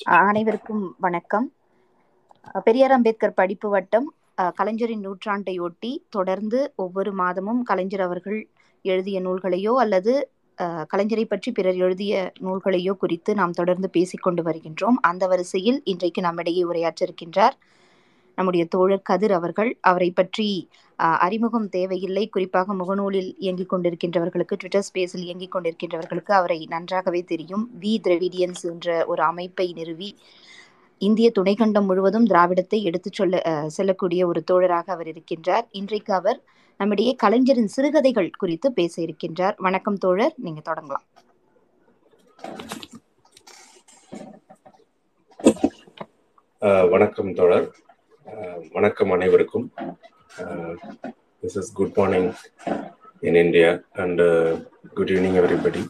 அனைவருக்கும் வணக்கம். பெரியார் அம்பேத்கர் படிப்பு வட்டம் அஹ், கலைஞரின் நூற்றாண்டையொட்டி தொடர்ந்து ஒவ்வொரு மாதமும் கலைஞர் அவர்கள் எழுதிய நூல்களையோ அல்லது கலைஞரை பற்றி பிறர் எழுதிய நூல்களையோ குறித்து நாம் தொடர்ந்து பேசிக்கொண்டு வருகின்றோம். அந்த வரிசையில் இன்றைக்கு நம்மிடையே உரையாற்றிருக்கின்றார் நம்முடைய தோழர் கதிர் அவர்கள் அவரை பற்றி அஹ், அறிமுகம் தேவையில்லை. குறிப்பாக முகநூலில் இயங்கிக் கொண்டிருக்கின்றவர்களுக்கு ட்விட்டர் ஸ்பேஸில் இயங்கிக் கொண்டிருக்கின்றவர்களுக்கு அவரை நன்றாகவே தெரியும். வி. திரவிடியன்ஸ் என்ற ஒரு அமைப்பை நிறுவி இந்திய துணைக்கண்டம் முழுவதும் திராவிடத்தை எடுத்துச் சொல்ல அஹ், செல்லக்கூடிய ஒரு தோழராக அவர் இருக்கின்றார். இன்றைக்கு அவர் நம்மிடையே கலைஞரின் சிறுகதைகள் குறித்து பேச இருக்கின்றார். வணக்கம் தோழர். நீங்க தொடங்கலாம். வணக்கம் தோழர். வணக்கம் அனைவருக்கும். This is good morning in India and good evening everybody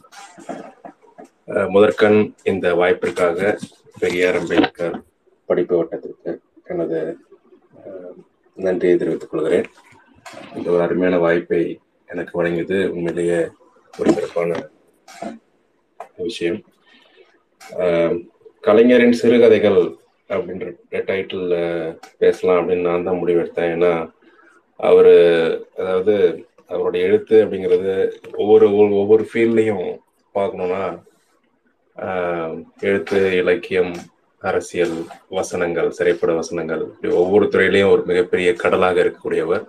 முதற்கண் இந்த வாய்ப்பிற்காக பெரியார் அம்பேத்கர் படிப்பு வட்டத்திற்கு எனது நன்றியை தெரிவித்துக் கொள்கிறேன். இந்த ஒரு அருமையான வாய்ப்பை எனக்கு வழங்கியது உண்மையிலேயே ஒரு சிறப்பான விஷயம் கலைஞரின் சிறுகதைகள் அப்படின்ற டைட்டில் பேசலாம் அப்படின்னு நான் தான் முடிவெடுத்தேன். ஏன்னா அவர் அதாவது அவருடைய எழுத்து அப்படிங்கிறது ஒவ்வொரு ஒவ்வொரு- ஃபீல்ட்லையும் பார்க்கணும்னா எழுத்து இலக்கியம் அரசியல் வசனங்கள் திரைப்பட வசனங்கள் இப்படி ஒவ்வொரு துறையிலையும் ஒரு மிகப்பெரிய கடலாக இருக்கக்கூடியவர்.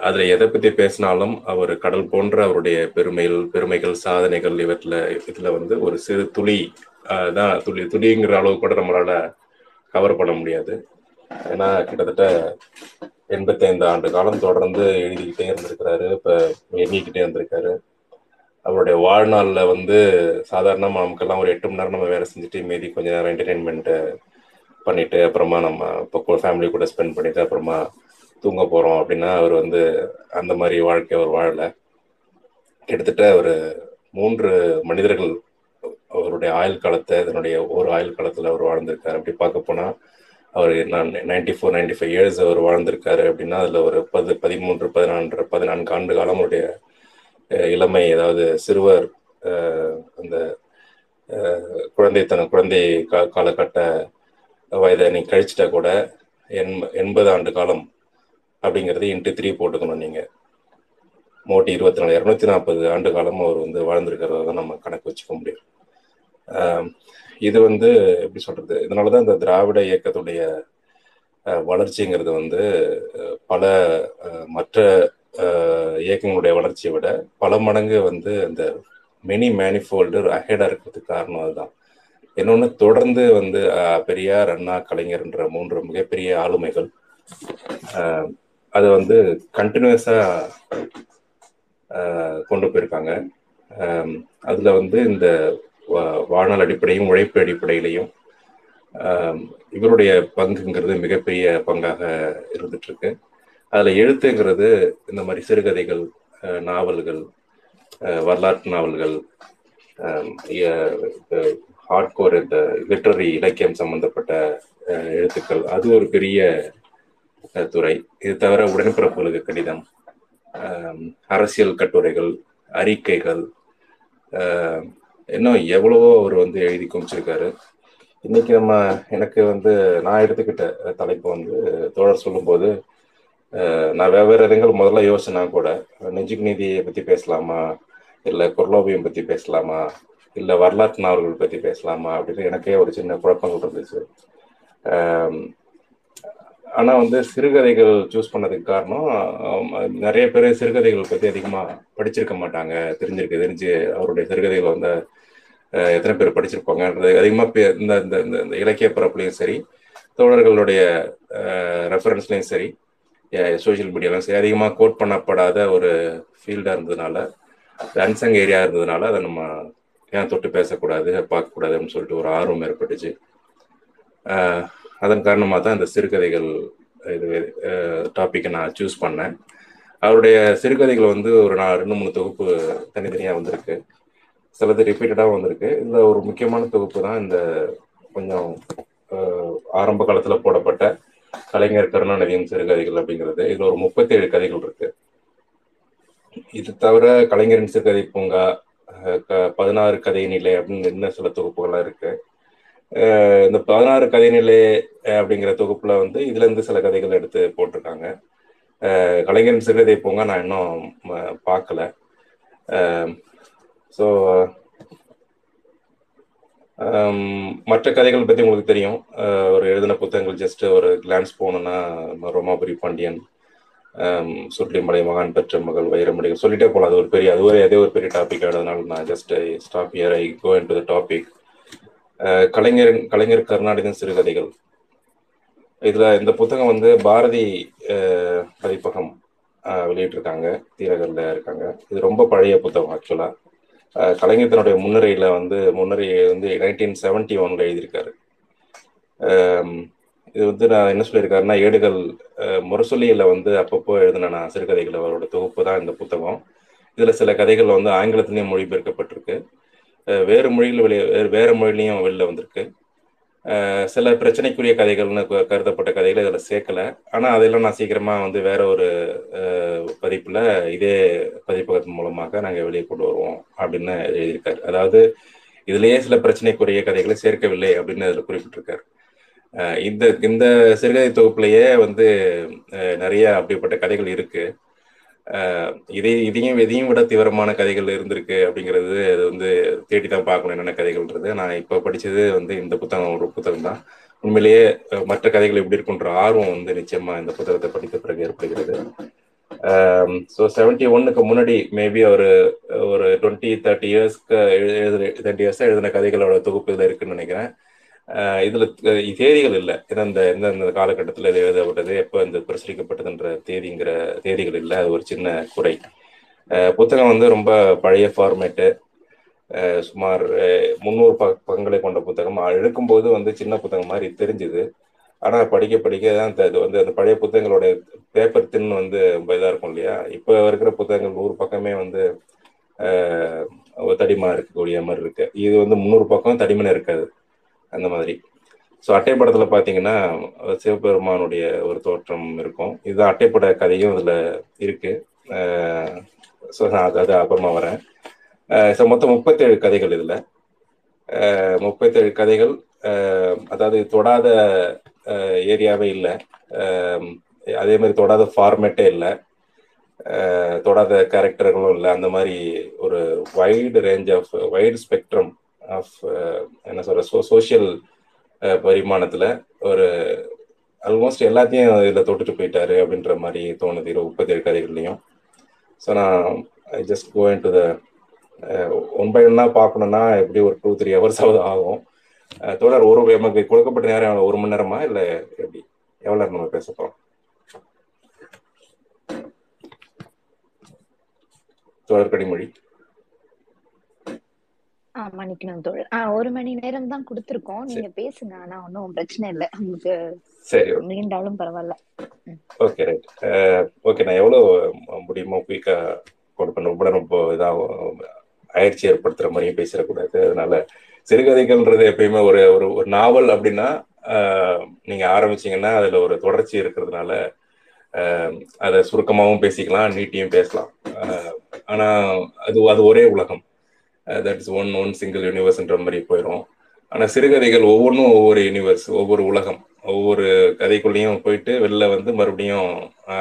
அதில் எதை பற்றி பேசினாலும் அவர் கடல் போன்ற அவருடைய பெருமைகள் பெருமைகள் சாதனைகள் இவற்றில் இதில் வந்து ஒரு சிறு துளி தான் துளி துளிங்கிற அளவு கூட நம்மளால கவர் பண்ண முடியாது. ஏன்னா கிட்டத்தட்ட எண்பத்தைந்து ஆண்டு காலம் தொடர்ந்து எழுதிக்கிட்டே இருந்திருக்கிறாரு. இப்போ எண்ணிக்கிட்டே இருந்திருக்காரு. அவருடைய வாழ்நாளில் வந்து சாதாரணமாக நமக்கெல்லாம் ஒரு எட்டு மணி நேரம் நம்ம வேலை செஞ்சுட்டு மீதி கொஞ்ச நேரம் என்டர்டெயின்மெண்ட்டு பண்ணிட்டு அப்புறமா நம்ம இப்போ ஃபேமிலி கூட ஸ்பெண்ட் பண்ணிட்டு அப்புறமா தூங்க போகிறோம் அப்படின்னா அவர் வந்து அந்த மாதிரி வாழ்க்கை அவர் வாழல. கிட்டத்தட்ட ஒரு மூன்று மனிதர்கள் அவருடைய ஆயுள் காலத்தை இதனுடைய ஒரு ஆயுள் காலத்தில் அவர் வாழ்ந்திருக்காரு. அப்படி பார்க்க போனால் அவர் நான் ninety four ninety five years அவர் வாழ்ந்திருக்காரு அப்படின்னா அதில் ஒரு பது பதிமூன்று பதினான்கு பதினான்கு ஆண்டு காலம் அவருடைய இளமை அதாவது சிறுவர் அந்த குழந்தை தன் குழந்தை கா காலகட்ட வயதை நீ கழிச்சிட்டா கூட எண் எண்பது ஆண்டு காலம் அப்படிங்கிறது இன்ட்டு த்ரீ போட்டுக்கணும் நீங்கள் மோட்டி இருபத்தி நாலு இரநூத்தி நாற்பது ஆண்டு காலம் அவர் வந்து வாழ்ந்திருக்கிறத தான் நம்ம கணக்கு வச்சுக்க முடியும். இது வந்து எப்படி சொல்றது? இதனாலதான் இந்த திராவிட இயக்கத்துடைய வளர்ச்சிங்கிறது வந்து பல மற்ற இயக்கங்களுடைய வளர்ச்சியை விட பல மடங்கு வந்து அந்த மெனி மேனிஃபோல்டு அஹெடா இருக்கிறதுக்கு காரணம் அதுதான். இன்னொன்று தொடர்ந்து வந்து பெரியார் அண்ணா கலைஞர்ன்ற மூன்று மிகப்பெரிய ஆளுமைகள் அது வந்து கண்டினியூஸா கொண்டு போயிருக்காங்க. அதில் அதுல வந்து இந்த வாழ்நாள் அடிப்படையும் உழைப்பு அடிப்படையிலையும் இவருடைய பங்குங்கிறது மிகப்பெரிய பங்காக இருந்துட்டு இருக்கு அதில் எழுத்துங்கிறது இந்த மாதிரி சிறுகதைகள் நாவல்கள் வரலாற்று நாவல்கள் ஹார்ட்கோர் இந்த லிட்ரரி இலக்கியம் சம்பந்தப்பட்ட எழுத்துக்கள். அது ஒரு பெரிய துறை. இது தவிர உடன்பிறப்புகளுக்கு கடிதம். அரசியல் கட்டுரைகள் அறிக்கைகள் இன்னும் எவ்வளவோ அவர் வந்து எழுதி குமிச்சிருக்காரு. இன்னைக்கு நம்ம எனக்கு வந்து நான் எடுத்துக்கிட்ட தலைப்பு வந்து தோழர் சொல்லும்போது நான் வெவ்வேறு இடங்கள் முதல்ல யோசனா கூட நெஞ்சுக்கு நீதியை பத்தி பேசலாமா? இல்ல குரலோபியம் பத்தி பேசலாமா? இல்ல வரலாற்று நாவல்கள் பத்தி பேசலாமா? அப்படின்னு எனக்கே ஒரு சின்ன குழப்பங்கள் இருந்துச்சு. ஆனால் ஆனா வந்து சிறுகதைகள் சூஸ் பண்ணதுக்கு காரணம் நிறைய பேர் சிறுகதைகள் பத்தி அதிகமா படிச்சிருக்க மாட்டாங்க தெரிஞ்சிருக்கு தெரிஞ்சு அவருடைய சிறுகதைகள் வந்து எத்தனை பேர் படிச்சிருப்பாங்கன்றது அதிகமாக பே- இந்த இந்த இந்த- இலக்கிய பரப்புலையும் சரி தோழர்களுடைய ரெஃபரன்ஸ்லையும் சரி சோஷியல் மீடியாலையும் சரி அதிகமாக கோட் பண்ணப்படாத ஒரு ஃபீல்டாக இருந்ததுனால அன்சங் ஏரியா இருந்ததுனால அதை நம்ம ஏன் தொட்டு பேசக்கூடாது பார்க்கக்கூடாது அப்படின்னு சொல்லிட்டு ஒரு ஆர்வம் ஏற்பட்டுச்சு. அதன் காரணமாக தான் இந்த சிறுகதைகள் இது டாப்பிக்கை நான் சூஸ் பண்ணேன். அவருடைய சிறுகதைகள் வந்து ஒரு நான் ரெண்டு மூணு தொகுப்பு தனித்தனியாக வந்திருக்கு. சிலது ரிப்பீட்டடாக வந்திருக்கு. இதில் ஒரு முக்கியமான தொகுப்பு தான் இந்த கொஞ்சம் ஆரம்ப காலத்தில் போடப்பட்ட கலைஞர் கருணாநிதியின் சிறுகதைகள் அப்படிங்கிறது. இதில் ஒரு முப்பத்தி ஏழு கதைகள் இருக்கு. இது தவிர கலைஞரின் சிறுகதை பூங்கா க- பதினாறு கதை நிலை அப்படின்னு இன்னும் சில தொகுப்புகள்லாம் இருக்கு. இந்த பதினாறு கதைநிலை அப்படிங்கிற தொகுப்புல வந்து இதுல இருந்து சில கதைகள் எடுத்து போட்டிருக்காங்க. கலைஞரின் சிறுகதை பூங்கா நான் இன்னும் பார்க்கல. ஸோ um, மற்ற கதைகள் பற்றி உங்களுக்கு தெரியும். Uh, ஒரு எழுதின புத்தகங்கள் ஜஸ்ட் ஒரு கிளான்ஸ் போகணுன்னா ரோமாபுரி பாண்டியன் um, சுருளிமலை மகான் பெற்ற மகள் வைரமடிகள் சொல்லிட்டே போகலாம் அது ஒரு பெரிய அதுவே அதே ஒரு பெரிய டாபிக் ஆனதுனால நான் just I stop here I go into the topic கலைஞரின் கலைஞர் கருணாநிதன் சிறுகதைகள். இதில் இந்த புத்தகம் வந்து பாரதி uh, பதிப்பகம் uh, வெளியிட்டிருக்காங்க. தீரகரில் இருக்காங்க. இது ரொம்ப பழைய புத்தகம் ஆக்சுவலாக கலைஞர் தன்னுடைய முன்னுரையில வந்து முன்னுரையை வந்து நைன்டீன் செவன்டி ஒன்ல எழுதியிருக்காரு இது வந்து நான் என்ன சொல்லியிருக்காருன்னா ஏடுகள் முரசொலியில வந்து அப்பப்போ எழுதின நான் சிறுகதைகள் அவரோட தொகுப்பு தான் இந்த புத்தகம். இதுல சில கதைகள் வந்து ஆங்கிலத்திலையும் மொழிபெயர்க்கப்பட்டிருக்கு. வேறு மொழியில் வெளியே வேறு வேறு மொழிலையும் வெளில வந்திருக்கு. சில பிரச்சனைக்குரிய கதைகள்னு கருதப்பட்ட கதைகள் இதில் சேர்க்கல. ஆனால் அதெல்லாம் நான் சீக்கிரமாக வந்து வேற ஒரு பதிப்பில் இதே பதிப்பகத்தின் மூலமாக நாங்கள் வெளியே கொண்டு வருவோம் அப்படின்னு எழுதியிருக்காரு. அதாவது இதுலேயே சில பிரச்சனைக்குரிய கதைகளை சேர்க்கவில்லை அப்படின்னு அதில் குறிப்பிட்டிருக்காரு. இந்த இந்த சிறுகதை தொகுப்புலேயே வந்து நிறைய அப்படிப்பட்ட கதைகள் இருக்குது இதே இதையும் எதையும் விட தீவிரமான கதைகள் இருந்திருக்கு அப்படிங்கிறது அது வந்து தேடி தான் பார்க்கணும் என்னென்ன கதைகள்ன்றது. நான் இப்போ படிச்சது வந்து இந்த புத்தகம் ஒரு புத்தகம் தான். உண்மையிலேயே மற்ற கதைகள் எப்படி இருக்குன்ற ஆர்வம் வந்து நிச்சயமா இந்த புத்தகத்தை படித்த பிறகு ஏற்படுகிறது. ஸோ செவன்டி ஒன்னுக்கு முன்னாடி மேபி ஒரு ஒரு டுவெண்ட்டி தேர்ட்டி இயர்ஸ்க்கு எழுது தேர்ட்டி இயர்ஸாக எழுதின கதைகளோட தொகுப்பு இதில் இருக்குன்னு நினைக்கிறேன். இதுல தேதிகள் இல்லை. எந்தெந்த எந்தெந்த காலகட்டத்தில் இது எழுதப்பட்டது எப்போ இந்த பிரசுரிக்கப்பட்டதுன்ற தேதிங்கிற தேதிகள் இல்லை. அது ஒரு சின்ன குறை. புத்தகம் வந்து ரொம்ப பழைய ஃபார்மேட்டு சுமார் முந்நூறு ப பக்கங்களை கொண்ட புத்தகம். எழுக்கும்போது வந்து சின்ன புத்தகம் மாதிரி தெரிஞ்சுது. ஆனால் படிக்க படிக்க தான் இது வந்து அந்த பழைய புத்தகங்களோட பேப்பர் தின் வந்து ரொம்ப இதாக இருக்கும் இல்லையா? இப்போ இருக்கிற புத்தகங்கள் நூறு பக்கமே வந்து தடிமா இருக்கக்கூடிய மாதிரி இருக்கு. இது வந்து முந்நூறு பக்கம் தடிமனை இருக்காது. அந்த மாதிரி. ஸோ அட்டைப்படத்தில் பார்த்தீங்கன்னா சிவபெருமானுடைய ஒரு தோற்றம் இருக்கும். இது அட்டைப்பட கதையும் இதில் இருக்கு. ஸோ நான் அது அப்புறமா வரேன். ஸோ மொத்தம் முப்பத்தேழு கதைகள் இதில். முப்பத்தேழு கதைகள் அதாவது தொடாத ஏரியாவே இல்லை. அதே மாதிரி தொடாத ஃபார்மேட்டே இல்லை. தொடாத கேரக்டர்களும் இல்லை. அந்த மாதிரி ஒரு wide range of wide spectrum of uh, என்ன சொல்ற சோ சோசியல் பரிமாணத்துல ஒரு ஆல்மோஸ்ட் எல்லாத்தையும் இதில் தொட்டுட்டு போயிட்டாரு அப்படின்ற மாதிரி தோணுது. இருபது முப்பத்தேழு கதைகள்லையும். ஸோ நான் I just go into the one by ஒன்னா பார்க்கணும்னா எப்படி ஒரு டூ த்ரீ ஹவர்ஸ் ஆகுது ஆகும். Uh, தொடர் ஒரு நமக்கு கொடுக்கப்பட்ட நேரம் ஒரு மணி நேரமா? இல்லை எப்படி? எவ்வளோ நேரம் நம்ம பேச போகிறோம் தொடர் கடிமொழி மன்னிக்கணும் ஆஹ் ஒரு மணி நேரம் தான் கொடுத்துருக்கோம். நீங்க பேசுங்க. ஆனா ஒன்றும் பிரச்சனை இல்லை. உங்களுக்கு சரி நீண்டாலும் பரவாயில்ல. Okay right. ஓகே. நான் எவ்வளோ முடியுமோ குயிக்கா கோட் பண்ண ரொம்ப ரொம்ப இதாகும் அயற்சி ஏற்படுத்துற மாதிரியும் பேசிடக்கூடாது. அதனால சிறுகதைகள்ன்றது எப்பயுமே ஒரு ஒரு ஒரு நாவல் அப்படின்னா நீங்க ஆரம்பிச்சீங்கன்னா அதுல ஒரு தொடர்ச்சி இருக்கிறதுனால அதை சுருக்கமாகவும் பேசிக்கலாம் நீட்டியும் பேசலாம். ஆனா அது அது ஒரே உலகம். That is one one single யூனிவர்ஸ்ன்ற மாதிரி போயிடும் ஆனால் சிறுகதைகள் ஒவ்வொன்றும் ஒவ்வொரு யூனிவர்ஸ் ஒவ்வொரு உலகம் ஒவ்வொரு கதைக்குள்ளேயும் போயிட்டு வெளில வந்து மறுபடியும்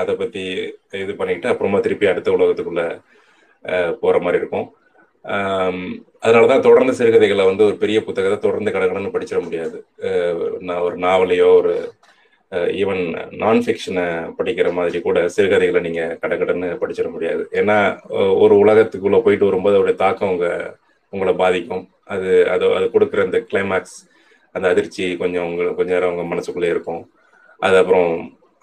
அதை பற்றி இது பண்ணிக்கிட்டு அப்புறமா திருப்பி அடுத்த உலகத்துக்குள்ளே போகிற மாதிரி இருக்கும். அதனால தான் தொடர்ந்து சிறுகதைகளை வந்து ஒரு பெரிய புத்தகத்தை தொடர்ந்து கடகடன்னு படிச்சிட முடியாது. நான் ஒரு நாவலையோ ஒரு ஈவன் நான் ஃபிக்ஷனை படிக்கிற மாதிரி கூட சிறுகதைகளை நீங்க கடகடன்னு படிச்சிட முடியாது. ஏன்னா ஒரு உலகத்துக்குள்ள போயிட்டு வரும்போது அதோடைய தாக்கம் உங்க உங்களை பாதிக்கும். அது அது அது கொடுக்குற அந்த கிளைமேக்ஸ் அந்த அதிர்ச்சி கொஞ்சம் உங்க கொஞ்ச நேரம் உங்க மனசுக்குள்ளே இருக்கும். அது அப்புறம்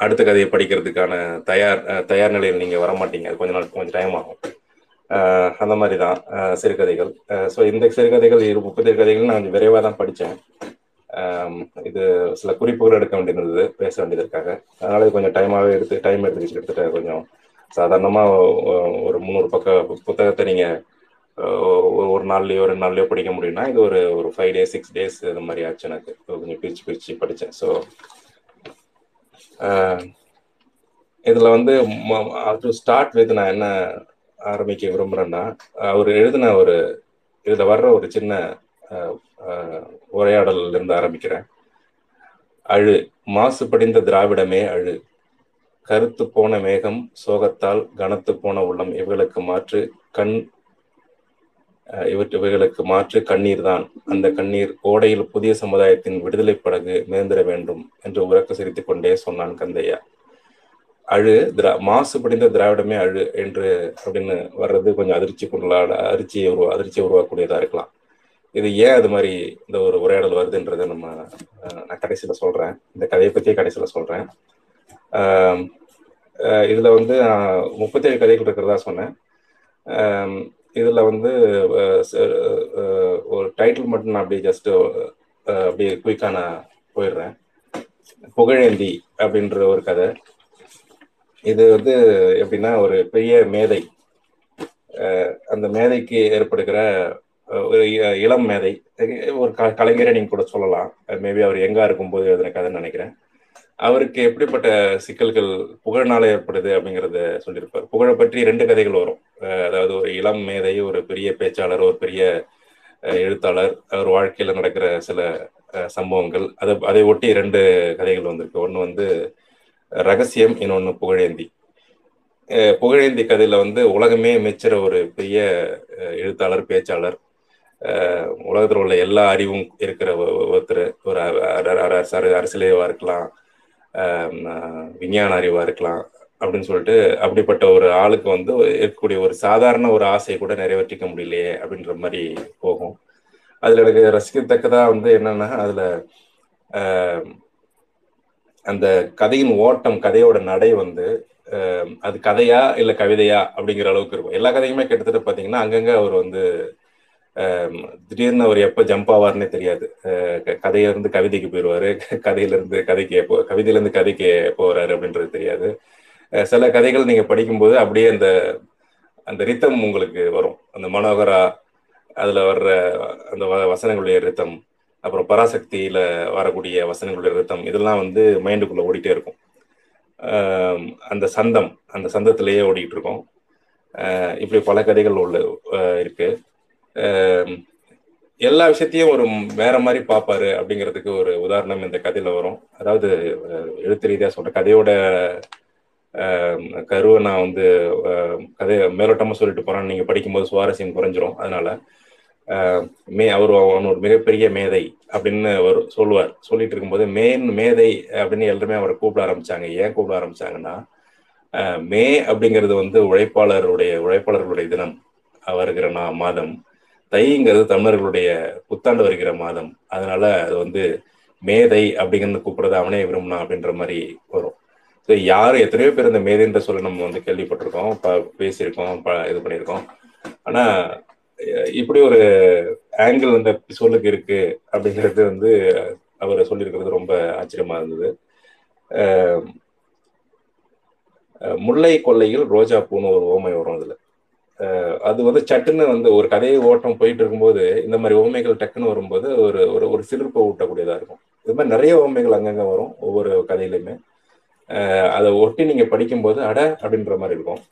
அடுத்த கதையை படிக்கிறதுக்கான தயார் தயார் நிலையில் நீங்க வர மாட்டீங்க. அது கொஞ்ச நாள் கொஞ்சம் டைம் ஆகும். அந்த மாதிரி தான் சிறுகதைகள். ஸோ இந்த சிறுகதைகள் இரு முப்பது கதைகள் நான் கொஞ்சம் விரைவாக தான் படித்தேன் இது சில குறிப்புகள் எடுக்க வேண்டியிருந்தது பேச வேண்டியது இருக்காங்க அதனால இது கொஞ்சம் டைமாகவே எடுத்து டைம் எடுத்து எடுத்துட்டு கொஞ்சம் சாதாரணமாக ஒரு முந்நூறு பக்க புத்தகத்தை நீங்கள் ஒரு நாள்லயோ ரெண்டு நாள்லயோ படிக்க முடியும்னா இது ஒரு ஒரு ஃபைவ் டேஸ் சிக்ஸ் டேஸ் இந்த மாதிரி ஆச்சு எனக்கு. கொஞ்சம் பிரிச்சு பிரிச்சு படித்தேன். ஸோ இதில் வந்து டு ஸ்டார்ட் வித் நான் என்ன ஆரம்பிக்க விரும்புகிறேன்னா அவர் எழுதின ஒரு இதில் வர்ற ஒரு சின்ன உரையாடல்ல இருந்து ஆரம்பிக்கிறேன். அழு மாசு படிந்த திராவிடமே அழு. கருத்து போன மேகம் சோகத்தால் கனத்து போன உள்ளம் இவைகளுக்கு மாற்று கண் இவற்று இவைகளுக்கு மாற்று கண்ணீர் தான். அந்த கண்ணீர் ஓடையில் புதிய சமுதாயத்தின் விடுதலை படகு மேந்திர வேண்டும் என்று உறக்க சிரித்துக் கொண்டே சொன்னான் கந்தையா. அழு திரா மாசு படிந்த திராவிடமே அழு என்று அப்படின்னு வர்றது கொஞ்சம் அதிர்ச்சி கொள்ளாட அதிர்ச்சியை உருவா அதிர்ச்சியை உருவாக்கக்கூடியதா இருக்கலாம். இது ஏன் அது மாதிரி இந்த ஒரு உரையாடல் வருதுன்றதை நம்ம நான் கடைசியில சொல்றேன். இந்த கதையை பத்தியே கடைசியில சொல்றேன். இதுல வந்து முப்பத்தேழு கதைகள் இருக்கிறதா சொன்னேன். இதுல வந்து ஒரு டைட்டில் மட்டும் நான் அப்படியே ஜஸ்ட் அப்படியே குயிக்காக நான் போயிடுறேன். புகழேந்தி அப்படின்ற ஒரு கதை. இது வந்து எப்படின்னா ஒரு பெரிய மேதை. அந்த மேதைக்கு ஏற்படுகிற ஒரு இளம் மேதை. ஒரு கலைஞரை நீங்க கூட சொல்லலாம். மேபி அவர் எங்கா இருக்கும்போது எழுதின கதைன்னு நினைக்கிறேன். அவருக்கு எப்படிப்பட்ட சிக்கல்கள் புகழ்னால ஏற்படுது அப்படிங்கிறத சொல்லியிருப்பார். புகழை பற்றி ரெண்டு கதைகள் வரும். அதாவது ஒரு இளம் மேதை ஒரு பெரிய பேச்சாளர் ஒரு பெரிய எழுத்தாளர். அவர் வாழ்க்கையில நடக்கிற சில சம்பவங்கள். அதை அதை ஒட்டி ரெண்டு கதைகள் வந்திருக்கு. ஒன்று வந்து ரகசியம் இன்னொன்று புகழேந்தி. புகழேந்தி கதையில வந்து உலகமே மெச்சுற ஒரு பெரிய எழுத்தாளர் பேச்சாளர். உலகத்தில் உள்ள எல்லா அறிவும் இருக்கிற ஒருத்தர் ஒரு அரசியலேவா இருக்கலாம் விஞ்ஞான அறிவா இருக்கலாம் அப்படின்னு சொல்லிட்டு அப்படிப்பட்ட ஒரு ஆளுக்கு வந்து இருக்கக்கூடிய ஒரு சாதாரண ஒரு ஆசையை கூட நிறைவேற்றிக்க முடியலையே அப்படின்ற மாதிரி போகும். அதுல எனக்கு ரசிக்கத்தக்கதா வந்து என்னன்னா அதுல அந்த கதையின் ஓட்டம் கதையோட நடை வந்து அது கதையா இல்ல கவிதையா அப்படிங்கிற அளவுக்கு இருக்கும். எல்லா கதையுமே கிட்டத்தட்ட பாத்தீங்கன்னா அங்கங்க அவர் வந்து திடீர்னு அவர் எப்போ ஜம்ப் ஆவார்னே தெரியாது. கதையிலிருந்து கவிதைக்கு போயிடுவாரு கதையிலிருந்து கதைக்கு எப்போ கவிதையிலேருந்து கதைக்கு போகிறாரு அப்படின்றது தெரியாது. சில கதைகள் நீங்கள் படிக்கும்போது அப்படியே அந்த அந்த ரித்தம் உங்களுக்கு வரும். அந்த மனோகரா அதில் வர்ற அந்த வசனங்களுடைய ரித்தம் அப்புறம் பராசக்தியில் வரக்கூடிய வசனங்களுடைய ரித்தம் இதெல்லாம் வந்து மைண்டுக்குள்ளே ஓடிட்டே இருக்கும். அந்த சந்தம் அந்த சந்தத்திலேயே ஓடிக்கிட்டு இருக்கோம். இப்படி பல கதைகள் உள்ள இருக்குது எல்லா விஷயத்தையும் ஒரு வேற மாதிரி பார்ப்பாரு அப்படிங்கிறதுக்கு ஒரு உதாரணம் இந்த கதையில வரும். அதாவது எழுத்து ரீதியா சொல்ற கதையோட கருவை நான் வந்து கதையை மேலோட்டமா சொல்லிட்டு போறேன் நீங்க படிக்கும்போது சுவாரஸ்யம் குறைஞ்சிரும் அதனால மே அவர் ஒரு மிகப்பெரிய மேதை அப்படின்னு அவர் சொல்லுவார். சொல்லிட்டு இருக்கும்போது மேன் மேதை அப்படின்னு எல்லாருமே அவரை கூப்பிட ஆரம்பிச்சாங்க. ஏன் கூப்பிட ஆரம்பிச்சாங்கன்னா மே அப்படிங்கிறது வந்து உழைப்பாளருடைய உழைப்பாளர்களுடைய தினம். வருகிற நான் மாதம். தைங்கிறது தமிழர்களுடைய புத்தாண்டு வருகிற மாதம். அதனால அது வந்து மேதை அப்படிங்கிறது கூப்பிடுறது அவனே விரும்பினா அப்படின்ற மாதிரி வரும். ஸோ யாரும் எத்தனையோ பேர் இந்த மேதைன்ற சொல்ல நம்ம வந்து கேள்விப்பட்டிருக்கோம் பேசியிருக்கோம் இது பண்ணியிருக்கோம். ஆனா இப்படி ஒரு ஆங்கிள் அந்த சொல்லுக்கு இருக்கு அப்படிங்கிறது வந்து அவர் சொல்லியிருக்கிறது ரொம்ப ஆச்சரியமா இருந்தது. முல்லை கொள்ளையில் ரோஜா பூன்னு ஒரு ஓமை வரும் அதில். அது வந்து சட்டுன்னு வந்து ஒரு கதையை ஓட்டம் போயிட்டு இருக்கும்போது இந்த மாதிரி ஓமைகள் டக்குன்னு வரும்போது ஒரு ஒரு ஒரு சிலிர்ப்பை ஊட்டக்கூடியதாக இருக்கும். இது மாதிரி நிறைய ஓமைகள் அங்கங்க வரும் ஒவ்வொரு கதையிலையுமே அதை ஒட்டி நீங்க படிக்கும்போது அட அப்படின்ற மாதிரி இருக்கும்.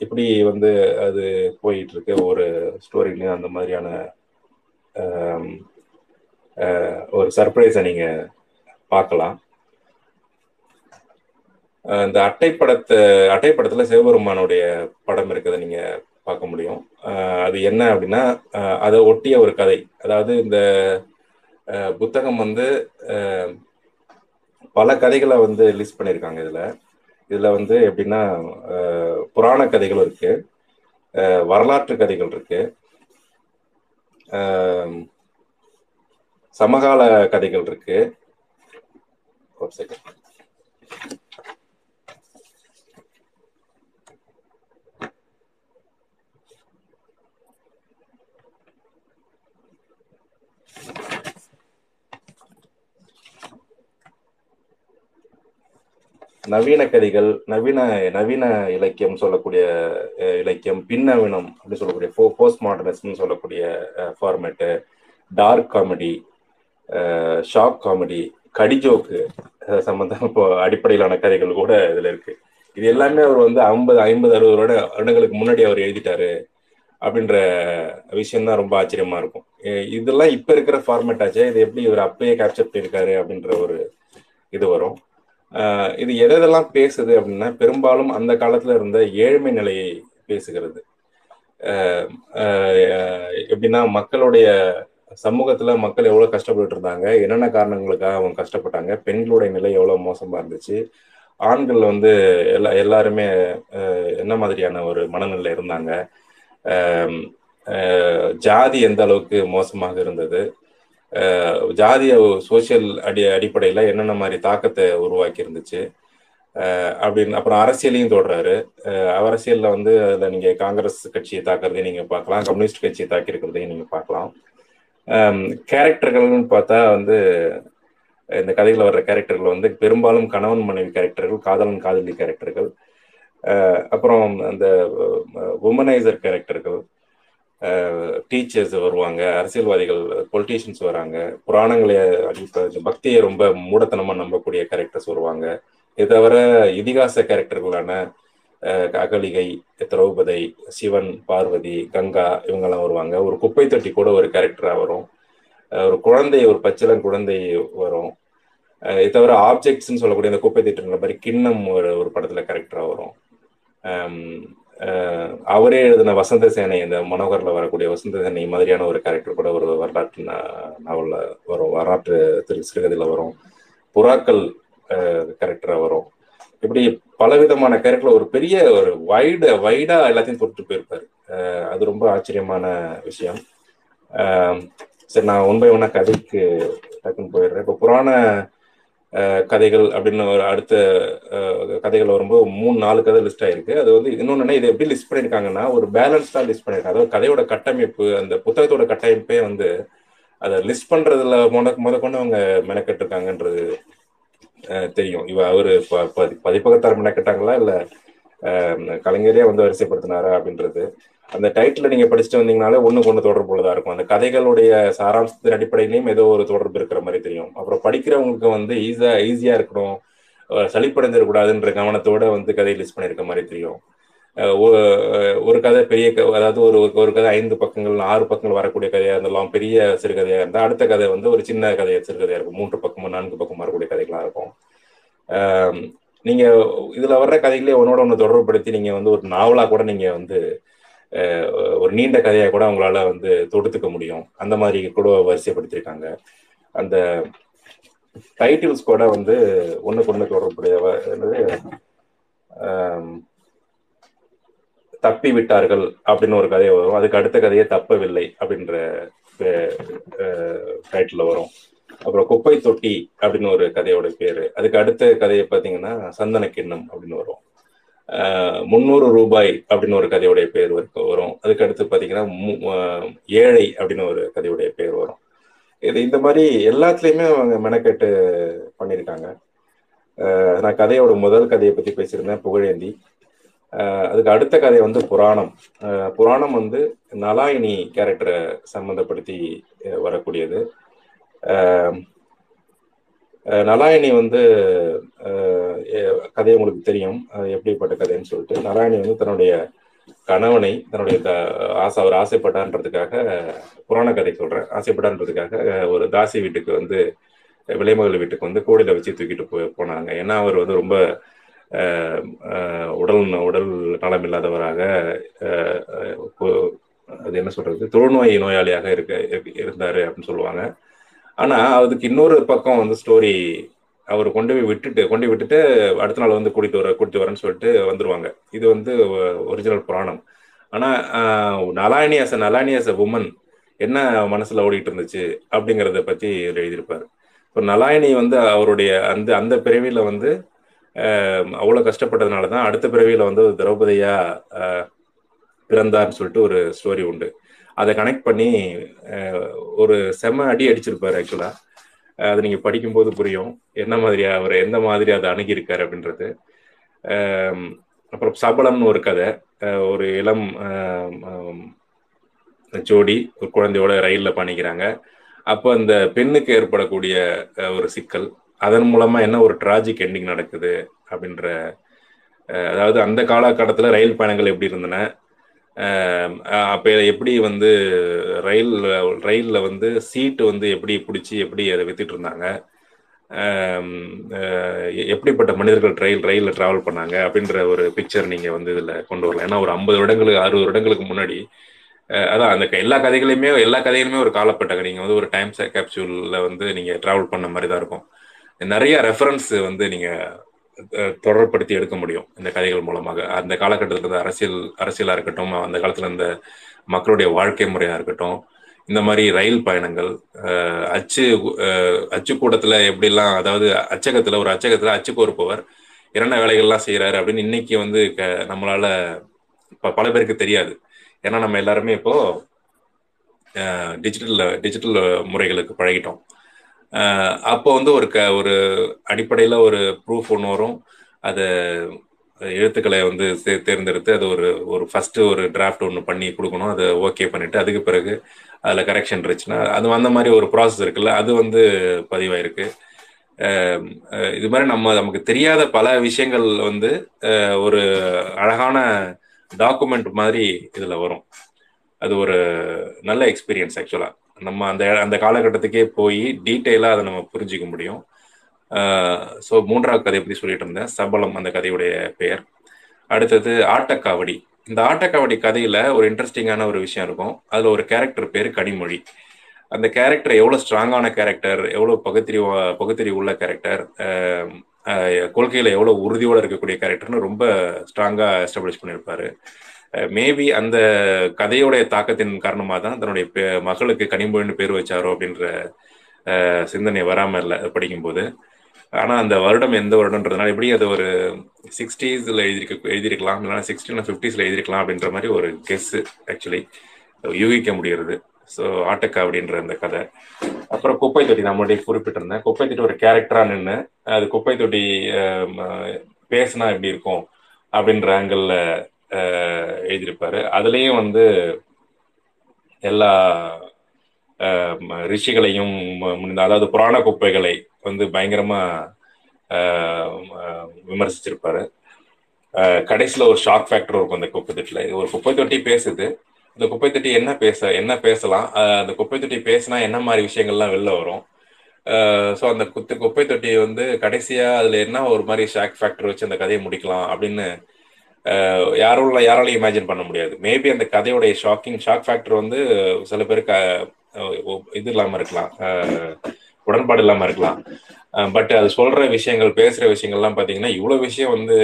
இப்படி வந்து அது போயிட்டு இருக்கு ஒரு ஸ்டோரிலையும் அந்த மாதிரியான ஒரு சர்ப்ரைஸை நீங்க பார்க்கலாம். இந்த அட்டைப்படத்தை அட்டைப்படத்துல சிவபெருமானுடைய படம் இருக்கிறத நீங்க பார்க்க முடியும். அது என்ன அப்படின்னா அதை ஒட்டிய ஒரு கதை. அதாவது இந்த புத்தகம் வந்து பல கதைகளை வந்து லிஸ்ட் பண்ணியிருக்காங்க இதுல. இதுல வந்து எப்படின்னா புராண கதைகள் இருக்கு. வரலாற்று கதைகள் இருக்கு. சமகால கதைகள் இருக்கு. ஒரு செகண்ட் நவீன கதைகள் நவீன நவீன இலக்கியம் சொல்லக்கூடிய இலக்கியம் பின்னவீனம் அப்படின்னு சொல்லக்கூடிய போஸ்ட் மாடர்னிஸ்ட்னு சொல்லக்கூடிய format dark comedy shock comedy கடிஜோக்கு சம்பந்தம் இப்போ அடிப்படையிலான கதைகள் கூட இதில் இருக்கு. இது எல்லாமே அவர் வந்து ஐம்பது ஐம்பது அறுபது வருட வருடங்களுக்கு முன்னாடி அவர் எழுதிட்டாரு அப்படின்ற விஷயம்தான் ரொம்ப ஆச்சரியமா இருக்கும். இதெல்லாம் இப்போ இருக்கிற ஃபார்மேட் ஆச்சு இது எப்படி இவர் அப்பயே கேப்சர் பண்ணியிருக்காரு அப்படின்ற ஒரு இது வரும். இது எதெல்லாம் பேசுது அப்படின்னா பெரும்பாலும் அந்த காலத்துல இருந்த ஏழ்மை நிலையை பேசுகிறது. எப்படின்னா மக்களுடைய சமூகத்துல மக்கள் எவ்வளவு கஷ்டப்பட்டு இருந்தாங்க என்னென்ன காரணங்களுக்காக அவங்க கஷ்டப்பட்டாங்க பெண்களுடைய நிலை எவ்வளவு மோசமா இருந்துச்சு ஆண்கள் வந்து எல்லா எல்லாருமே என்ன மாதிரியான ஒரு மனநிலை இருந்தாங்க ஜாதி எந்த அளவுக்கு மோசமாக இருந்தது ஜாதிய சோசியல் அடி அடிப்படையில் என்னென்ன மாதிரி தாக்கத்தை உருவாக்கி இருந்துச்சு அப்படின்னு அப்புறம் அரசியலையும் தொடர்றாரு அரசியலில் வந்து அதில் நீங்கள் காங்கிரஸ் கட்சியை தாக்குறதையும் நீங்கள் பார்க்கலாம். கம்யூனிஸ்ட் கட்சியை தாக்கியிருக்கிறதையும் நீங்கள் பார்க்கலாம். கேரக்டர்கள்னு பார்த்தா வந்து இந்த கதையில் வர்ற கேரக்டர்கள் வந்து பெரும்பாலும் கணவன் மனைவி கேரக்டர்கள் காதலன் காதலி கேரக்டர்கள். அப்புறம் அந்த உமனைசர் கேரக்டர்கள். டீச்சர்ஸ் வருவாங்க அரசியல்வாதிகள் பொலிட்டீஷியன்ஸ் வராங்க. புராணங்களை அடிப்ப பக்தியை ரொம்ப மூடத்தனமா நம்பக்கூடிய கேரக்டர்ஸ் வருவாங்க. இது தவிர இதிகாச கேரக்டர்களான அகலிகை திரௌபதி சிவன் பார்வதி கங்கா இவங்கெல்லாம் வருவாங்க. ஒரு குப்பை தொட்டி கூட ஒரு கேரக்டரா வரும். ஒரு குழந்தை ஒரு பச்சிலன் குழந்தை வரும். இது தவிர ஆப்ஜெக்ட்ஸ்ன்னு சொல்லக்கூடிய அந்த குப்பை திட்டுற மாதிரி கிண்ணம் ஒரு ஒரு படத்துல கேரக்டரா வரும். அவரே எழுதின வசந்த சேனை இந்த மனோகர்ல வரக்கூடிய வசந்த சேனை மாதிரியான ஒரு கேரக்டர் கூட ஒரு வரலாற்று நாவலில் வரும். வரலாற்று திரு சிறுகதையில் வரும். புறாக்கள் கேரக்டராக வரும். இப்படி பலவிதமான கேரக்டர் ஒரு பெரிய ஒரு வைடு வைடா எல்லாத்தையும் தொட்டு போயிருப்பாரு. அது ரொம்ப ஆச்சரியமான விஷயம். சரி நான் ஒன் பை ஒன்னா கதைக்கு டக்குன்னு போயிடுறேன். இப்போ புராண கதைகள் அப்படின்னு ஒரு அடுத்த கதைகள் வரும்போது மூணு நாலு கதை லிஸ்ட் ஆயிருக்கு. அது வந்து இன்னொன்னு இது எப்படி லிஸ்ட் பண்ணியிருக்காங்கன்னா ஒரு பேலன்ஸ்டாக லிஸ்ட் பண்ணியிருக்காங்க. அதாவது கதையோட கட்டமைப்பு அந்த புத்தகத்தோட கட்டமைப்பே வந்து அதை லிஸ்ட் பண்றதுல முத முத கொண்டு அவங்க மெனக்கெட்டு இருக்காங்கன்றது தெரியும். இவ அவரு பதிப்பகத்தார் மெனக்கெட்டாங்களா? இல்லை கலைஞரே வந்து வரிசைப்படுத்தினாரா அப்படின்றது. அந்த டைட்டில் நீங்க படிச்சுட்டு வந்தீங்கனாலே ஒண்ணுக்கு கொண்டு தொடர்பு உள்ளதா இருக்கும். அந்த கதைகளுடைய சாராம்சத்தின் அடிப்படையிலையும் ஏதோ ஒரு தொடர்பு இருக்கிற மாதிரி தெரியும். அப்புறம் படிக்கிறவங்களுக்கு வந்து ஈஸியா ஈஸியா இருக்கணும். சளிப்படைஞ்சிடக்கூடாதுன்ற கவனத்தோட வந்து கதை லிஸ்ட் பண்ணிருக்க மாதிரி தெரியும். ஒரு கதை பெரிய அதாவது ஒரு ஒரு கதை ஐந்து பக்கங்கள் ஆறு பக்கங்கள் வரக்கூடிய கதையா இருந்தாலும் பெரிய சிறுகதையா இருந்தா அடுத்த கதை வந்து ஒரு சின்ன கதை சிறுகதையா இருக்கும். மூன்று பக்கமும் நான்கு பக்கம் வரக்கூடிய கதைகளா இருக்கும். நீங்க இதுல வர்ற கதைகளே ஒன்னோட ஒன்று தொடர்புபடுத்தி நீங்க வந்து ஒரு நாவலா கூட நீங்க வந்து ஒரு நீண்ட கதையா கூட அவங்களால வந்து தொடுத்துக்க முடியும். அந்த மாதிரி கூட வரிசைப்படுத்திருக்காங்க அந்த டைட்டில்ஸ் கூட வந்து ஒண்ணுக்கு ஒண்ணு தொடர்புடைய தப்பி விட்டார்கள் அப்படின்னு ஒரு கதை வரும். அதுக்கு அடுத்த கதையே தப்பவில்லை அப்படின்ற டைட்டில் வரும். அப்புறம் குப்பை தொட்டி அப்படின்னு ஒரு கதையோட பேரு. அதுக்கு அடுத்த கதையை பார்த்தீங்கன்னா சந்தன கிண்ணம் அப்படின்னு வரும். முந்நூறு ரூபாய் அப்படின்னு ஒரு கதையுடைய பேர் வரும். அதுக்கடுத்து பார்த்தீங்கன்னா ஏழை அப்படின்னு ஒரு கதையுடைய பேர் வரும். இது இந்த மாதிரி எல்லாத்துலேயுமே அவங்க மெனக்கெட்டு பண்ணியிருக்காங்க. நான் கதையோட முதல் கதையை பற்றி பேசியிருந்தேன் புகழேந்தி. அதுக்கு அடுத்த கதை வந்து புராணம். புராணம் வந்து நலாயினி கேரக்டரை சம்மந்தப்படுத்தி வரக்கூடியது. நலாயணி வந்து கதை உங்களுக்கு தெரியும். எப்படிப்பட்ட கதைன்னு சொல்லிட்டு நாராயணி வந்து தன்னுடைய கணவனை தன்னுடைய ஆசை அவர் ஆசைப்பட்டான்றதுக்காக புராண கதை சொல்றேன். ஆசைப்பட்டான்றதுக்காக ஒரு தாசி வீட்டுக்கு வந்து விலைமகள் வீட்டுக்கு வந்து கோடியில வச்சு தூக்கிட்டு போய் போனாங்க. ஏன்னா அவர் வந்து ரொம்ப உடல் உடல் நலம் இல்லாதவராக அது என்ன சொல்றது? தொழுநோய் நோயாளியாக இருக்க இருந்தாரு அப்படின்னு சொல்லுவாங்க. ஆனா அதுக்கு இன்னொரு பக்கம் வந்து ஸ்டோரி அவர் கொண்டு போய் விட்டுட்டு கொண்டு விட்டுட்டு அடுத்த நாள் வந்து கூட்டிட்டு வர கூட்டிட்டு வரேன்னு சொல்லிட்டு வந்துருவாங்க. இது வந்து ஒரிஜினல் புராணம். ஆனா Nalini as Nalini as a woman என்ன மனசுல ஓடிட்டு இருந்துச்சு அப்படிங்கிறத பத்தி எழுதியிருப்பாரு. இப்போ நலாயனி வந்து அவருடைய அந்த அந்த பிறவியில வந்து அவ்வளோ கஷ்டப்பட்டதுனால தான் அடுத்த பிறவியில வந்து திரௌபதியா பிறந்தார்னு சொல்லிட்டு ஒரு ஸ்டோரி உண்டு. அதை கனெக்ட் பண்ணி ஒரு செம அடி அடிச்சிருப்பாரு ஆக்சுவலா அதை நீங்க படிக்கும்போது புரியும். என்ன மாதிரியா அவர் எந்த மாதிரி அதை அணுகியிருக்காரு அப்படின்றது. அப்புறம் சபலம்னு ஒரு கதை. ஒரு இளம் ஜோடி ஒரு குழந்தையோட ரயிலில் பண்ணிக்கிறாங்க அப்போ அந்த பெண்ணுக்கு ஏற்படக்கூடிய ஒரு சிக்கல். அதன் மூலமா என்ன ஒரு டிராஜிக் எண்டிங் நடக்குது அப்படின்ற அதாவது அந்த காலகட்டத்தில் ரயில் பயணங்கள் எப்படி இருந்தன? அப்போ எப்படி வந்து ரயில் ரயிலில் வந்து சீட்டு வந்து எப்படி பிடிச்சி எப்படி அதை வித்துட்டு இருந்தாங்க? எப்படிப்பட்ட மனிதர்கள் ரயில் ரயிலில் ட்ராவல் பண்ணாங்க? அப்படின்ற ஒரு பிக்சர் நீங்கள் வந்து இதில் கொண்டு வரலாம். ஏன்னா ஒரு ஐம்பது வருடங்களுக்கு அறுபது வருடங்களுக்கு முன்னாடி அதான் அந்த எல்லா கதைகளையுமே எல்லா கதைகளுமே ஒரு காலப்பட்டாங்க நீங்கள் வந்து ஒரு டைம் கேப்சூலில் வந்து நீங்கள் ட்ராவல் பண்ண மாதிரி தான் இருக்கும். நிறைய ரெஃபரன்ஸ் வந்து நீங்கள் தொடர்படுத்தி எடுக்க முடியும் இந்த கதைகள் மூலமாக. அந்த காலகட்டத்தில் இருந்த அரசியல் அரசியலாக இருக்கட்டும் அந்த காலத்தில் இருந்த மக்களுடைய வாழ்க்கை முறையாக இருக்கட்டும் இந்த மாதிரி ரயில் பயணங்கள் அச்சு அச்சுக்கூடத்தில் எப்படிலாம் அதாவது அச்சகத்தில் ஒரு அச்சகத்தில் அச்சு கோர்ப்பவர் என்னென்ன வேலைகள்லாம் செய்கிறாரு அப்படின்னு இன்னைக்கு வந்து க நம்மளால இப்போ பல பேருக்கு தெரியாது. ஏன்னா நம்ம எல்லாருமே இப்போ டிஜிட்டல் டிஜிட்டல் முறைகளுக்கு பழகிட்டோம். அப்போ வந்து ஒரு க ஒரு அடிப்படையில் ஒரு ப்ரூஃப் ஒன்று வரும். அதை எழுத்துக்களை வந்து தேர்ந்தெடுத்து அது ஒரு ஒரு ஃபஸ்ட்டு ஒரு டிராஃப்ட் ஒன்று பண்ணி கொடுக்கணும். அதை ஓகே பண்ணிவிட்டு அதுக்கு பிறகு அதில் கரெக்ஷன் இருந்துச்சுன்னா அது அந்த மாதிரி ஒரு ப்ராசஸ் இருக்குல்ல அது வந்து பதிவாயிருக்கு. இது மாதிரி நம்ம நமக்கு தெரியாத பல விஷயங்கள் வந்து ஒரு அழகான டாக்குமெண்ட் மாதிரி இதில் வரும். அது ஒரு நல்ல எக்ஸ்பீரியன்ஸ் ஆக்சுவலாக நம்ம அந்த அந்த காலகட்டத்துக்கே போய் டீட்டெயிலாக அதை நம்ம புரிஞ்சிக்க முடியும். ஸோ மூன்றாவது கதை எப்படி சொல்லிட்டு இருந்தேன். சபலம் அந்த கதையுடைய பெயர். அடுத்தது ஆட்டக்காவடி. இந்த ஆட்டக்காவடி கதையில ஒரு இன்ட்ரெஸ்டிங்கான ஒரு விஷயம் இருக்கும். அதில் ஒரு கேரக்டர் பேர் கனிமொழி. அந்த கேரக்டர் எவ்வளோ ஸ்ட்ராங்கான கேரக்டர் எவ்வளோ பகுத்தறிவு பகுத்தறிவு உள்ள கேரக்டர் கொள்கையில் எவ்வளோ உறுதியோடு இருக்கக்கூடிய கேரக்டர்னு ரொம்ப ஸ்ட்ராங்காக எஸ்டாப்ளிஷ் பண்ணியிருப்பாரு. மேபி அந்த கதையோடைய தாக்கத்தின் காரணமாக தான் தன்னுடைய மகளுக்கு கனிமொழின்னு பேர் வச்சாரோ அப்படின்ற சிந்தனை வராமல் இல்லை படிக்கும்போது. ஆனால் அந்த வருடம் எந்த வருடம்ன்றதுனால எப்படி அது ஒரு சிக்ஸ்டீஸில் எழுதிருக்க எழுதிருக்கலாம் இல்லைனா சிக்ஸ்டீன் ஃபிஃப்டிஸில் எழுதிருக்கலாம் அப்படின்ற மாதிரி ஒரு கெஸ்ஸு ஆக்சுவலி யூகிக்க முடிகிறது. ஸோ ஆட்டக்கா அப்படின்ற அந்த கதை. அப்புறம் குப்பை தொட்டி நான் முன்னாடி குறிப்பிட்டிருந்தேன். குப்பை தொட்டி ஒரு கேரக்டராக நின்று அது குப்பை தொட்டி பேசினா எப்படி இருக்கும் அப்படின்ற ஆங்கிளில் எழுதியிருப்பாரு. அதுலேயும் வந்து எல்லா ரிஷிகளையும் அதாவது புராண குப்பைகளை வந்து பயங்கரமா விமர்சிச்சிருப்பாரு. கடைசியில் ஒரு ஷார்க் ஃபேக்டர் இருக்கும் அந்த குப்பை தொட்டியில் ஒரு குப்பை தொட்டி பேசுது. இந்த குப்பை தொட்டி என்ன பேச என்ன பேசலாம்? அந்த குப்பை தொட்டி பேசினா என்ன மாதிரி விஷயங்கள்லாம் வெளில வரும்? ஸோ அந்த குத்து குப்பை தொட்டியை வந்து கடைசியாக அதில் என்ன ஒரு மாதிரி ஷாக் ஃபேக்டர் வச்சு அந்த கதையை முடிக்கலாம் அப்படின்னு யாரும் யாராலையும் இமேஜின் பண்ண முடியாது. மேபி அந்த கதையோடைய ஷாக்கிங் ஷாக் ஃபேக்டர் வந்து சில பேருக்கு இது இல்லாம இருக்கலாம். உடன்பாடு இல்லாம இருக்கலாம். பட் அது சொல்ற விஷயங்கள் பேசுற விஷயங்கள்லாம் பாத்தீங்கன்னா இவ்வளவு விஷயம் வந்து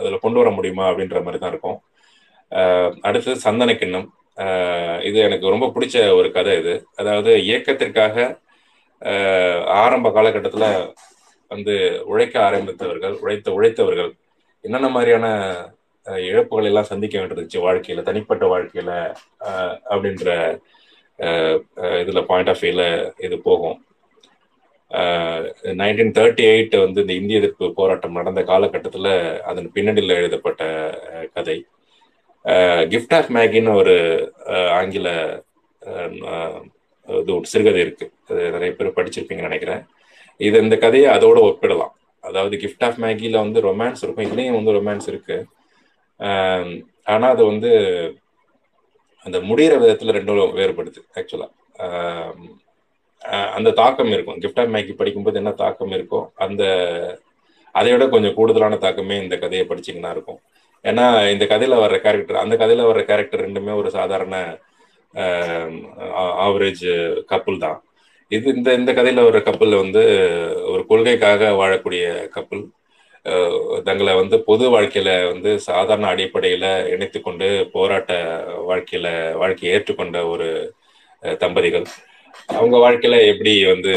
அதுல கொண்டு வர முடியுமா அப்படின்ற மாதிரி தான் இருக்கும். அடுத்தது சந்தன கிண்ணம். இது எனக்கு ரொம்ப பிடிச்ச ஒரு கதை இது. அதாவது இயக்கத்திற்காக ஆரம்ப காலகட்டத்தில் வந்து உழைக்க ஆரம்பித்தவர்கள் உழைத்த உழைத்தவர்கள் என்னென்ன மாதிரியான இழப்புகள் எல்லாம் சந்திக்க வேண்டியிருந்துச்சு வாழ்க்கையில தனிப்பட்ட வாழ்க்கையில அப்படின்ற இதுல பாயிண்ட் ஆஃப் வியூல இது போகும். நைன்டீன் தேர்ட்டி எயிட் வந்து இந்த இந்திய எதிர்ப்பு போராட்டம் நடந்த காலகட்டத்தில் அதன் பின்னணியில் எழுதப்பட்ட கதை. கிஃப்ட் ஆஃப் மேகின்னு ஒரு ஆங்கில இது ஒரு சிறுகதை இருக்கு. அது நிறைய பேர் படிச்சிருப்பீங்கன்னு நினைக்கிறேன். இது இந்த கதையை அதோட ஒப்பிடலாம். அதாவது கிஃப்ட் ஆஃப் மேகியில் வந்து ரொமான்ஸ் இருக்கும். இதுலேயும் வந்து ரொமான்ஸ் இருக்கு. ஆனால் அது வந்து அந்த முடிகிற விதத்தில் ரெண்டும் வேறுபடுது ஆக்சுவலா அந்த தாக்கம் இருக்கும். கிஃப்ட் ஆஃப் மேகி படிக்கும்போது என்ன தாக்கம் இருக்கோ அந்த அதை விட கொஞ்சம் கூடுதலான தாக்கமே இந்த கதையை படிச்சிங்கன்னா இருக்கும். ஏன்னா இந்த கதையில வர்ற கேரக்டர் அந்த கதையில வர்ற கேரக்டர் ரெண்டுமே ஒரு சாதாரண ஆவரேஜ் கப்புள் தான். இது இந்த இந்த கதையில வர்ற கப்பல் வந்து ஒரு கொள்கைக்காக வாழக்கூடிய கப்பல் தங்களை வந்து பொது வாழ்க்கையில வந்து சாதாரண அடிப்படையில இணைத்து கொண்டு போராட்ட வாழ்க்கையில வாழ்க்கையை ஏற்றுக்கொண்ட ஒரு தம்பதிகள். அவங்க வாழ்க்கையில எப்படி வந்து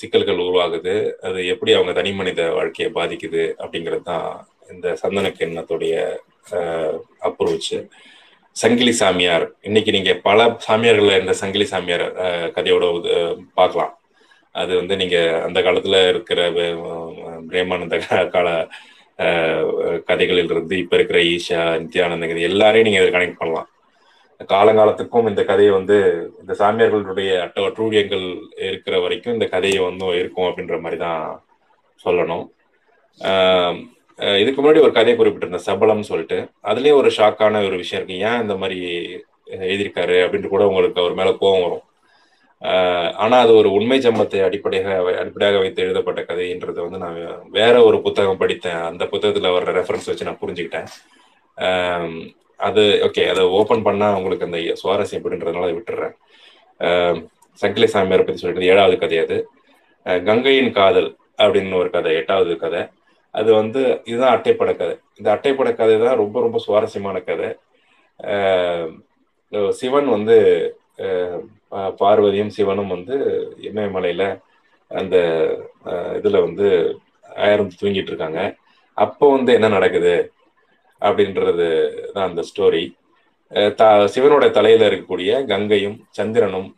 சிக்கல்கள் உருவாகுது அது எப்படி அவங்க தனி மனித வாழ்க்கையை பாதிக்குது அப்படிங்கிறது தான் இந்த சந்தன கிண்ணத்துடைய அப்ரோச் சங்கிலி சாமியார். இன்னைக்கு நீங்க பல சாமியார்கள் இந்த சங்கிலி சாமியார் கதையோட பார்க்கலாம். அது வந்து நீங்க அந்த காலத்துல இருக்கிற பிரேமானந்த கால கதைகளில் இருந்து இப்ப இருக்கிற ஈஷா நித்யானந்த எல்லாரையும் நீங்க கனெக்ட் பண்ணலாம். காலங்காலத்துக்கும் இந்த கதையை வந்து இந்த சாமியார்களுடைய அட்ட அற்றூழியங்கள் இருக்கிற வரைக்கும் இந்த கதையை வந்து இருக்கும் அப்படின்ற மாதிரி தான் சொல்லணும். இதுக்கு முன்னாடி ஒரு கதையை குறிப்பிட்டிருந்தேன் சபலம்னு சொல்லிட்டு. அதுலயும் ஒரு ஷாக்கான ஒரு விஷயம் இருக்கு. ஏன் இந்த மாதிரி எழுதியிருக்காரு அப்படின்ட்டு கூட உங்களுக்கு அவர் மேல கோபம் வரும். ஆனா அது ஒரு உண்மை சம்பவத்தை அடிப்படையாக அடிப்படையாக வைத்து எழுதப்பட்ட கதைன்றது வந்து நான் வேற ஒரு புத்தகம் படித்தேன். அந்த புத்தகத்துல வர்ற ரெஃபரன்ஸ் வச்சு நான் புரிஞ்சுக்கிட்டேன். அது ஓகே அதை ஓபன் பண்ணா உங்களுக்கு அந்த சுவாரஸ்யம் எப்படின்றதுனால அதை விட்டுறேன். சங்கிலி சாமியார் பத்தி சொல்லிட்டு ஏழாவது கதை அது. கங்கையின் காதல் அப்படின்னு ஒரு கதை எட்டாவது கதை. அது வந்து இதுதான் அட்டைப்பட கதை. இந்த அட்டைப்பட கதை தான் ரொம்ப ரொம்ப சுவாரஸ்யமான கதை. சிவன் வந்து பா- பார்வதியும் சிவனும் வந்து இமயமலையில அந்த இதுல வந்து ஆயிரம் தூங்கிட்டு இருக்காங்க. அப்போ வந்து என்ன நடக்குது அப்படின்றது தான் அந்த ஸ்டோரி சிவனோட தலையில இருக்கக்கூடிய கங்கையும் சந்திரனும்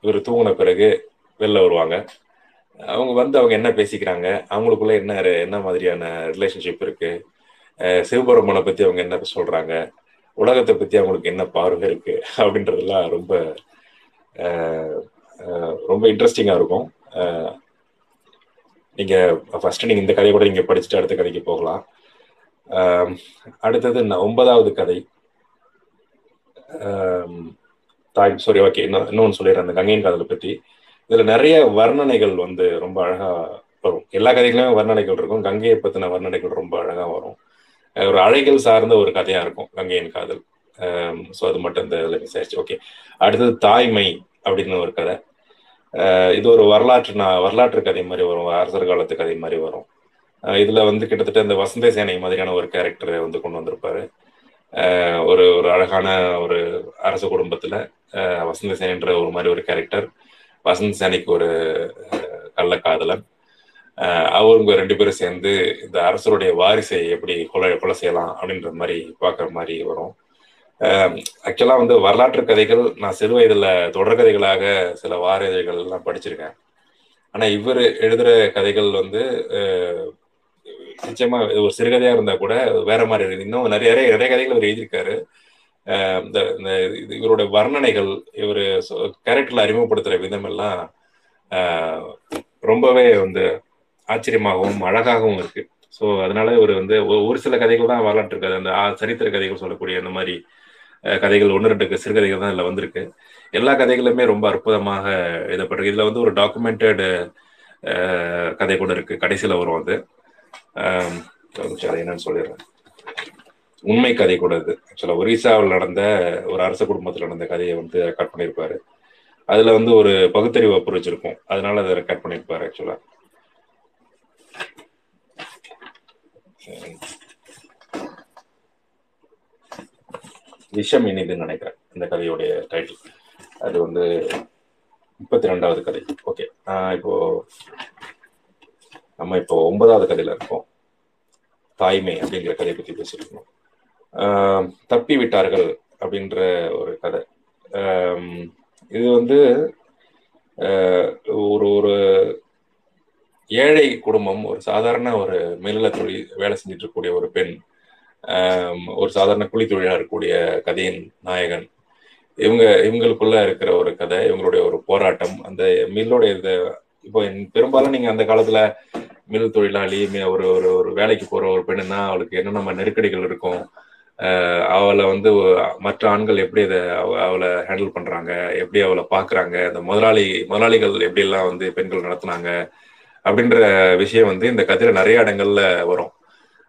இவர் தூங்கின பிறகு வெளில வருவாங்க. அவங்க வந்து அவங்க என்ன பேசிக்கிறாங்க? அவங்களுக்குள்ள என்ன என்ன மாதிரியான ரிலேஷன்ஷிப் இருக்கு? சிவபெருமனை சிவபெருமானை பத்தி அவங்க என்ன சொல்றாங்க? உலகத்தை பத்தி அவங்களுக்கு என்ன பார்வை இருக்கு? அப்படின்றதெல்லாம் ரொம்ப ரொம்ப இன்ட்ரெஸ்டிங்கா இருக்கும். நீங்க ஃபர்ஸ்ட் நீங்க இந்த கதையை கூட நீங்க படிச்சுட்டு அடுத்த கதைக்கு போகலாம். அடுத்தது நான் ஒன்பதாவது கதை. தாய் சாரி ஓகே இன்னும் இன்னொன்று சொல்லிடுறேன் அந்த கங்கையின் காதலை பத்தி. இதுல நிறைய வர்ணனைகள் வந்து ரொம்ப அழகா வரும். எல்லா கதைகளுமே வர்ணனைகள் இருக்கும். கங்கையை பத்தின வர்ணனைகள் ரொம்ப அழகா வரும். ஒரு அழைகள் சார்ந்த ஒரு கதையா இருக்கும் கங்கையின் காதல். ஸோ அது மட்டும் இந்த இதில் மிஸ் ஆயிடுச்சு ஓகே அடுத்தது தாய்மை அப்படின்னு ஒரு கதை. இது ஒரு வரலாற்று நான் வரலாற்று கதை மாதிரி வரும். அரசர் காலத்து கதை மாதிரி வரும். இதுல வந்து கிட்டத்தட்ட இந்த வசந்த சேனை மாதிரியான ஒரு கேரக்டரை வந்து கொண்டு வந்திருப்பாரு. ஒரு ஒரு அழகான ஒரு அரச குடும்பத்துல வசந்த சேனைன்ற ஒரு மாதிரி ஒரு கேரக்டர் வசந்த் சேனிக்கு ஒரு அஹ், கள்ளக்காதலன் அவங்க ரெண்டு பேரும் சேர்ந்து இந்த அரசருடைய வாரிசை எப்படி கொலை கொலை செய்யலாம் அப்படின்ற மாதிரி பார்க்குற மாதிரி வரும். ஆக்சுவலா வந்து வரலாற்று கதைகள் நான் சிறு வயதில் தொடர்கதைகளாக சில வார இதழ்கள்லாம் படிச்சிருக்கேன். ஆனா இவர் எழுதுகிற கதைகள் வந்து நிச்சயமாக நிச்சயமா இது ஒரு சிறுகதையா இருந்தால் கூட வேற மாதிரி இன்னும் நிறைய நிறைய நிறைய கதைகள் அவர் எழுதியிருக்காரு. இந்த இந்த இது- இவரோட வர்ணனைகள் இவர் கேரக்டர்ல அறிமுகப்படுத்துற விதம் எல்லாம் ரொம்பவே வந்து ஆச்சரியமாகவும் அழகாகவும் இருக்கு. ஸோ அதனால இவர் வந்து ஒரு சில கதைகள் தான் வரலாற்று கதை அந்த சரித்திர கதைகள் சொல்லக்கூடிய அந்த மாதிரி கதைகள் ஒன்று ரெண்டு சிறுகதைகள் தான் இதில் வந்திருக்கு. எல்லா கதைகளுமே ரொம்ப அற்புதமாக எழுதப்பட்டிருக்கு. இதில் வந்து ஒரு டாக்குமெண்டட் கதை கூட இருக்கு. கடைசியில் வரும் அது என்னன்னு சொல்லிடுறேன். உண்மை கதை கூட இது. ஆக்சுவலா ஒரிசாவில் நடந்த ஒரு அரச குடும்பத்தில் நடந்த கதையை வந்து ரெக்கார்ட் பண்ணியிருப்பாரு அதுல வந்து ஒரு பகுத்தறிவு அப்ரோச் இருக்கும் அதனால அதை ரெக்கார்ட் பண்ணியிருப்பாரு ஆக்சுவலா விஷம் இனிதுன்னு நினைக்கிறேன் இந்த கதையுடைய டைட்டில் அது வந்து முப்பத்தி ரெண்டாவது கதை ஓகே இப்போ நம்ம இப்போ ஒன்பதாவது கதையில இருக்கோம். தாய்மை அப்படிங்கிற கதையை பத்தி பேசியிருக்கோம் தப்பி விட்டார்கள் அப்படின்ற ஒரு கதை. இது வந்து ஆஹ் ஒரு ஒரு ஏழை குடும்பம் ஒரு சாதாரண ஒரு மேல்நில தொழில் வேலை செஞ்சுட்டு இருக்கக்கூடிய ஒரு பெண் ஒரு சாதாரண கூலி தொழிலாக இருக்கக்கூடிய கதையின் நாயகன். இவங்க இவங்களுக்குள்ள இருக்கிற ஒரு கதை இவங்களுடைய ஒரு போராட்டம். அந்த மில்லுடைய இது இப்போ பெரும்பாலும் நீங்க அந்த காலத்துல மில் தொழிலாளி ஒரு ஒரு ஒரு வேலைக்கு போற ஒரு பெண்ணுன்னா அவளுக்கு என்னென்ன நெருக்கடிகள் இருக்கும்? அவளை வந்து மற்ற ஆண்கள் எப்படி அதை அவ- அவளை ஹேண்டில் பண்றாங்க எப்படி அவளை பாக்குறாங்க இந்த முதலாளி முதலாளிகள் எப்படி எல்லாம் வந்து பெண்கள் நடத்துனாங்க அப்படின்ற விஷயம் வந்து இந்த கதையில நிறைய இடங்கள்ல வரும்.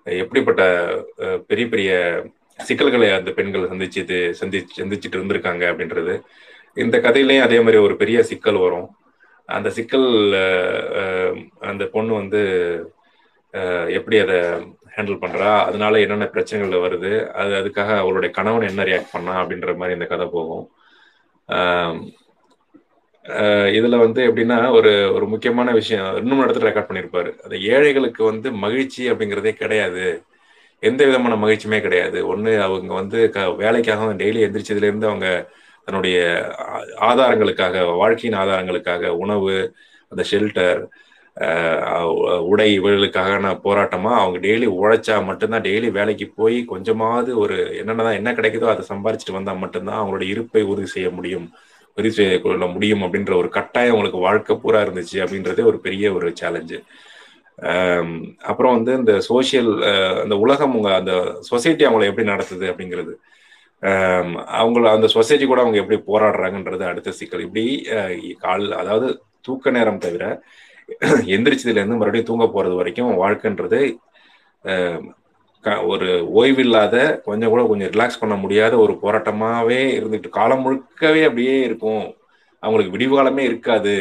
எப்படிப்பட்ட பெரிய பெரிய சிக்கல்களை அந்த பெண்கள் சந்திச்சுது சந்தி சந்திச்சுட்டு இருந்திருக்காங்க அப்படின்றது. இந்த கதையிலயும் அதே மாதிரி ஒரு பெரிய சிக்கல் வரும். அந்த சிக்கல் அந்த பொண்ணு வந்து எப்படி அதை ஹேண்டில் பண்றா? அதனால என்னென்ன பிரச்சனைகள் வருது? அது அதுக்காக அவளுடைய கணவன் என்ன ரியாக்ட் பண்ணா அப்படின்ற மாதிரி இந்த கதை போகும். இதுல வந்து எப்படின்னா ஒரு ஒரு முக்கியமான விஷயம். இன்னும் இடத்துல ரெக்கார்ட் பண்ணியிருப்பாரு அந்த ஏழைகளுக்கு வந்து மகிழ்ச்சி அப்படிங்கிறதே கிடையாது. எந்த விதமான மகிழ்ச்சியுமே கிடையாது. ஒண்ணு அவங்க வந்து க வேலைக்காக டெய்லி எந்திரிச்சதுல இருந்து அவங்க தன்னுடைய ஆதாரங்களுக்காக வாழ்க்கையின் ஆதாரங்களுக்காக உணவு அந்த ஷெல்டர் உடை இவர்களுக்கான போராட்டமா? அவங்க டெய்லி உழைச்சா மட்டும்தான் டெய்லி வேலைக்கு போய் கொஞ்சமாவது ஒரு என்னென்னதான் என்ன கிடைக்குதோ அதை சம்பாரிச்சிட்டு வந்தா மட்டும்தான் அவங்களோட இருப்பை உறுதி செய்ய முடியும். உறுதி செய்ய கொள்ள முடியும் அப்படின்ற ஒரு கட்டாயம் அவங்களுக்கு வாழ்க்கை பூரா இருந்துச்சு அப்படின்றதே ஒரு பெரிய ஒரு சேலஞ்சு அப்புறம் வந்து இந்த சோசியல் அந்த உலகம் உங்க அந்த சொசைட்டி அவங்கள எப்படி நடத்துது அப்படிங்கிறது. அவங்கள அந்த சொசைட்டி கூட அவங்க எப்படி போராடுறாங்கன்றது அடுத்த சிக்கல். இப்படி கால் அதாவது தூக்க நேரம் தவிர எந்திரிச்சதுல இருந்து மறுபடியும் தூங்க போறது வரைக்கும் வாழ்க்கைன்றது ஒரு ஓய்வில்லாத கொஞ்சம் கூட கொஞ்சம் ரிலாக்ஸ் பண்ண முடியாத ஒரு போராட்டமாவே இருந்துட்டு காலம் முழுக்கவே அப்படியே இருக்கும். அவங்களுக்கு விடிவு காலமே இருக்காது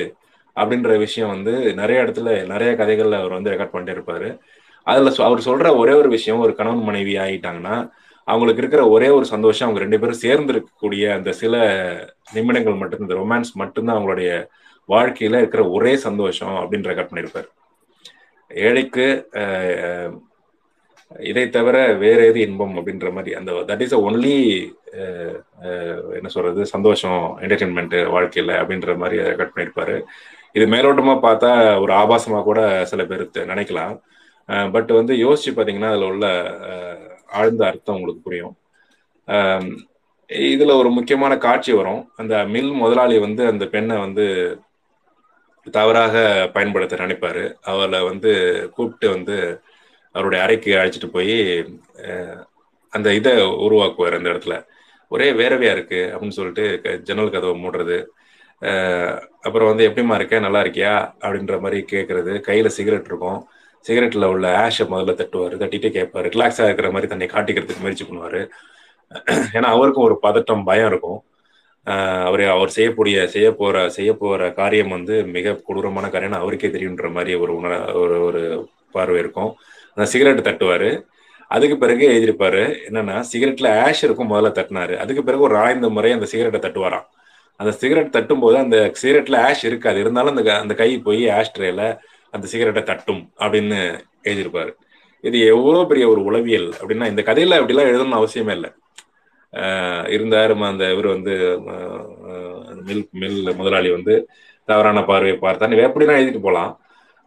அப்படின்ற விஷயம் வந்து நிறைய இடத்துல நிறைய கதைகள்ல அவர் வந்து ரெக்கார்ட் பண்ணிட்டு இருப்பாரு. அதுல அவர் சொல்ற ஒரே ஒரு விஷயம் ஒரு கணவன் மனைவி ஆகிட்டாங்கன்னா அவங்களுக்கு இருக்கிற ஒரே ஒரு சந்தோஷம் அவங்க ரெண்டு பேரும் சேர்ந்து இருக்கக்கூடிய அந்த சில நிமிடங்கள் மட்டும் இந்த ரொமான்ஸ் மட்டும்தான் அவங்களுடைய வாழ்க்கையில இருக்கிற ஒரே சந்தோஷம் அப்படின்னு ரெக்கார்ட் பண்ணியிருப்பாரு ஏழைக்கு இதை தவிர வேற எது இன்பம் அப்படின்ற மாதிரி அந்த தட் இஸ் அ ஒன்லி என்ன சொல்றது சந்தோஷம் என்டர்டெயின்மெண்ட் வாழ்க்கையில அப்படின்ற மாதிரி ரெக்கார்ட் பண்ணியிருப்பாரு இது மேலோட்டமா பார்த்தா ஒரு ஆபாசமா கூட சில பேர் நினைக்கலாம். பட் வந்து யோசிச்சு பாத்தீங்கன்னா அதுல உள்ள ஆழ்ந்த அர்த்தம் உங்களுக்கு புரியும். இதுல ஒரு முக்கியமான காட்சி வரும். அந்த மில் முதலாளி வந்து அந்த பெண்ணை வந்து தவறாக பயன்படுத்த நினைப்பாரு. அவளை வந்து கூப்பிட்டு வந்து அவருடைய அறைக்கு அழைச்சிட்டு போய் அந்த இதை உருவாக்குவார் அந்த இடத்துல. ஒரே வேறவையா இருக்கு அப்படின்னு சொல்லிட்டு ஜன்னல் கதவை மூடுறது. அப்புறம் வந்து எப்படிமா இருக்க? நல்லா இருக்கியா? அப்படின்ற மாதிரி கேட்கறது கையில சிகரெட் இருக்கும். சிகரெட்ல உள்ள ஆஷை முதல்ல தட்டுவார். தட்டிட்டு கேட்பாரு ரிலாக்ஸா இருக்கிற மாதிரி தன்னை காட்டிக்கிறதுக்கு முயற்சி பண்ணுவாரு. ஏன்னா அவருக்கும் ஒரு பதட்டம் பயம் இருக்கும். அவர் அவர் செய்யக்கூடிய செய்ய போற செய்ய போற காரியம் வந்து மிக கொடூரமான காரியம். அவருக்கே தெரியுன்ற மாதிரி ஒரு உணர ஒரு ஒரு பார்வை இருக்கும். அந்த சிகரெட் தட்டுவாரு. அதுக்கு பிறகு எழுதியிருப்பாரு. என்னன்னா சிகரெட்ல ஆஷ் இருக்கும் முதல்ல தட்டினாரு. அதுக்கு பிறகு ஒரு ஆய்ந்த முறை அந்த சிகரெட்டை தட்டுவாராம். அந்த சிகரெட் தட்டும் போது அந்த சிகரெட்ல ஆஷ் இருக்காது இருந்தாலும் அந்த அந்த கை போய் ஆஷ் ட்ரேல அந்த சிகரெட்டை தட்டும் அப்படின்னு எழுதியிருப்பாரு. இது எவ்வளவு பெரிய ஒரு உளவியல் அப்படின்னா இந்த கதையில அப்படிலாம் எழுதணும்னு அவசியமே இல்லை. இருந்தாரு அந்த இவர் வந்து மில் மில் முதலாளி வந்து தவறான பார்வையை பார்த்தான். எப்படிலாம் எழுதிட்டு போகலாம்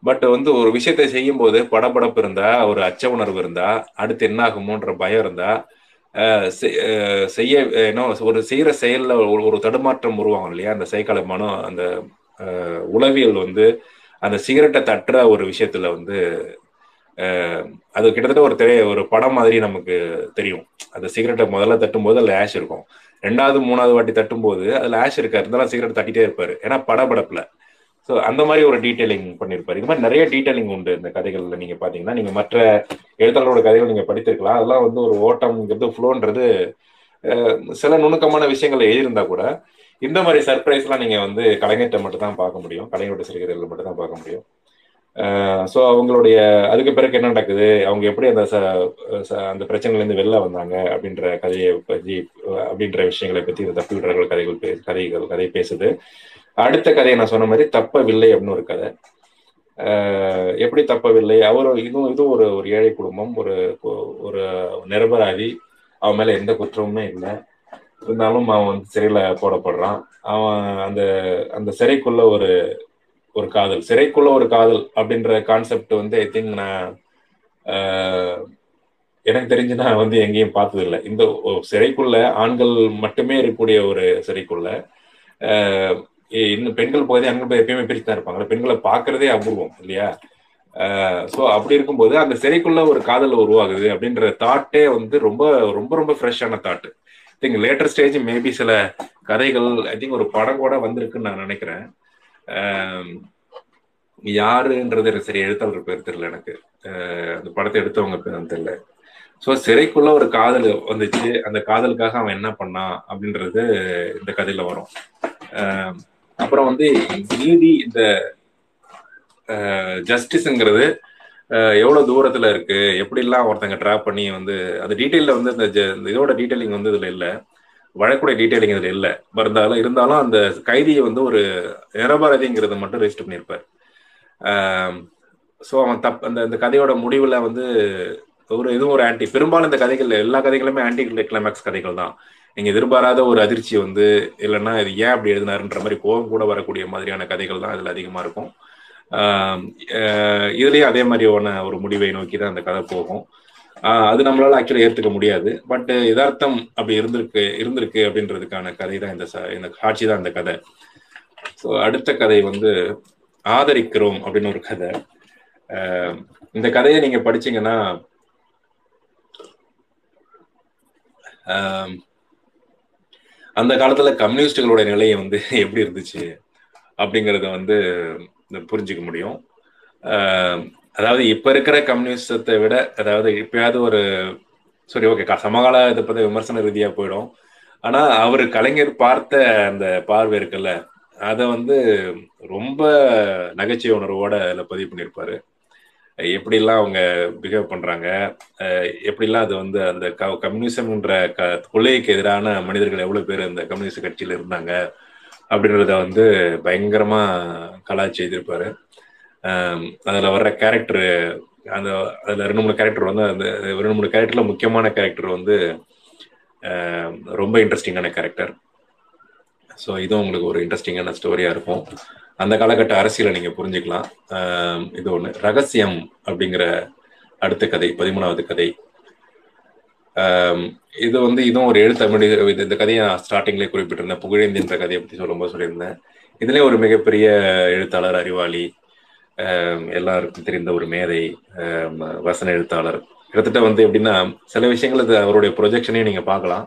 பட் வந்து ஒரு விஷயத்தை செய்யும் போது படபடப்பு இருந்தா ஒரு அச்ச உணர்வு இருந்தா அடுத்து என்ன ஆகுமோன்ற பயம் இருந்தா செய்ய என்ன ஒரு செய்யற செயல்ல ஒரு தடுமாற்றம் உருவாகும் இல்லையா? அந்த சைக்காலமான அந்த உளவியல் வந்து அந்த சிகரெட்டை தட்டுற ஒரு விஷயத்துல வந்து அது கிட்டத்தட்ட ஒரு திரைய ஒரு படம் மாதிரி நமக்கு தெரியும். அந்த சிகரெட்டை முதல்ல தட்டும் போது அதுல ஆஷ் இருக்கும். ரெண்டாவது மூணாவது வாட்டி தட்டும் போது அதுல ஆஷ் இருக்காரு இருந்தாலும் சிகரெட் தட்டிட்டே இருப்பாரு. ஏன்னா படபடப்புல. ஸோ அந்த மாதிரி ஒரு டீட்டெயிலிங் பண்ணியிருப்பாரு இது மாதிரி நிறைய டீட்டெயிலிங் உண்டு இந்த கதைகள்ல நீங்க பாத்தீங்கன்னா. நீங்க மற்ற எழுத்தாளரோட கதைகள் நீங்க படித்திருக்கலாம். அதெல்லாம் வந்து ஒரு ஓட்டம்ங்கிறது ஃப்ளோன்றது சில நுணுக்கமான விஷயங்கள் எழுதியிருந்தா கூட இந்த மாதிரி சர்ப்ரைஸ்லாம் நீங்கள் நீங்க வந்து கலைஞர்கிட்ட மட்டும் தான் பார்க்க முடியும். கலைஞரோட சிறுகதைகள் மட்டும் தான் பார்க்க முடியும். ஸோ அவங்களுடைய அதுக்கு பிறகு என்ன நடக்குது? அவங்க எப்படி அந்த அந்த பிரச்சனைலேருந்து வெளில வந்தாங்க அப்படின்ற கதையை பற்றி அப்படின்ற விஷயங்களை பற்றி இந்த தப்பி விடுறவர்கள் கதைகள் பே கதைகள் கதை பேசுது. அடுத்த கதையை நான் சொன்ன மாதிரி தப்பவில்லை அப்படின்னு ஒரு கதை. எப்படி தப்பவில்லை? அவர் இதுவும் இதுவும் ஒரு ஒரு ஏழை குடும்பம் ஒரு ஒரு நிரபராதி. அவன் மேலே எந்த குற்றமுமே இல்லை. இருந்தாலும் அவன் வந்து சிறையில் போடப்படுறான். அவன் அந்த அந்த சிறைக்குள்ள ஒரு ஒரு காதல் சிறைக்குள்ள ஒரு காதல் அப்படின்ற கான்செப்ட் வந்து ஐ திங்க் நான் எனக்கு தெரிஞ்சு நான் வந்து எங்கேயும் பார்த்தது இல்லை இந்த சிறைக்குள்ள ஆண்கள் மட்டுமே இருக்கக்கூடிய ஒரு சிறைக்குள்ள இன்னும் பெண்கள் பகுதி ஆண்கள் எப்பயுமே பிரித்து தான் இருப்பாங்க. பெண்களை பார்க்கறதே அபூர்வம் இல்லையா? ஸோ அப்படி இருக்கும்போது அந்த சிறைக்குள்ள ஒரு காதல் உருவாகுது அப்படின்ற தாட்டே வந்து ரொம்ப ரொம்ப ரொம்ப ஃப்ரெஷ்ஷான thought think later stage maybe சில கதைகள் ஐ திங்க் ஒரு படம் கூட வந்திருக்குன்னு நான் நினைக்கிறேன். யாருன்றது எனக்கு சரி எழுத்தாளர் பேர் தெரியல எனக்கு. அந்த படத்தை எடுத்தவங்க பேர் தெரியல. ஸோ சிறைக்குள்ள ஒரு காதல் வந்துச்சு. அந்த காதலுக்காக அவன் என்ன பண்ணான் அப்படின்றது இந்த கதையில வரும். அப்புறம் வந்து நீதி இந்த ஜஸ்டிஸ்ங்கிறது எவ்வளவு தூரத்துல இருக்கு? எப்படிலாம் ஒருத்தங்க ட்ராப் பண்ணி வந்து அந்த டீட்டெயில வந்து இந்த இதோட டீட்டெயிலிங் வந்து இதுல இல்லை. வழக்குடைய டீட்டெயிலிங் இதில் இல்லை. இருந்தாலும் இருந்தாலும் அந்த கைதியை வந்து ஒரு நிரபராதிங்கிறத மட்டும் ரெஜிஸ்டர் பண்ணியிருப்பார். ஸோ அவன் தப் அந்த இந்த கதையோட முடிவில் வந்து ஒரு இதுவும் ஒரு ஆன்டி பெரும்பாலும் இந்த கதைகள் எல்லா கதைகளுமே ஆன்டி கிளைமேக்ஸ் கதைகள் தான். நீங்கள் எதிர்பாராத ஒரு அதிர்ச்சி வந்து இல்லைன்னா இது ஏன் அப்படி எழுதினாருன்ற மாதிரி கோபம் கூட வரக்கூடிய மாதிரியான கதைகள் தான் அதில் அதிகமாக இருக்கும். இதுலேயும் அதே மாதிரியான ஒரு முடிவை நோக்கி தான் அந்த கதை போகும். அது நம்மளால ஆக்சுவலி ஏற்றுக்க முடியாது. பட் யதார்த்தம் அப்படி இருந்திருக்கு இருந்திருக்கு அப்படின்றதுக்கான கதை தான் இந்த இந்த காட்சி தான் இந்த கதை. ஸோ அடுத்த கதை வந்து ஆதரிக்கிறோம் அப்படின்னு ஒரு கதை. இந்த கதையை நீங்க படிச்சீங்கன்னா அந்த காலத்துல கம்யூனிஸ்டுகளோட நிலையை வந்து எப்படி இருந்துச்சு அப்படிங்கறத வந்து புரிஞ்சுக்க முடியும். அதாவது இப்ப இருக்கிற கம்யூனிஸ்டத்தை விட அதாவது இப்பயாவது ஒரு சரி ஓகே சமகால இதை பத்தி விமர்சன ரீதியா போயிடும். ஆனா அவர் கலைஞர் பார்த்த அந்த பார்வை இருக்குல்ல அதை வந்து ரொம்ப நகைச்சுவை உணர்வோட அதில் பதிவு பண்ணியிருப்பாரு. எப்படிலாம் அவங்க பிஹேவ் பண்றாங்க எப்படிலாம் அது வந்து அந்த கம்யூனிசம்ன்ற க கொள்கைக்கு எதிரான மனிதர்கள் எவ்வளவு பேர் அந்த கம்யூனிஸ்ட் கட்சியில இருந்தாங்க அப்படின்றத வந்து பயங்கரமா கலாச்சி எழுதியிருப்பாரு. அதில் வர்ற கேரக்டர் அந்த அதில் ரெண்டு மூணு கேரக்டர் வந்து அந்த ரெண்டு மூணு கேரக்டரில் முக்கியமான கேரக்டர் வந்து ரொம்ப இன்ட்ரெஸ்டிங்கான கேரக்டர் ஸோ இதுவும் உங்களுக்கு ஒரு இன்ட்ரெஸ்டிங்கான ஸ்டோரியாக இருக்கும். அந்த காலகட்ட அரசியலை நீங்கள் புரிஞ்சுக்கலாம். இது ஒன்று ரகசியம் அப்படிங்கிற அடுத்த கதை பதிமூணாவது கதை. இது வந்து இதுவும் ஒரு எழுத்தமிழ் இந்த கதையை நான் ஸ்டார்டிங்லேயே குறிப்பிட்டிருந்தேன். புகழேந்தின்ற கதையை பற்றி சொல்லும்போது சொல்லியிருந்தேன். இதுலேயே ஒரு மிகப்பெரிய எழுத்தாளர் அறிவாளி எல்லாருக்கும் தெரிந்த ஒரு மேதை வசன எழுத்தாளர். கிட்டத்தட்ட வந்து எப்படின்னா சில விஷயங்கள் அது அவருடைய ப்ரொஜெக்ஷனையும் நீங்க பார்க்கலாம்.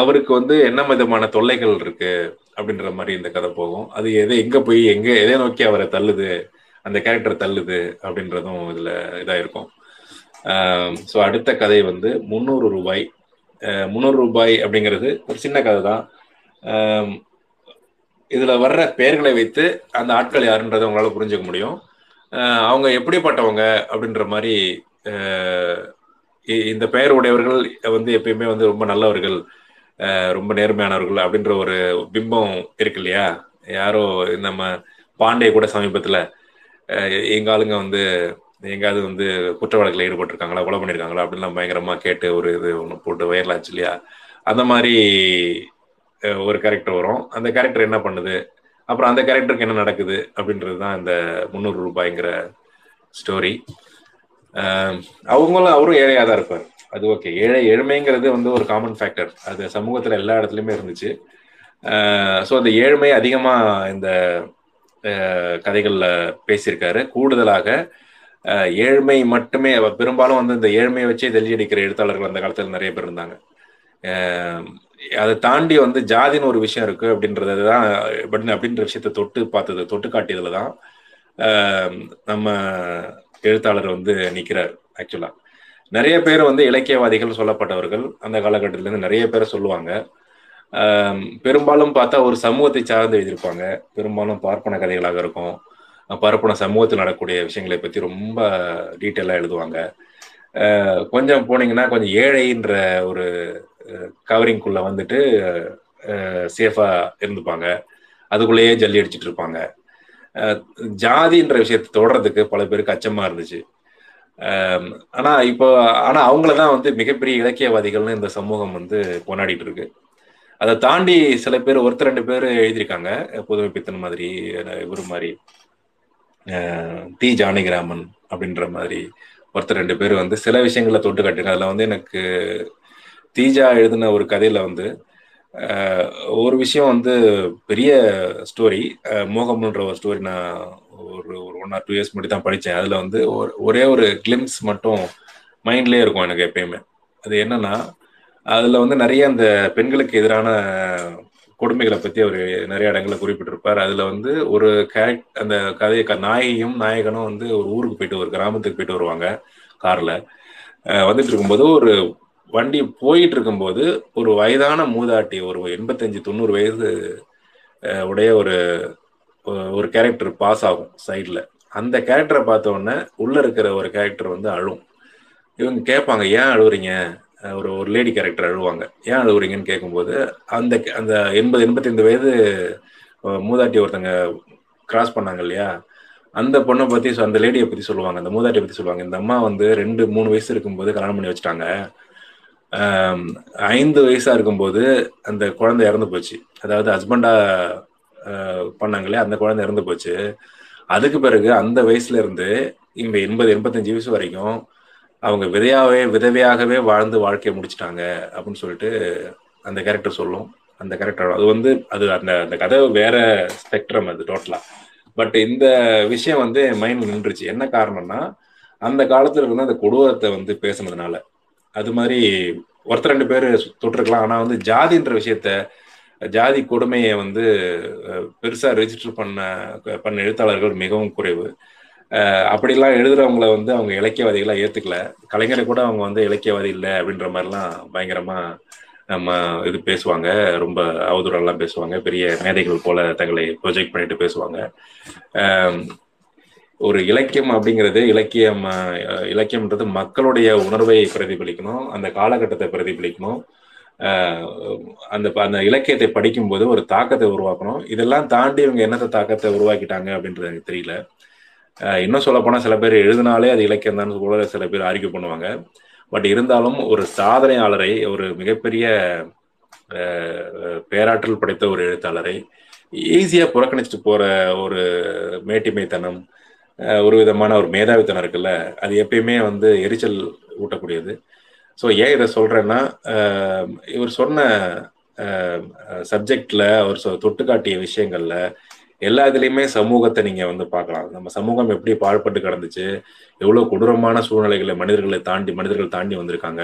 அவருக்கு வந்து என்ன விதமான தொல்லைகள் இருக்கு அப்படின்ற மாதிரி இந்த கதை போகும். அது எதை எங்க போய் எங்க எதை நோக்கி அவரை தள்ளுது அந்த கேரக்டர் தள்ளுது அப்படின்றதும் இதுல இதா இருக்கும் ஸோ அடுத்த கதை வந்து முந்நூறு ரூபாய். முந்நூறு ரூபாய் அப்படிங்கிறது ஒரு சின்ன கதை தான் இதுல வர்ற பெயர்களை வைத்து அந்த ஆட்கள் யாருன்றதை உங்களால புரிஞ்சுக்க முடியும். அவங்க எப்படிப்பட்டவங்க அப்படின்ற மாதிரி இந்த பெயர் உடையவர்கள் வந்து எப்பயுமே வந்து ரொம்ப நல்லவர்கள் ரொம்ப நேர்மையானவர்கள் அப்படின்ற ஒரு பிம்பம் இருக்கு இல்லையா? யாரோ நம்ம பாண்டே கூட சமீபத்துல எங்கள் ஆளுங்க வந்து எங்காவது வந்து குற்ற வழக்கில் ஈடுபட்டிருக்காங்களா கொலை பண்ணியிருக்காங்களா அப்படின்லாம் பயங்கரமா கேட்டு ஒரு இது ஒன்று போட்டு வயர்லாச்சு இல்லையா? அந்த மாதிரி ஒரு கேரக்டர் வரும். அந்த கேரக்டர் என்ன பண்ணுது? அப்புறம் அந்த கேரக்டருக்கு என்ன நடக்குது? அப்படின்றது தான் இந்த முந்நூறு ரூபாய்ங்கிற ஸ்டோரி அவங்களும் அவரும் ஏழையாக தான் இருப்பார். அது ஓகே ஏழை ஏழ்மைங்கிறது வந்து ஒரு காமன் ஃபேக்டர் அது சமூகத்தில் எல்லா இடத்துலையுமே இருந்துச்சு. ஸோ அந்த ஏழ்மை அதிகமாக இந்த கதைகளில் பேசியிருக்காரு. கூடுதலாக ஏழ்மை மட்டுமே பெரும்பாலும் வந்து இந்த ஏழ்மையை வச்சே தெளிஞ்சடிக்கிற எழுத்தாளர்கள் அந்த காலத்தில் நிறைய பேர் இருந்தாங்க. அதை தாண்டி வந்து ஜாதின்னு ஒரு விஷயம் இருக்கு அப்படின்றது தான் அப்படின்ற விஷயத்த தொட்டு பார்த்தது தொட்டு காட்டியதுல தான் நம்ம எழுத்தாளர் வந்து நிற்கிறார் ஆக்சுவலா நிறைய பேர் வந்து இலக்கியவாதிகள் சொல்லப்பட்டவர்கள் அந்த காலகட்டத்திலேருந்து நிறைய பேர் சொல்லுவாங்க. பெரும்பாலும் பார்த்தா ஒரு சமூகத்தை சார்ந்து எழுதியிருப்பாங்க. பெரும்பாலும் பார்ப்பன கதைகளாக இருக்கும். பார்ப்பன சமூகத்தில் நடக்கக்கூடிய விஷயங்களை பற்றி ரொம்ப டீட்டெயிலாக எழுதுவாங்க. கொஞ்சம் போனீங்கன்னா கொஞ்சம் ஏழைன்ற ஒரு கவரிங்குள்ள வந்துட்டு சேஃபா இருந்துப்பாங்க. அதுக்குள்ளேயே ஜல்லி அடிச்சுட்டு இருப்பாங்க. ஜாதின்ற விஷயத்தை தொடர்றதுக்கு பல பேருக்கு அச்சமா இருந்துச்சு. ஆனா இப்போ ஆனா அவங்களதான் வந்து மிகப்பெரிய இலக்கியவாதிகள்னு இந்த சமூகம் வந்து கொண்டாடிட்டு இருக்கு. அதை தாண்டி சில பேர் ஒருத்தர் ரெண்டு பேர் எழுதியிருக்காங்க. புதுமை பித்தன் மாதிரி இவர் மாதிரி. தி ஜானகிராமன் அப்படின்ற மாதிரி ஒருத்தர் ரெண்டு பேர் வந்து சில விஷயங்களை தொட்டு காட்டிருக்காங்க அதில் வந்து எனக்கு தீஜா எழுதின ஒரு கதையில வந்து ஒரு விஷயம் வந்து பெரிய ஸ்டோரி மோகம்ன்ற ஒரு ஸ்டோரி நான் ஒரு ஒரு ஒன் ஆர் டூ இயர்ஸ் முன்னாடி தான் படித்தேன். அதில் வந்து ஒரு ஒரே ஒரு கிளிம்ஸ் மட்டும் மைண்ட்லேயே இருக்கும் எனக்கு எப்பயுமே. அது என்னன்னா அதில் வந்து நிறைய அந்த பெண்களுக்கு எதிரான கொடுமைகளை பற்றி அவர் நிறைய இடங்களை குறிப்பிட்டிருப்பார். அதில் வந்து ஒரு கேரக்ட் அந்த கதையை நாயையும் நாயகனும் வந்து ஒரு ஊருக்கு போயிட்டு ஒரு கிராமத்துக்கு போயிட்டு வருவாங்க காரில். வந்துட்டு இருக்கும்போது ஒரு வண்டி போயிட்டு இருக்கும்போது ஒரு வயதான மூதாட்டி ஒரு எண்பத்தஞ்சு தொண்ணூறு வயது உடைய ஒரு ஒரு கேரக்டர் பாஸ் ஆகும் சைடில் அந்த கேரக்டரை பார்த்த உடனே உள்ளே இருக்கிற ஒரு கேரக்டர் வந்து அழும். இவங்க கேட்பாங்க ஏன் அழுவுறீங்க? ஒரு ஒரு லேடி கேரக்டர் அழுவாங்க. ஏன் அழுவுறீங்கன்னு கேட்கும்போது அந்த அந்த எண்பது எண்பத்தைந்து வயது மூதாட்டி ஒருத்தங்க கிராஸ் பண்ணாங்க இல்லையா? அந்த பொண்ணை பற்றி அந்த லேடியை பற்றி சொல்லுவாங்க அந்த மூதாட்டியை பற்றி சொல்லுவாங்க. இந்த அம்மா வந்து ரெண்டு மூணு வயசு இருக்கும்போது கல்யாணம் பண்ணி வச்சுட்டாங்க. ஐந்து வயசா இருக்கும்போது அந்த குழந்தை இறந்து போச்சு. அதாவது ஹஸ்பண்டா பண்ணாங்களே அந்த குழந்தை இறந்து போச்சு. அதுக்கு பிறகு அந்த வயசுல இருந்து இவங்க எண்பது எண்பத்தஞ்சு வயசு வரைக்கும் அவங்க விதையாவே விதவையாகவே வாழ்ந்து வாழ்க்கையை முடிச்சிட்டாங்க அப்படின்னு சொல்லிட்டு அந்த கேரக்டர் சொல்லும். அந்த கேரக்டர் அது வந்து அது அந்த அந்த கதை வேற ஸ்பெக்ட்ரம் அது டோட்டலா பட் இந்த விஷயம் வந்து மைண்ட் மைண்ட்ல நின்றுச்சு. என்ன காரணம்னா அந்த காலத்துல இருந்து அந்த கொடூரத்தை வந்து பேசுனதுனால. அது மாதிரி ஒருத்தர் ரெண்டு பேர் தொட்டிருக்கலாம். ஆனா வந்து ஜாதின்ற விஷயத்த ஜாதி கொடுமையை வந்து பெருசா ரெஜிஸ்டர் பண்ண பண்ண எழுத்தாளர்கள் மிகவும் குறைவு. அப்படிலாம் எழுதுறவங்கள வந்து அவங்க இலக்கியவாதிகளா ஏத்துக்கல. கலைஞரை கூட அவங்க வந்து இலக்கியவாதி இல்லை அப்படின்ற மாதிரிலாம் பயங்கரமா நம்ம இது பேசுவாங்க. ரொம்ப அவதூறெல்லாம் பேசுவாங்க. பெரிய மேதைகள் போல தங்களை ப்ரொஜெக்ட் பண்ணிட்டு பேசுவாங்க. ஒரு இலக்கியம் அப்படிங்கிறது இலக்கியம் இலக்கியம்ன்றது மக்களுடைய உணர்வை பிரதிபலிக்கணும் அந்த காலகட்டத்தை பிரதிபலிக்கணும். அந்த அந்த இலக்கியத்தை படிக்கும்போது ஒரு தாக்கத்தை உருவாக்கணும். இதெல்லாம் தாண்டி இவங்க என்னத்த தாக்கத்தை உருவாக்கிட்டாங்க அப்படின்றது எனக்கு தெரியல. இன்னும் சொல்ல சில பேர் எழுதினாலே அது இலக்கியம் தான் கூட சில பேர் ஆர்கியூ பண்ணுவாங்க. பட் இருந்தாலும் ஒரு சாதனையாளரை ஒரு மிகப்பெரிய பேராற்றல் படைத்த ஒரு எழுத்தாளரை ஈஸியாக புறக்கணிச்சுட்டு போகிற ஒரு மேட்டிமைத்தனம் ஒரு விதமான ஒரு மேதாவித்தனம் இருக்குல்ல அது எப்பயுமே வந்து எரிச்சல் ஊட்டக்கூடியது. ஸோ ஏன் இதை சொல்றேன்னா இவர் சொன்ன சப்ஜெக்ட்ல அவர் தொட்டு காட்டிய விஷயங்கள்ல எல்லா இதுலையுமே சமூகத்தை நீங்க வந்து பார்க்கலாம். நம்ம சமூகம் எப்படி பாழ்பட்டு கிடந்துச்சு எவ்வளவு கொடூரமான சூழ்நிலைகளை மனிதர்களை தாண்டி மனிதர்கள் தாண்டி வந்திருக்காங்க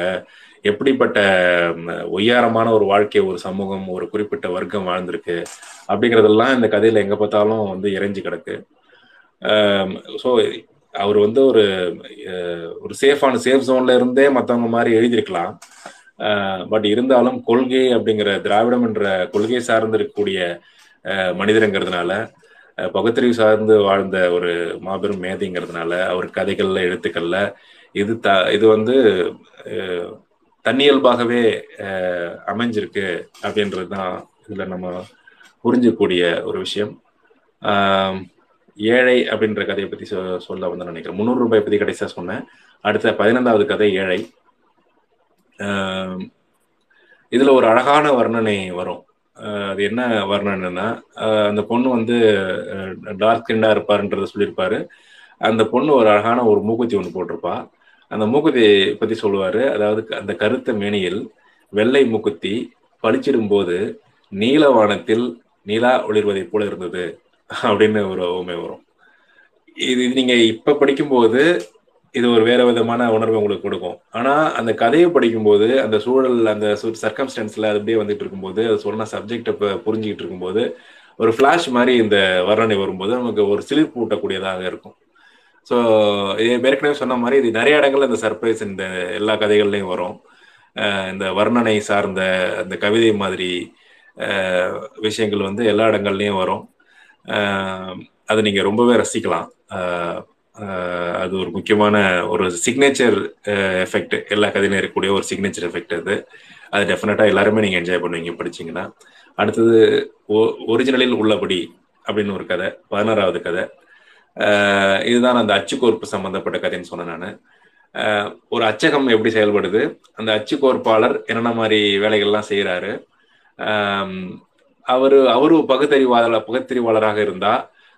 எப்படிப்பட்ட ஒய்யாரமான ஒரு வாழ்க்கை ஒரு சமூகம் ஒரு குறிப்பிட்ட வர்க்கம் வாழ்ந்திருக்கு அப்படிங்கறதெல்லாம் இந்த கதையில எங்க பார்த்தாலும் வந்து இறைஞ்சு கிடக்கு. ஸோ அவர் வந்து ஒரு ஒரு சேஃபான சேஃப் ஜோன்ல இருந்தே மற்றவங்க மாதிரி எழுதியிருக்கலாம். பட் இருந்தாலும் கொள்கை அப்படிங்கிற திராவிடம் என்ற கொள்கை சார்ந்து இருக்கக்கூடிய மனிதருங்கிறதுனால பகுத்தறிவு சார்ந்து வாழ்ந்த ஒரு மாபெரும் மேதைங்கிறதுனால அவர் கதைகள்ல எழுத்துக்கள்ல இது த இது வந்து தன்னியல்பாகவே அமைஞ்சிருக்கு அப்படின்றது தான் இதில் நம்ம புரிஞ்சக்கூடிய ஒரு விஷயம். ஏழை அப்படின்ற கதையை பத்தி சொல்ல வந்து நினைக்கிறேன். முந்நூறு ரூபாய் பத்தி கடைசியா சொன்னேன். அடுத்த பதினைந்தாவது கதை ஏழை. இதுல ஒரு அழகான வர்ணனை வரும். அது என்ன வர்ணனைன்னா அந்த பொண்ணு வந்து டார்க் ஸ்கின்டா இருப்பாருன்றத சொல்லியிருப்பாரு. அந்த பொண்ணு ஒரு அழகான ஒரு மூக்குத்தி ஒன்று போட்டிருப்பா. அந்த மூக்குத்தி பத்தி சொல்லுவாரு. அதாவது அந்த கருத்த மேனியில் வெள்ளை மூக்குத்தி பளிச்சிடும் போது நீலவானத்தில் நிலா ஒளிர்வதை போல இருந்தது. அப்படின்னு ஒரு ஓமை வரும். இது நீங்க இப்ப படிக்கும்போது இது ஒரு வேற விதமான உணர்வு உங்களுக்கு கொடுக்கும். ஆனா அந்த கதையை படிக்கும்போது அந்த சூழல் அந்த சர்க்கம்ஸ்டன்ஸ்ல அது அப்படியே வந்துட்டு இருக்கும்போது அது சொன்ன சப்ஜெக்டை புரிஞ்சுக்கிட்டு இருக்கும்போது ஒரு ஃப்ளாஷ் மாதிரி இந்த வர்ணனை வரும்போது நமக்கு ஒரு சிலிர்ப்பு ஊட்டக்கூடியதாக இருக்கும். ஸோ ஏற்கனவே சொன்ன மாதிரி இது நிறைய இடங்கள்ல இந்த சர்ப்ரைஸ் இந்த எல்லா கதைகள்லையும் வரும். இந்த வர்ணனை சார்ந்த அந்த கவிதை மாதிரி விஷயங்கள் வந்து எல்லா இடங்கள்லையும் வரும். அதை நீங்க ரொம்பவே ரசிக்கலாம். அது ஒரு முக்கியமான ஒரு சிக்னேச்சர் எஃபெக்ட் எல்லா கதையிலும் இருக்கக்கூடிய ஒரு சிக்னேச்சர் எஃபெக்ட் அது. அது டெஃபினட்டா எல்லாருமே நீங்க என்ஜாய் பண்ணுவீங்க படிச்சீங்கன்னா. அடுத்தது ஒரிஜினலில் உள்ளபடி அப்படின்னு ஒரு கதை பதினாறாவது கதை. இதுதான் அந்த அச்சுக்கோர்ப்பு சம்பந்தப்பட்ட கதைன்னு சொன்னேன் நான். ஒரு அச்சகம் எப்படி செயல்படுது? அந்த அச்சுக்கோர்ப்பாளர் என்னென்ன மாதிரி வேலைகள்லாம் செய்கிறாரு அவரு அவரு பகுத்தறிவாளர் பகுத்தறிவாளராக இருந்தா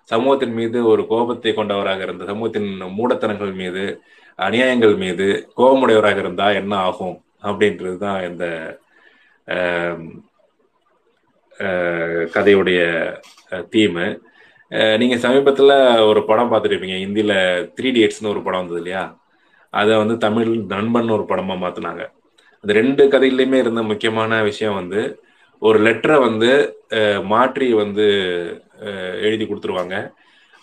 சமூகத்தின் மீது ஒரு கோபத்தை கொண்டவராக இருந்த சமூகத்தின் மூடத்தனங்கள் மீது அநியாயங்கள் மீது கோபமுடையவராக இருந்தா என்ன ஆகும்? அப்படின்றது தான் இந்த கதையுடைய தீமு நீங்க சமீபத்துல ஒரு படம் பார்த்துருப்பீங்க. இந்தியில த்ரீ டிஎட்ஸ்னு ஒரு படம் வந்தது இல்லையா? அதை வந்து தமிழ் நண்பன் ஒரு படமா மாத்தினாங்க. அந்த ரெண்டு கதையிலையுமே இருந்த முக்கியமான விஷயம் வந்து ஒரு லெட்டரை வந்து மாற்றி வந்து எழுதி கொடுத்துருவாங்க.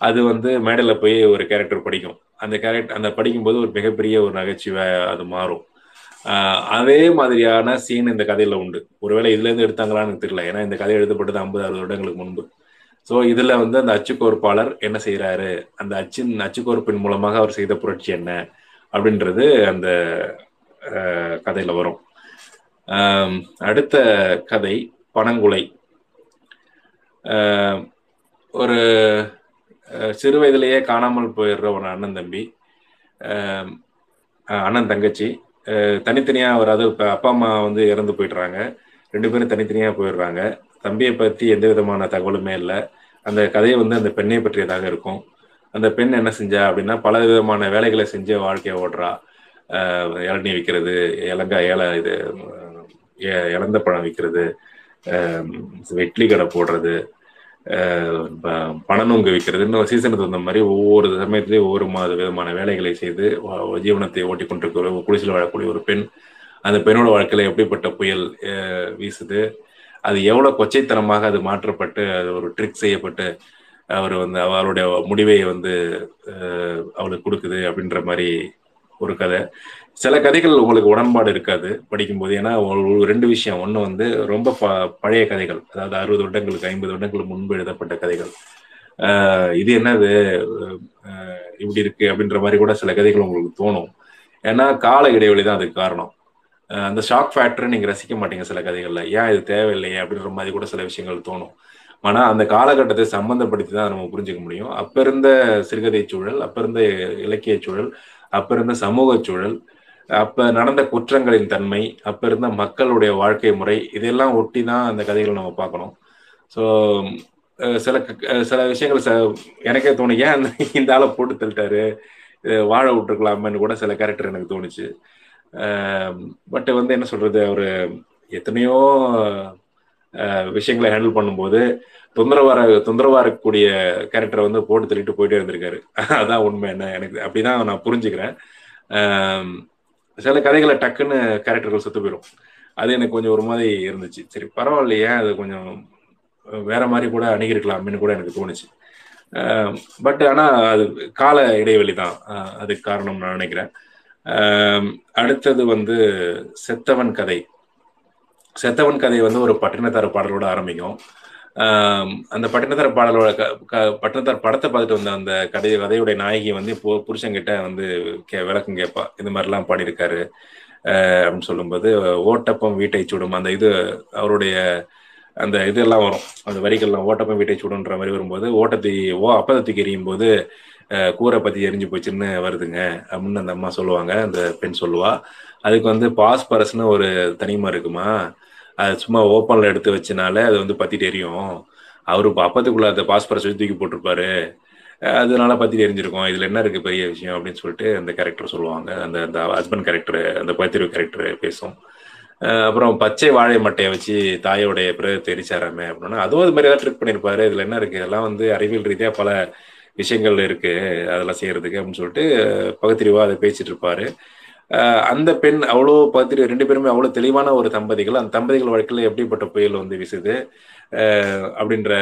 அது வந்து மேடையில் போய் ஒரு கேரக்டர் படிக்கும். அந்த கேரக்டர் அந்த படிக்கும்போது ஒரு மிகப்பெரிய ஒரு நகைச்சுவை அது மாறும். அதே மாதிரியான சீன் இந்த கதையில உண்டு. ஒருவேளை இதுல இருந்து எடுத்தாங்களான்னு தெரியல. ஏன்னா இந்த கதை எழுதப்பட்டது ஐம்பது அறுபது வருடங்களுக்கு முன்பு. ஸோ இதுல வந்து அந்த அச்சுக்கோர்ப்பாளர் என்ன செய்யறாரு அந்த அச்சின் அச்சுக்கோர்ப்பின் மூலமாக அவர் செய்த புரட்சி என்ன? அப்படின்றது அந்த கதையில வரும். அடுத்த கதை பனங்குலை. ஒரு சிறு வயதிலேயே காணாமல் போயிடுற ஒரு அண்ணன் தம்பி அண்ணன் தங்கச்சி. தனித்தனியாக அவர் அது இப்போ அப்பா அம்மா வந்து இறந்து போயிடுறாங்க. ரெண்டு பேரும் தனித்தனியாக போயிடுறாங்க. தம்பியை பற்றி எந்த விதமான தகவலுமே இல்லை. அந்த கதையை வந்து அந்த பெண்ணை பற்றியதாக இருக்கும். அந்த பெண் என்ன செஞ்சா அப்படின்னா பல விதமான வேலைகளை செஞ்சு வாழ்க்கையை ஓடுறா. இளநீ விற்கிறது இலங்கா ஏழை இது இழந்த பழம் விற்கிறது வெட்லி கடை போடுறது பணநொங்கு விற்கிறது. இன்னும் சீசனுக்கு தகுந்த மாதிரி ஒவ்வொரு சமயத்திலேயும் ஒவ்வொரு மாத விதமான வேலைகளை செய்து ஜீவனத்தை ஓட்டி கொண்டிருக்கிற ஒரு குடிசில் வாழக்கூடிய ஒரு பெண் அந்த பெண்ணோட வாழ்க்கையில எப்படிப்பட்ட புயல் வீசுது அது எவ்வளவு கொச்சைத்தனமாக அது மாற்றப்பட்டு அது ஒரு ட்ரிக் செய்யப்பட்டு அவர் வந்து அவருடைய முடிவை வந்து அவளுக்கு கொடுக்குது அப்படின்ற மாதிரி ஒரு கதை. சில கதைகள் உங்களுக்கு உடன்பாடு இருக்காது படிக்கும்போது. ஏன்னா ரெண்டு விஷயம். ஒன்று வந்து ரொம்ப ப பழைய கதைகள். அதாவது அறுபது வருடங்களுக்கு ஐம்பது வருடங்களுக்கு முன்பு எழுதப்பட்ட கதைகள். இது என்னது? இப்படி இருக்கு அப்படின்ற மாதிரி கூட சில கதைகள் உங்களுக்கு தோணும். ஏன்னா கால இடைவெளி தான் அதுக்கு காரணம். அந்த ஷாக் ஃபேக்டர் நீங்கள் ரசிக்க மாட்டீங்க சில கதைகளில். ஏன் இது தேவையில்லையே அப்படின்ற மாதிரி கூட சில விஷயங்கள் தோணும். ஆனால் அந்த காலகட்டத்தை சம்பந்தப்படுத்தி தான் நம்ம புரிஞ்சுக்க முடியும். அப்போ இருந்த சிறுகதை சூழல் அப்போ இருந்த இலக்கிய சூழல் அப்போ இருந்த சமூக சூழல் அப்ப நடந்த குற்றங்களின் தன்மை அப்ப இருந்த மக்களுடைய வாழ்க்கை முறை இதெல்லாம் ஒட்டி தான் அந்த கதைகளை நம்ம பார்க்கணும். ஸோ சில சில விஷயங்கள் ச எனக்கே தோணு ஏன் இந்த ஆளை போட்டு தள்ளிட்டாரு? வாழ விட்டுருக்கலாமேன்னு கூட சில கேரக்டர் எனக்கு தோணுச்சு. பட் வந்து என்ன சொல்றது அவர் எத்தனையோ விஷயங்களை ஹேண்டில் பண்ணும்போது தொந்தரவார தொந்தரவா இருக்கக்கூடிய கேரக்டரை வந்து போட்டு தள்ளிட்டு போயிட்டே இருந்திருக்காரு. அதான் உண்மை என்ன எனக்கு அப்படிதான் நான் புரிஞ்சுக்கிறேன். சில கதைகளை டக்குன்னு கேரக்டர்கள் சுத்து போயிடும் அது எனக்கு கொஞ்சம் ஒரு மாதிரி இருந்துச்சு. சரி பரவாயில்லையே அது கொஞ்சம் வேற மாதிரி கூட அணுகிருக்கலாம்னு கூட எனக்கு தோணுச்சு. பட் ஆனால் அது கால இடைவெளி தான். அதுக்கு காரணம் நான் நினைக்கிறேன். அடுத்தது வந்து செத்தவன் கதை. செத்தவன் கதை வந்து ஒரு பட்டினத்தார பாடலோட ஆரம்பிக்கும். அந்த பட்டினத்தார பாடலோட பட்டணத்தார் படத்தை பார்த்துட்டு வந்த அந்த கதை கதையுடைய நாயகி வந்து புருஷங்கிட்ட வந்து கே விளக்கம் கேட்பா. இந்த மாதிரிலாம் பாடியிருக்காரு. அப்படின்னு சொல்லும்போது ஓட்டப்பம் வீட்டை சுடும். அந்த இது அவருடைய அந்த இதெல்லாம் வரும். அந்த வரிகள்லாம் ஓட்டப்பம் வீட்டை சுடுன்ற மாதிரி வரும்போது ஓட்டத்தை ஓ அப்பதத்துக்கு எரியும் போது கூரை பத்தி எரிஞ்சு போச்சுன்னு வருதுங்க அப்படின்னு அந்த அம்மா சொல்லுவாங்க. அந்த பெண் சொல்லுவா. அதுக்கு வந்து பாஸ்பரஸ்னு ஒரு தனிமா இருக்குமா? அது சும்மா ஓப்பன்ல எடுத்து வச்சனால அது வந்து பத்திட்டு எரியும் அவரு அப்பத்துக்குள்ள அந்த பாஸ்பரஸ் தூக்கி போட்டிருப்பாரு. அதனால பற்றி எரிஞ்சிருக்கும் இதுல என்ன இருக்கு பெரிய விஷயம் அப்படின்னு சொல்லிட்டு அந்த கேரக்டர் சொல்லுவாங்க. அந்த அந்த ஹஸ்பண்ட் கேரக்டர் அந்த பத்திரிவு கேரக்டர் பேசும். அப்புறம் பச்சை வாழை மட்டையை வச்சு தாயோடைய பிறகு தெரிச்சாராமே அப்படின்னா அதுவும் அது மாதிரி ஏதாவது ட்ரிக் பண்ணியிருப்பாரு இதுல என்ன இருக்கு? இதெல்லாம் வந்து அறிவியல் ரீதியா பல விஷயங்கள் இருக்கு. அதெல்லாம் செய்யறதுக்கு அப்படின்னு சொல்லிட்டு பகுத்தறிவா அதை பேசிட்டு இருப்பாரு. அந்த பெண் அவ்வளோ பார்த்துட்டு ரெண்டு பேருமே அவ்வளோ தெளிவான ஒரு தம்பதிகள். அந்த தம்பதிகள் வாழ்க்கையில் எப்படிப்பட்ட புயல் வந்து வீசுது? அப்படின்ற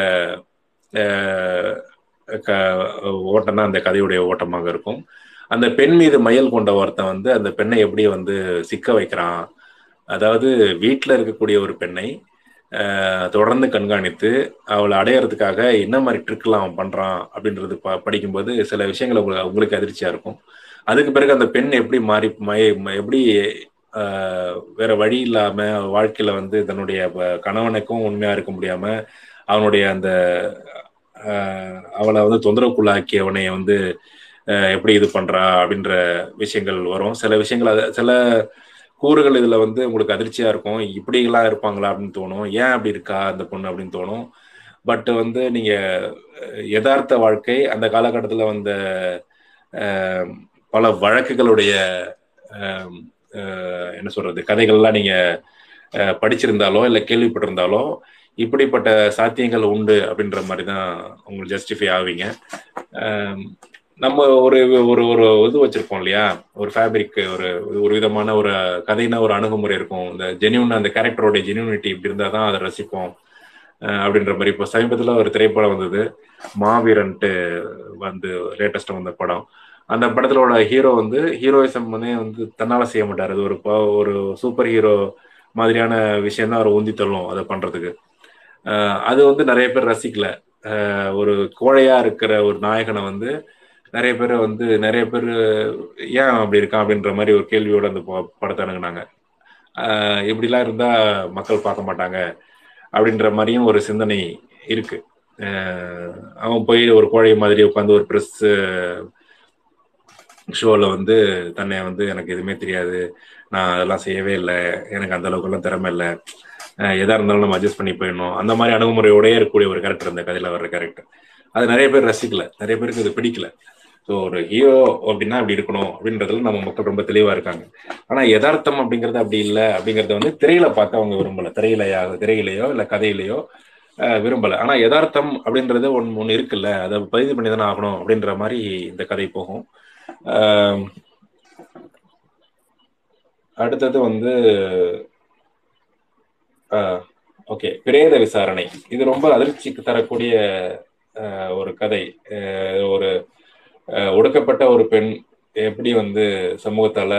ஓட்டம் தான் அந்த கதையுடைய ஓட்டமாக இருக்கும். அந்த பெண் மீது மயல் கொண்ட ஒருத்தன் வந்து அந்த பெண்ணை எப்படி வந்து சிக்க வைக்கிறான். அதாவது வீட்டில் இருக்கக்கூடிய ஒரு பெண்ணை தொடர்ந்து கண்காணித்து அவளை அடையறதுக்காக என்ன மாதிரி ட்ரிக்லாம் அவன் பண்ணுறான் அப்படின்றது ப படிக்கும்போது சில விஷயங்கள் உங்களுக்கு உங்களுக்கு அதிர்ச்சியாக இருக்கும். அதுக்கு பிறகு அந்த பெண் எப்படி மாறி எப்படி வேற வழி இல்லாம வாழ்க்கையில வந்து தன்னுடைய கணவனுக்கும் உண்மையா இருக்க முடியாம அவனுடைய அந்த அவளை வந்து தொந்தரவுக்குள்ளாக்கியவனை வந்து எப்படி இது பண்றா அப்படின்ற விஷயங்கள் வரும். சில விஷயங்கள் அது சில கூறுகள் இதுல வந்து உங்களுக்கு அதிர்ச்சியா இருக்கும். இப்படிலாம் இருப்பாங்களா அப்படின்னு தோணும். ஏன் அப்படி இருக்கா அந்த பொண்ணு அப்படின்னு தோணும். பட் வந்து நீங்க யதார்த்த வாழ்க்கை அந்த காலகட்டத்தில் வந்த பல வழக்குகளுடைய என்ன சொல்றது கதைகள்லாம் நீங்க படிச்சிருந்தாலோ இல்லை கேள்விப்பட்டிருந்தாலோ இப்படிப்பட்ட சாத்தியங்கள் உண்டு அப்படின்ற மாதிரி தான் உங்களுக்கு ஜஸ்டிஃபை ஆவீங்க நம்ம ஒரு ஒரு ஒரு இது வச்சிருப்போம் இல்லையா? ஒரு ஃபேப்ரிக் ஒரு ஒரு விதமான ஒரு கதைனா ஒரு அணுகுமுறை இருக்கும். இந்த ஜெனியூன் அந்த கேரக்டரோட ஜெனியூனிட்டி இப்படி இருந்தால் தான் அதை ரசிப்போம். அப்படின்ற மாதிரி. இப்போ சமீபத்தில் ஒரு திரைப்படம் வந்தது. மாவீரன்ட்டு வந்து லேட்டஸ்டாக வந்த படம். அந்த படத்திலோட ஹீரோ வந்து ஹீரோயிசம் வந்து வந்து தன்னால் செய்ய மாட்டார். அது ஒரு ஒரு சூப்பர் ஹீரோ மாதிரியான விஷயம் தான் அவர் ஊந்தி தள்ளும் அதை பண்ணுறதுக்கு அது வந்து நிறைய பேர் ரசிக்கல. ஒரு கோழையா இருக்கிற ஒரு நாயகனை வந்து நிறைய பேர் வந்து நிறைய பேர் ஏன் அப்படி இருக்கான் அப்படின்ற மாதிரி ஒரு கேள்வியோட அந்த படத்தை அணுகுனாங்க இப்படிலாம் இருந்தா மக்கள் பார்க்க மாட்டாங்க அப்படின்ற மாதிரியும் ஒரு சிந்தனை இருக்கு. அவன் போய் ஒரு கோழை மாதிரி உட்காந்து ஒரு ப்ரெஸ் ஷோவில் வந்து தன்னை வந்து எனக்கு எதுவுமே தெரியாது. நான் அதெல்லாம் செய்யவே இல்லை. எனக்கு அந்த அளவுக்குலாம் திறமை இல்லை. எதாக இருந்தாலும் நம்ம அட்ஜஸ்ட் பண்ணி போயிடணும். அந்த மாதிரி அணுகுமுறையோடய இருக்கக்கூடிய ஒரு கேரக்டர் அந்த கதையில் வர்ற கேரக்டர் அது நிறைய பேர் ரசிக்கல. நிறைய பேருக்கு அது பிடிக்கல. ஸோ ஒரு ஹீரோ அப்படின்னா அப்படி இருக்கணும் அப்படின்றதுல நம்ம மக்கள் ரொம்ப தெளிவாக இருக்காங்க. ஆனால் யதார்த்தம் அப்படிங்கிறது அப்படி இல்லை அப்படிங்கிறத வந்து திரையில பார்த்து அவங்க விரும்பலை. திரையிலையா திரையிலையோ இல்லை கதையிலையோ விரும்பலை. ஆனால் யதார்த்தம் அப்படின்றது ஒன்று ஒன்று இருக்குல்ல. அதை பதிவு பண்ணி தானே ஆகணும் அப்படின்ற மாதிரி இந்த கதை போகும். அடுத்தது வந்து ஓகே பிரேத விசாரணை. இது ரொம்ப அதிர்ச்சிக்கு தரக்கூடிய ஒரு கதை. ஒரு ஒடுக்கப்பட்ட ஒரு பெண் எப்படி வந்து சமூகத்தால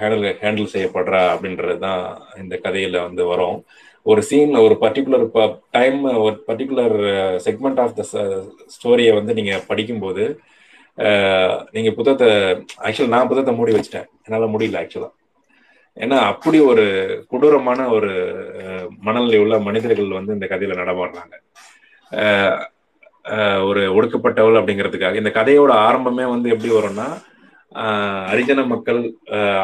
ஹேண்டில் ஹேண்டில் செய்யப்படுறா அப்படின்றது தான் இந்த கதையில வந்து வரும். ஒரு சீன் ஒரு பர்டிகுலர் டைம் ஒரு பர்டிகுலர் செக்மெண்ட் ஆஃப் த ஸ்டோரியை வந்து நீங்க படிக்கும்போது நீங்க புத்தகத்தை ஆக்சுவலா நான் புத்தகத்தை மூடி வச்சிட்டேன். என்னால முடியல ஆக்சுவலா ஏன்னா அப்படி ஒரு கொடூரமான ஒரு மனநிலை உள்ள மனிதர்கள் வந்து இந்த கதையில நடமாடுறாங்க. ஒரு ஒடுக்கப்பட்டவள் அப்படிங்கிறதுக்காக. இந்த கதையோட ஆரம்பமே வந்து எப்படி வரும்னா அரிஜன மக்கள்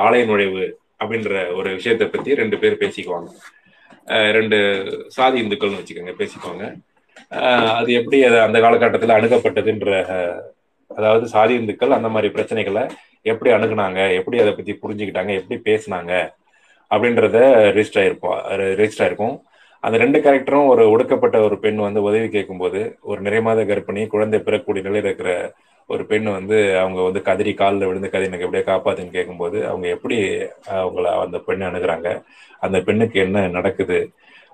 ஆலய நுழைவு அப்படின்ற ஒரு விஷயத்தை பத்தி ரெண்டு பேர் பேசிக்குவாங்க. ரெண்டு சாதி இந்துக்கள்னு வச்சுக்கோங்க பேசிக்குவாங்க. அது எப்படி அந்த காலகட்டத்தில் அணுகப்பட்டதுன்ற அதாவது சாதி இந்துக்கள் அந்த மாதிரி பிரச்சனைகளை எப்படி அணுகுனாங்க எப்படி அதை பத்தி புரிஞ்சுக்கிட்டாங்க எப்படி பேசினாங்க அப்படின்றத ரிஜிஸ்டர் ஆயிருப்போம் ரிஜிஸ்டர் ஆயிருக்கும். அந்த ரெண்டு கேரக்டரும் ஒரு ஒடுக்கப்பட்ட ஒரு பெண் வந்து உதவி கேட்கும்போது ஒரு நிறைமாத கர்ப்பிணி குழந்தை பிறக்கூடிய நிலையில் இருக்கிற ஒரு பெண் வந்து அவங்க வந்து கதிரி காலில் விழுந்து கதை எனக்கு எப்படியே காப்பாத்துன்னு கேட்கும்போது அவங்க எப்படி அவங்கள அந்த பெண்ணை அணுகிறாங்க அந்த பெண்ணுக்கு என்ன நடக்குது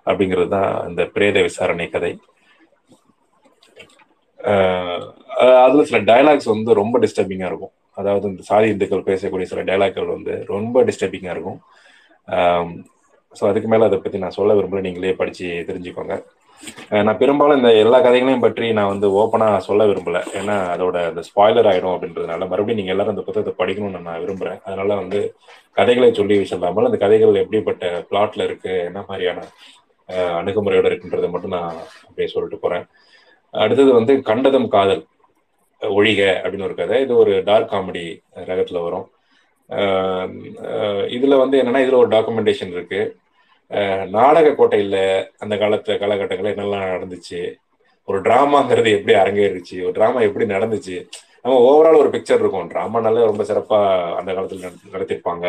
அப்படிங்கிறது தான் இந்த பிரேத விசாரணை கதை. அதுல சில டைலாக்ஸ் வந்து ரொம்ப டிஸ்டர்பிங்கா இருக்கும். அதாவது இந்த சாதி இந்துக்கள் பேசக்கூடிய சில டைலாக்கள் வந்து ரொம்ப டிஸ்டர்பிங்கா இருக்கும். ஸோ அதுக்கு மேல அதை பத்தி நான் சொல்ல விரும்பல. நீங்களே படிச்சு தெரிஞ்சுக்கோங்க. நான் பெரும்பாலும் இந்த எல்லா கதைகளையும் பற்றி நான் வந்து ஓப்பனா சொல்ல விரும்பல. ஏன்னா அதோட அந்த ஸ்பாய்லர் ஆயிடும் அப்படின்றதுனால மறுபடியும் நீங்க எல்லாரும் அந்த புத்தகத்தை படிக்கணும்னு நான் விரும்புறேன். அதனால வந்து கதைகளை சொல்லி சொல்லாமல் அந்த கதைகள் எப்படிப்பட்ட பிளாட்ல இருக்கு என்ன மாதிரியான அணுகுமுறையோட இருக்குன்றதை மட்டும் நான் அப்படியே சொல்லிட்டு போறேன். அடுத்தது வந்து கண்டதம் காதல். ஒழிக அப்படின்னு ஒரு கதை. இது ஒரு டார்க் காமெடி ரகத்துல வரும். இதுல வந்து என்னன்னா இதுல ஒரு டாக்குமெண்டேஷன் இருக்கு. நாடக கோட்டையில் அந்த காலத்துல காலகட்டங்களில் என்னெல்லாம் நடந்துச்சு ஒரு டிராமாங்கிறது எப்படி அரங்கேறிச்சு ஒரு டிராமா எப்படி நடந்துச்சு. நம்ம ஓவரால் ஒரு பிக்சர் இருக்கும். ட்ராமானாலே ரொம்ப சிறப்பா அந்த காலத்துல நடத்திருப்பாங்க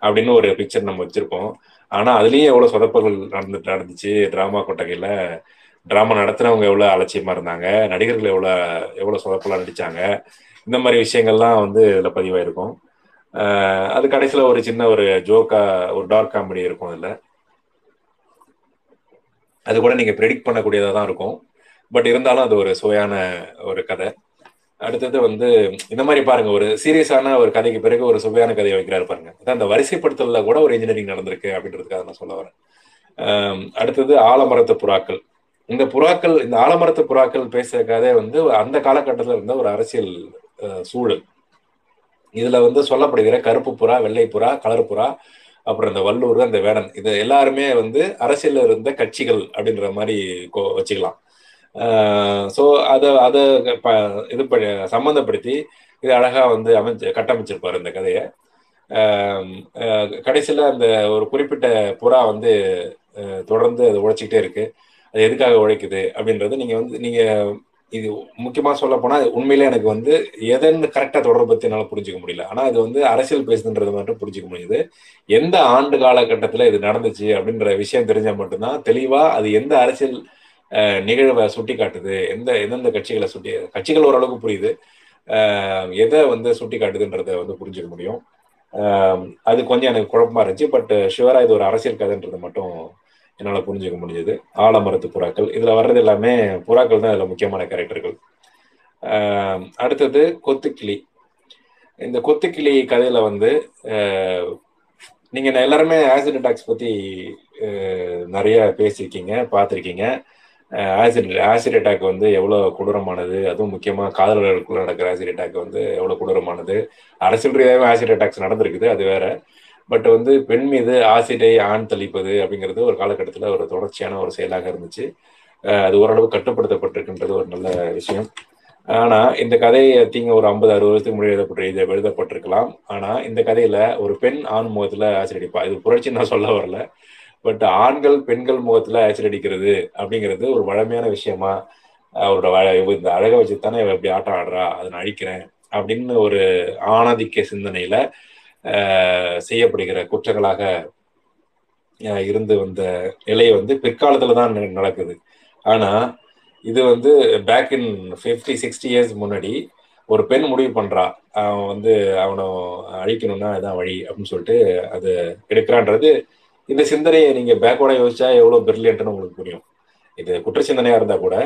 அப்படின்னு ஒரு பிக்சர் நம்ம வச்சிருப்போம். ஆனா அதுலயும் எவ்வளவு சொதப்பல்கள் நடந்து நடந்துச்சு டிராமா கொட்டகையில டிராமா நடத்துறவங்க எவ்வளவு அலட்சியமா இருந்தாங்க நடிகர்கள் எவ்வளவு எவ்வளவு சொதப்பெல்லாம் நடிச்சாங்க இந்த மாதிரி விஷயங்கள்லாம் வந்து இதுல பதிவாயிருக்கும். அது கடைசியில ஒரு சின்ன ஒரு ஜோக்கா ஒரு டார்க் காமெடி இருக்கும் அதுல. அது கூட நீங்க ப்ரெடிக்ட் பண்ணக்கூடியதா தான் இருக்கும். பட் இருந்தாலும் அது ஒரு சுவையான ஒரு கதை. அடுத்தது வந்து இந்த மாதிரி பாருங்க ஒரு சீரியஸான ஒரு கதைக்கு பிறகு ஒரு சுவையான கதையை வைக்கிறாரு பாருங்க. அதான் அந்த வரிசைப்படுத்தல கூட ஒரு இன்ஜினியரிங் நடந்திருக்கு அப்படின்றதுக்காக நான் சொல்ல வரேன். அடுத்தது ஆலமரத்து புறாக்கள். இந்த புறாக்கள் இந்த ஆலமரத்து புறாக்கள் பேசுற கதை வந்து அந்த காலகட்டத்தில் இருந்த ஒரு அரசியல் சூழல். இதுல வந்து சொல்லப்படுகிற கருப்பு புறா வெள்ளை புறா கலர் புறா அப்புறம் இந்த வல்லூர் அந்த வேடன் இது எல்லாருமே வந்து அரசியல் இருந்த கட்சிகள் அப்படின்ற மாதிரி வச்சுக்கலாம். ஸோ அதை அதை இது சம்மந்தப்படுத்தி இது அழகா வந்து அமைச்சு கட்டமைச்சிருப்பாரு இந்த கதையை. கடைசியில் அந்த ஒரு குறிப்பிட்ட புறா வந்து தொடர்ந்து அது உழைச்சிக்கிட்டே இருக்கு. அது எதுக்காக உழைக்குது அப்படின்றது நீங்க வந்து நீங்க இது முக்கியமா சொல்ல போனா உண்மையிலே எனக்கு வந்து எதன்னு கரெக்டா தொடர்பு பத்தி என்னால புரிஞ்சுக்க முடியல. ஆனா இது வந்து அரசியல் பேசுதுன்றது மட்டும் புரிஞ்சுக்க முடியுது. எந்த ஆண்டு காலகட்டத்துல இது நடந்துச்சு அப்படின்ற விஷயம் தெரிஞ்சா மட்டும்தான் தெளிவா அது எந்த அரசியல் நிகழ்வை சுட்டி காட்டுது எந்த எந்தெந்த கட்சிகளை சுட்டி கட்சிகள் ஓரளவுக்கு புரியுது. எதை வந்து சுட்டி காட்டுதுன்றத வந்து புரிஞ்சுக்க முடியும். அது கொஞ்சம் எனக்கு குழப்பமா இருந்துச்சு. பட் ஷுவரா இது ஒரு அரசியல் கதைன்றது மட்டும் என்னால் புரிஞ்சுக்க முடிஞ்சது. ஆலமரத்து புறாக்கள். இதில் வர்றது எல்லாமே புறாக்கள் தான் இதில் முக்கியமான கேரக்டர்கள். அடுத்தது கொத்துக்கிளி. இந்த கொத்துக்கிளி கதையில் வந்து நீங்கள் எல்லாருமே ஆசிட் அட்டாக்ஸ் பற்றி நிறைய பேசியிருக்கீங்க பார்த்துருக்கீங்க. ஆசிட் ஆசிட் அட்டாக் வந்து எவ்வளோ கொடூரமானது அதுவும் முக்கியமாக காதலர்களுக்குள்ள நடக்கிற ஆசிட் அட்டாக் வந்து எவ்வளோ கொடூரமானது. அரசியல் ரீதியாகவே ஆசிட் அட்டாக்ஸ் நடந்திருக்குது அது வேற. பட் வந்து பெண் மீது ஆசிடை ஆண் தெளிப்பது அப்படிங்கிறது ஒரு காலகட்டத்தில் ஒரு தொடர்ச்சியான ஒரு செயலாக இருந்துச்சு. அது ஓரளவு கட்டுப்படுத்தப்பட்டிருக்கின்றது ஒரு நல்ல விஷயம். ஆனா இந்த கதையை தீங்க ஒரு ஐம்பது அறுபது வருஷத்துக்கு முன்னாடி எழுதப்பட்டு இது எழுதப்பட்டிருக்கலாம். ஆனா இந்த கதையில ஒரு பெண் ஆண் முகத்துல ஆசிட் அடிப்பா. இது புரட்சி நான் சொல்ல வரல. பட் ஆண்கள் பெண்கள் முகத்துல ஆசிட் அடிக்கிறது அப்படிங்கிறது ஒரு வழமையான விஷயமா அவரோட இந்த அழகை வச்சு தானே எப்படி ஆட்டம் ஆடுறா அதை நான் அழிக்கிறேன் அப்படின்னு ஒரு ஆணாதிக்க சிந்தனையில செய்யப்படுகிற குற்றங்களாக இருந்து வந்த நிலை வந்து பிற்காலத்துல தான் நடக்குது. ஆனா இது வந்து back in fifty sixty years முன்னாடி ஒரு பெண் முடிவு பண்றா. அவன் வந்து அவனை அழிக்கணும்னா இதான் வழி அப்படின்னு சொல்லிட்டு அது எடுக்கிறான்றது. இந்த சிந்தனையை நீங்க பேக்வர்டா யோசிச்சா எவ்வளவு பிரில்லியன்ட்னு உங்களுக்கு புரியும். இது குற்ற சிந்தனையா இருந்தா கூட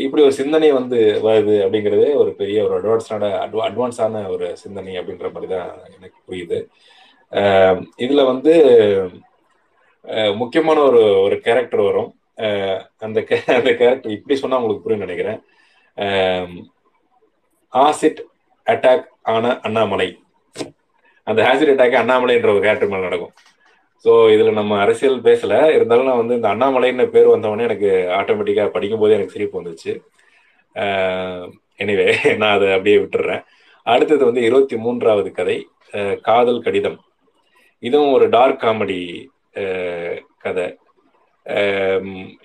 இப்படி ஒரு சிந்தனை வந்து வருது அப்படிங்கிறதே ஒரு பெரிய ஒரு அட்வான்ஸான அட்வா அட்வான்ஸான ஒரு சிந்தனை அப்படின்ற மாதிரி தான் எனக்கு புரியுது. இதுல வந்து முக்கியமான ஒரு ஒரு கேரக்டர் வரும். அந்த அந்த கேரக்டர் இப்படி சொன்னா உங்களுக்கு புரியும் நினைக்கிறேன். ஆசிட் அட்டாக் ஆன அண்ணாமலை. அந்த ஆசிட் அட்டாக் அண்ணாமலைன்ற ஒரு கேரக்டர் மேல நடக்கும். ஸோ இதில் நம்ம அரசியல் பேசல. இருந்தாலும் நான் வந்து இந்த அண்ணாமலைன்னு பேர் வந்தவொடனே எனக்கு ஆட்டோமேட்டிக்காக படிக்கும் போதே எனக்கு சிரிப்பு வந்துச்சு எனிவே நான் அதை அப்படியே விட்டுறேன். அடுத்தது வந்து இருபத்தி மூன்றாவது கதை காதல் கடிதம். இதுவும் ஒரு டார்க் காமெடி கதை.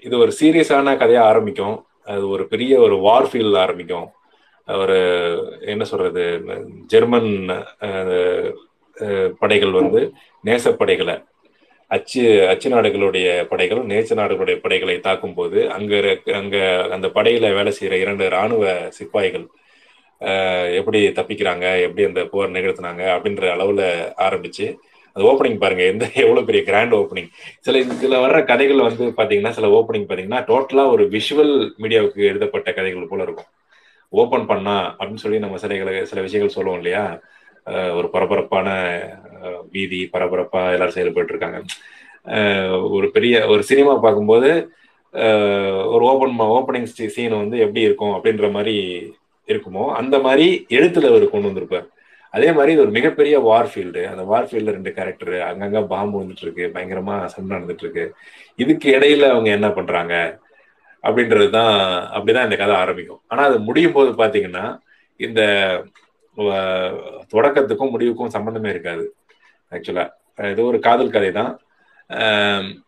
இது ஒரு சீரியஸான கதையாக ஆரம்பிக்கும். அது ஒரு பெரிய ஒரு வார் ஃபீல் ஆரம்பிக்கும். ஒரு என்ன சொல்றது ஜெர்மன் படைகள் வந்து நேசப்படைகளை அச்சு அச்சு நாடுகளுடைய படைகள் நேச்ச நாடுகளுடைய படைகளை தாக்கும் போது அங்க அங்க அந்த படையில வேலை செய்யற இரண்டு ராணுவ சிப்பாய்கள் எப்படி தப்பிக்கிறாங்க எப்படி அந்த போர் நிகழ்த்தினாங்க அப்படின்ற அளவுல ஆரம்பிச்சு அந்த ஓப்பனிங் பாருங்க எந்த எவ்வளவு பெரிய கிராண்ட் ஓப்பனிங் சில இதுல வர்ற கதைகள் வந்து பாத்தீங்கன்னா சில ஓப்பனிங் பாத்தீங்கன்னா டோட்டலா ஒரு விஷுவல் மீடியாவுக்கு எழுதப்பட்ட கதைகள் போல இருக்கும். ஓப்பன் பண்ணா அப்படின்னு சொல்லி நம்ம சிலைகளை சில விஷயங்கள் சொல்லுவோம் இல்லையா? ஒரு பரபரப்பான வீதி பரபரப்பா எல்லாரும் செயல்பட்டு இருக்காங்க. ஒரு பெரிய ஒரு சினிமா பார்க்கும்போது ஒரு ஓப்பன் ஓப்பனிங் சீன் வந்து எப்படி இருக்கும் அப்படின்ற மாதிரி இருக்குமோ அந்த மாதிரி எழுத்துல அவர் கொண்டு வந்திருப்பார். அதே மாதிரி இது ஒரு மிகப்பெரிய வார் ஃபீல்டு அந்த வார் ஃபீல்டில் ரெண்டு கேரக்டர் அங்கங்க பாம்பு வந்துட்டு இருக்கு பயங்கரமா சண்டை நடந்துட்டு இருக்கு இதுக்கு இடையில அவங்க என்ன பண்றாங்க அப்படின்றது தான் அப்படிதான் இந்த கதை ஆரம்பிக்கும். ஆனா அது முடியும் போது பாத்தீங்கன்னா இந்த தொடக்கத்துக்கும் முடிவுக்கும் சம்பந்தமே இருக்காது ஆக்சுவலா இது ஒரு காதல் கதை தான்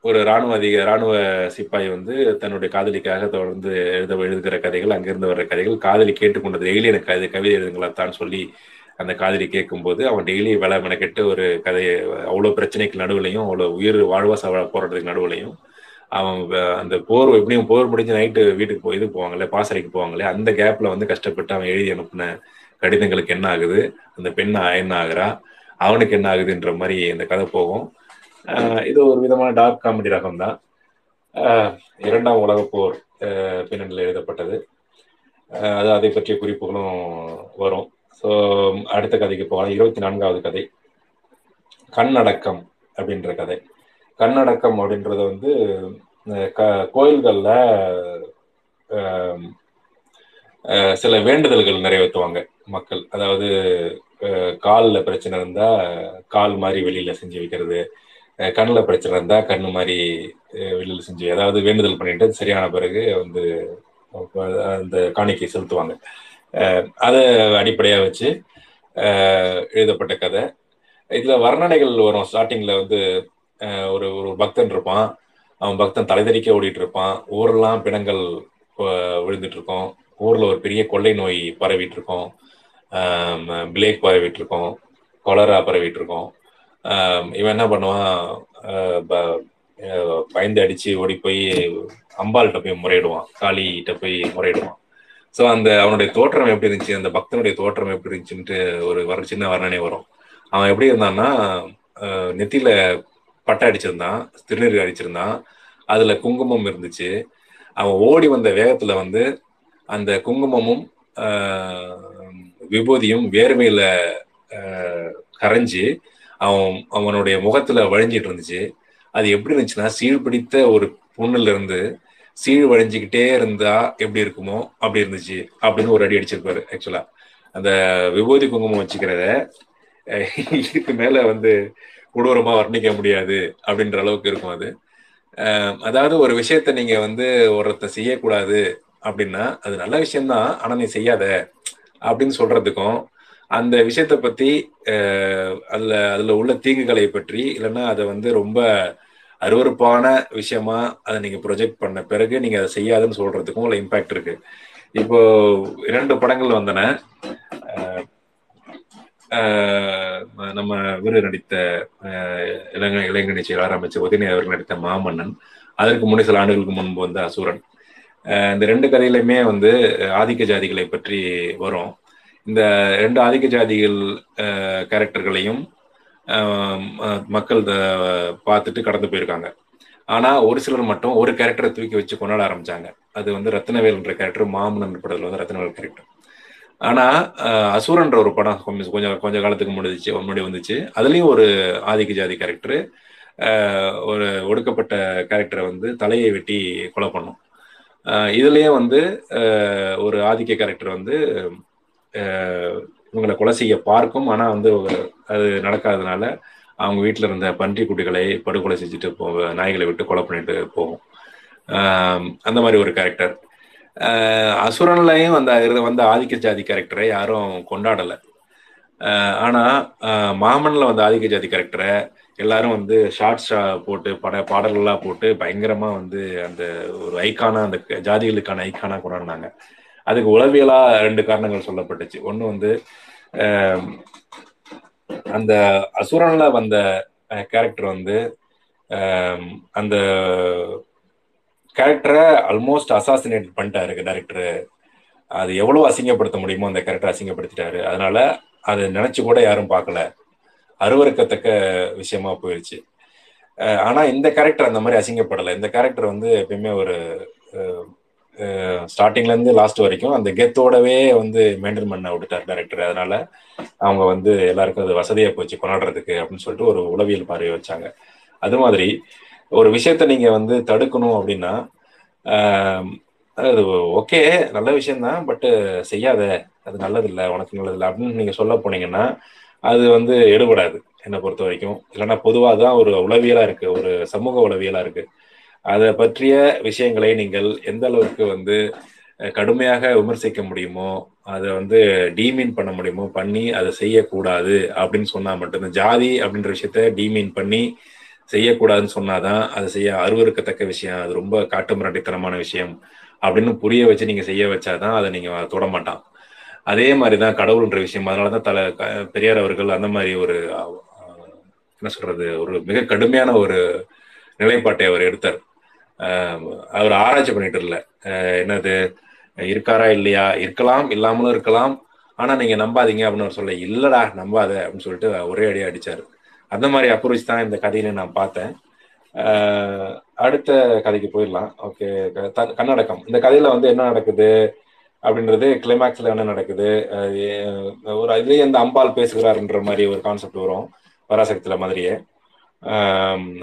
ஒரு ராணுவ அதிக ராணுவ சிப்பாய் வந்து தன்னுடைய காதலிக்காக தொடர்ந்து எழுத எழுதுகிற கதைகள் அங்கிருந்து வர்ற கதைகள் காதலி கேட்டுக்கொண்டது. டெய்லி எனக்கு அது கவிதை எழுதுங்களா தான் சொல்லி அந்த காதலி கேட்கும்போது அவன் டெய்லி வேலை மெனக்கெட்டு ஒரு கதையை அவ்வளோ பிரச்சனைக்கு நடுவுலையும் அவ்வளோ உயிர் வாழ்வா சவ போராட்டத்துக்கு நடுவுலையும் அவன் அந்த போர் எப்படியும் போர் முடிஞ்சு நைட்டு வீட்டுக்கு போய் இது போவாங்களே பாசறைக்கு போவாங்களே அந்த கேப்ல வந்து கஷ்டப்பட்டு அவன் எழுதி அனுப்பின கடிதங்களுக்கு என்ன ஆகுது? அந்த பெண் என்ன ஆகுறா? அவனுக்கு என்ன ஆகுதுன்ற மாதிரி இந்த கதை போகும். இது ஒரு விதமான டார்க் காமெடி ரகம் தான் இரண்டாம் உலக போர் பின்னணியில் எழுதப்பட்டது. அது அதை பற்றிய குறிப்புகளும் வரும். ஸோ அடுத்த கதைக்கு போகலாம். இருபத்தி நான்காவது கதை. கண்ணடக்கம் அப்படின்ற கதை. கண்ணடக்கம் அப்படின்றது வந்து க கோயில்களில் சில வேண்டுதல்கள் நிறைவேற்றுவாங்க. மக்கள் அதாவது காலில் பிரச்சனை இருந்தா கால் மாதிரி வெளியில செஞ்சு வைக்கிறது கண்ணில் பிரச்சனை இருந்தா கண்ணு மாதிரி வெளியில செஞ்சு அதாவது வேண்டுதல் பண்ணிட்டு சரியான பிறகு வந்து அந்த காணிக்கை செலுத்துவாங்க. அதை அடிப்படையாக வச்சு எழுதப்பட்ட கதை. இதுல வர்ணனைகள் வரும். ஸ்டார்டிங்ல வந்து ஒரு ஒரு பக்தன் இருப்பான். அவன் பக்தன் தலைதறிக்க ஓடிட்டு இருப்பான். ஊரெல்லாம் பிணங்கள் விழுந்துட்டு இருக்கோம். ஊர்ல ஒரு பெரிய கொள்ளை நோய் பரவிட்டு இருக்கோம். பிளேக் பரவிட்டு இருக்கோம் கொலரா பரவிட்டு இருக்கோம் இவன் என்ன பண்ணுவான் பயந்து அடிச்சு ஓடி போய் அம்பாள்கிட்ட போய் முறையிடுவான் காளிகிட்ட போய் முறையிடுவான். ஸோ அந்த அவனுடைய தோற்றம் எப்படி இருந்துச்சு அந்த பக்தனுடைய தோற்றம் எப்படி இருந்துச்சுன்ட்டு ஒரு வர சின்ன வர்ணனை வரும். அவன் எப்படி இருந்தான்னா நெத்தியில பட்டை அடிச்சிருந்தான் திருநீர் அடிச்சிருந்தான் அதுல குங்குமம் இருந்துச்சு. அவன் ஓடி வந்த வேகத்துல வந்து அந்த குங்குமமும் விபூதியும் வேர்மையில கரைஞ்சு அவன் அவனுடைய முகத்துல வழிஞ்சிட்டு இருந்துச்சு. அது எப்படி இருந்துச்சுன்னா சீழ் பிடித்த ஒரு புண்ணுல இருந்து சீழ் வழிஞ்சுக்கிட்டே இருந்தா எப்படி இருக்குமோ அப்படி இருந்துச்சு அப்படின்னு ஒரு அடி அடிச்சிருப்பாரு ஆக்சுவலா அந்த விபூதி குங்குமம் வச்சுக்கிறத இதுக்கு மேல வந்து கொடூரமா வர்ணிக்க முடியாது அப்படின்ற அளவுக்கு இருக்கும் அது. அதாவது ஒரு விஷயத்த நீங்க வந்து ஒருத்த செய்யக்கூடாது அப்படின்னா அது நல்ல விஷயம்தான் ஆனா நீ செய்யாத. அப்படின்னு சொல்றதுக்கும் அந்த விஷயத்த பத்தி அதுல அதுல உள்ள தீங்குகளை பற்றி இல்லைன்னா அதை வந்து ரொம்ப அருவறுப்பான விஷயமா அதை நீங்க ப்ரொஜெக்ட் பண்ண பிறகு நீங்க அதை செய்யாதுன்னு சொல்றதுக்கும் உள்ள இம்பாக்ட் இருக்கு. இப்போ இரண்டு படங்கள் வந்தன. நம்ம இவர் நடித்த இளைஞ இளைஞர் செயலாளர் அமைச்சர் உதயநிதி அவர்கள் நடித்த மாமன்னன். அதற்கு முன்னே சில ஆண்டுகளுக்கு முன்பு வந்த அசூரன். இந்த ரெண்டு கதையிலுமே வந்து ஆதிக்க ஜாதிகளை பற்றி வரும். இந்த ரெண்டு ஆதிக்க ஜாதிகள் கேரக்டர்களையும் மக்கள் பார்த்துட்டு கடந்து போயிருக்காங்க. ஆனா ஒரு சிலர் மட்டும் ஒரு கேரக்டரை தூக்கி வச்சு கொண்டாட ஆரம்பிச்சாங்க. அது வந்து ரத்னவேல்ன்ற கேரக்டர் மாமனன் படத்துல வந்து ரத்னவேல் கேரக்டர். ஆனா அசுரன்ற ஒரு படம் கொஞ்சம் கொஞ்சம் கொஞ்ச காலத்துக்கு முடிஞ்சிச்சு முன்னாடி வந்துச்சு. அதுலயும் ஒரு ஆதிக்க ஜாதி கேரக்டர் ஒரு ஒடுக்கப்பட்ட கேரக்டரை வந்து தலையை வெட்டி கொலை பண்ணும். இதுலயே வந்து ஒரு ஆதிக்க கேரக்டர் வந்து இவங்களை கொலை செய்ய பார்க்கும். ஆனா வந்து அது நடக்காததுனால அவங்க வீட்டில் இருந்த பன்றி குட்டிகளை படுகொலை செஞ்சுட்டு போ நாய்களை விட்டு கொலை பண்ணிட்டு போகும். அந்த மாதிரி ஒரு கேரக்டர் அசுரன்லையும் அந்த வந்த ஆதிக்க ஜாதி கேரக்டரை யாரும் கொண்டாடலை. ஆனா மாமன்ல வந்த ஆதிக்க ஜாதி கேரக்டரை எல்லாரும் வந்து ஷார்ட்ஸ் போட்டு பட பாடல்கள்லாம் போட்டு பயங்கரமா வந்து அந்த ஒரு ஐக்கானா அந்த ஜாதிகளுக்கான ஐக்கானா கொண்டாடினாங்க. அதுக்கு உளவியலா ரெண்டு காரணங்கள் சொல்லப்பட்டுச்சு. ஒன்று வந்து அந்த அசுரன்ல வந்த கேரக்டர் வந்து அந்த கேரக்டரை ஆல்மோஸ்ட் அசாசினேட் பண்ணிட்டாரு டேரக்டர் அது எவ்வளவு அசிங்கப்படுத்த முடியுமோ அந்த கேரக்டர் அசிங்கப்படுத்திட்டாரு. அதனால அதை நினைச்சு கூட யாரும் பார்க்கல. அருவறுக்கத்தக்க விஷயமா போயிடுச்சு ஆனா இந்த கேரக்டர் அந்த மாதிரி அசிங்கப்படலை. இந்த கேரக்டர் வந்து எப்பயுமே ஒரு ஸ்டார்டிங்ல இருந்து லாஸ்ட் வரைக்கும் அந்த கெத்தோடவே வந்து மெயின்டைன் பண்ண விட்டுட்டார் டேரக்டர் அதனால அவங்க வந்து எல்லாருக்கும் அது வசதியா போச்சு கொண்டாடுறதுக்கு அப்படின்னு சொல்லிட்டு ஒரு உளவியல் பார்வை வச்சாங்க. அது மாதிரி ஒரு விஷயத்த நீங்க வந்து தடுக்கணும் அப்படின்னா அது ஓகே நல்ல விஷயம்தான் பட்டு செய்யாத அது நல்லதில்லை உனக்கு நல்லதில்லை அப்படின்னு நீங்க சொல்ல போனீங்கன்னா அது வந்து எடுபடாது என்னை பொறுத்த வரைக்கும். இல்லைன்னா பொதுவாக தான் ஒரு உளவியலாக இருக்கு ஒரு சமூக உளவியலாக இருக்கு. அதை பற்றிய விஷயங்களை நீங்கள் எந்த அளவுக்கு வந்து கடுமையாக விமர்சிக்க முடியுமோ அதை வந்து டீமீன் பண்ண முடியுமோ பண்ணி அதை செய்யக்கூடாது அப்படின்னு சொன்னால் மட்டும்தான். ஜாதி அப்படின்ற விஷயத்த டீமீன் பண்ணி செய்யக்கூடாதுன்னு சொன்னாதான் அதை செய்ய அருவறுக்கத்தக்க விஷயம். அது ரொம்ப காட்டு மிராட்டித்தனமான விஷயம். அப்படின்னு புரிய வச்சு நீங்கள் செய்ய வச்சாதான் அதை நீங்கள் தொட மாட்டான். அதே மாதிரி தான் கடவுள்ன்ற விஷயம். அதனால தான் தலை பெரியார் அவர்கள் அந்த மாதிரி ஒரு என்ன சொல்றது ஒரு மிக கடுமையான ஒரு நிலைப்பாட்டை அவர் எடுத்தார். அவர் ஆராய்ச்சி பண்ணிட்டு இல்லை. என்னது இருக்காரா இல்லையா? இருக்கலாம் இல்லாமலும் இருக்கலாம். ஆனா நீங்க நம்பாதீங்க அப்படின்னு அவர் சொல்ல இல்லடா நம்பாத அப்படின்னு சொல்லிட்டு ஒரே அடியா அடிச்சாரு. அந்த மாதிரி அப்ரோச் தான் இந்த கதையில நான் பார்த்தேன். அடுத்த கதைக்கு போயிடலாம். ஓகே கன்னடக்கம் இந்த கதையில வந்து என்ன நடக்குது? அப்படின்றது கிளைமேக்ஸ்ல என்ன நடக்குது? ஒரு இதுலயே அந்த அம்பாள் பேசுகிறாருன்ற மாதிரி ஒரு கான்செப்ட் வரும். பராசக்தியில மாதிரியே.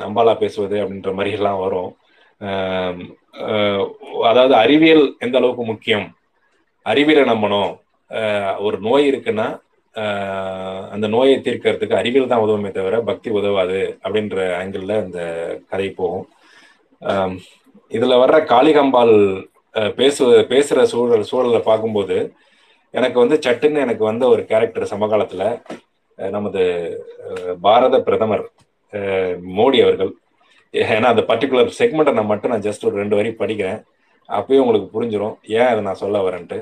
அம்பாலா பேசுவது அப்படின்ற மாதிரி எல்லாம் வரும். அதாவது அறிவியல் எந்த அளவுக்கு முக்கியம்? அறிவியலை நம்பணும். ஒரு நோய் இருக்குன்னா அந்த நோயை தீர்க்கறதுக்கு அறிவியல் தான் உதவுமே தவிர பக்தி உதவாது அப்படின்ற ஆங்கிள் அந்த கதை போகும். இதுல வர்ற காளிகம்பால் பேசு பேசுகிற சூழல் சூழலை பார்க்கும்போது எனக்கு வந்து சட்டுன்னு எனக்கு வந்த ஒரு கேரக்டர் சமகாலத்தில் நமது பாரத பிரதமர் மோடி அவர்கள். ஏன்னா அந்த பர்டிகுலர் செக்மெண்ட்டை நான் மட்டும் நான் ஜஸ்ட் ஒரு ரெண்டு வரி படிக்கிறேன். அப்பயும் உங்களுக்கு புரிஞ்சிடும் ஏன் அதை நான் சொல்ல வரேன்ட்டு.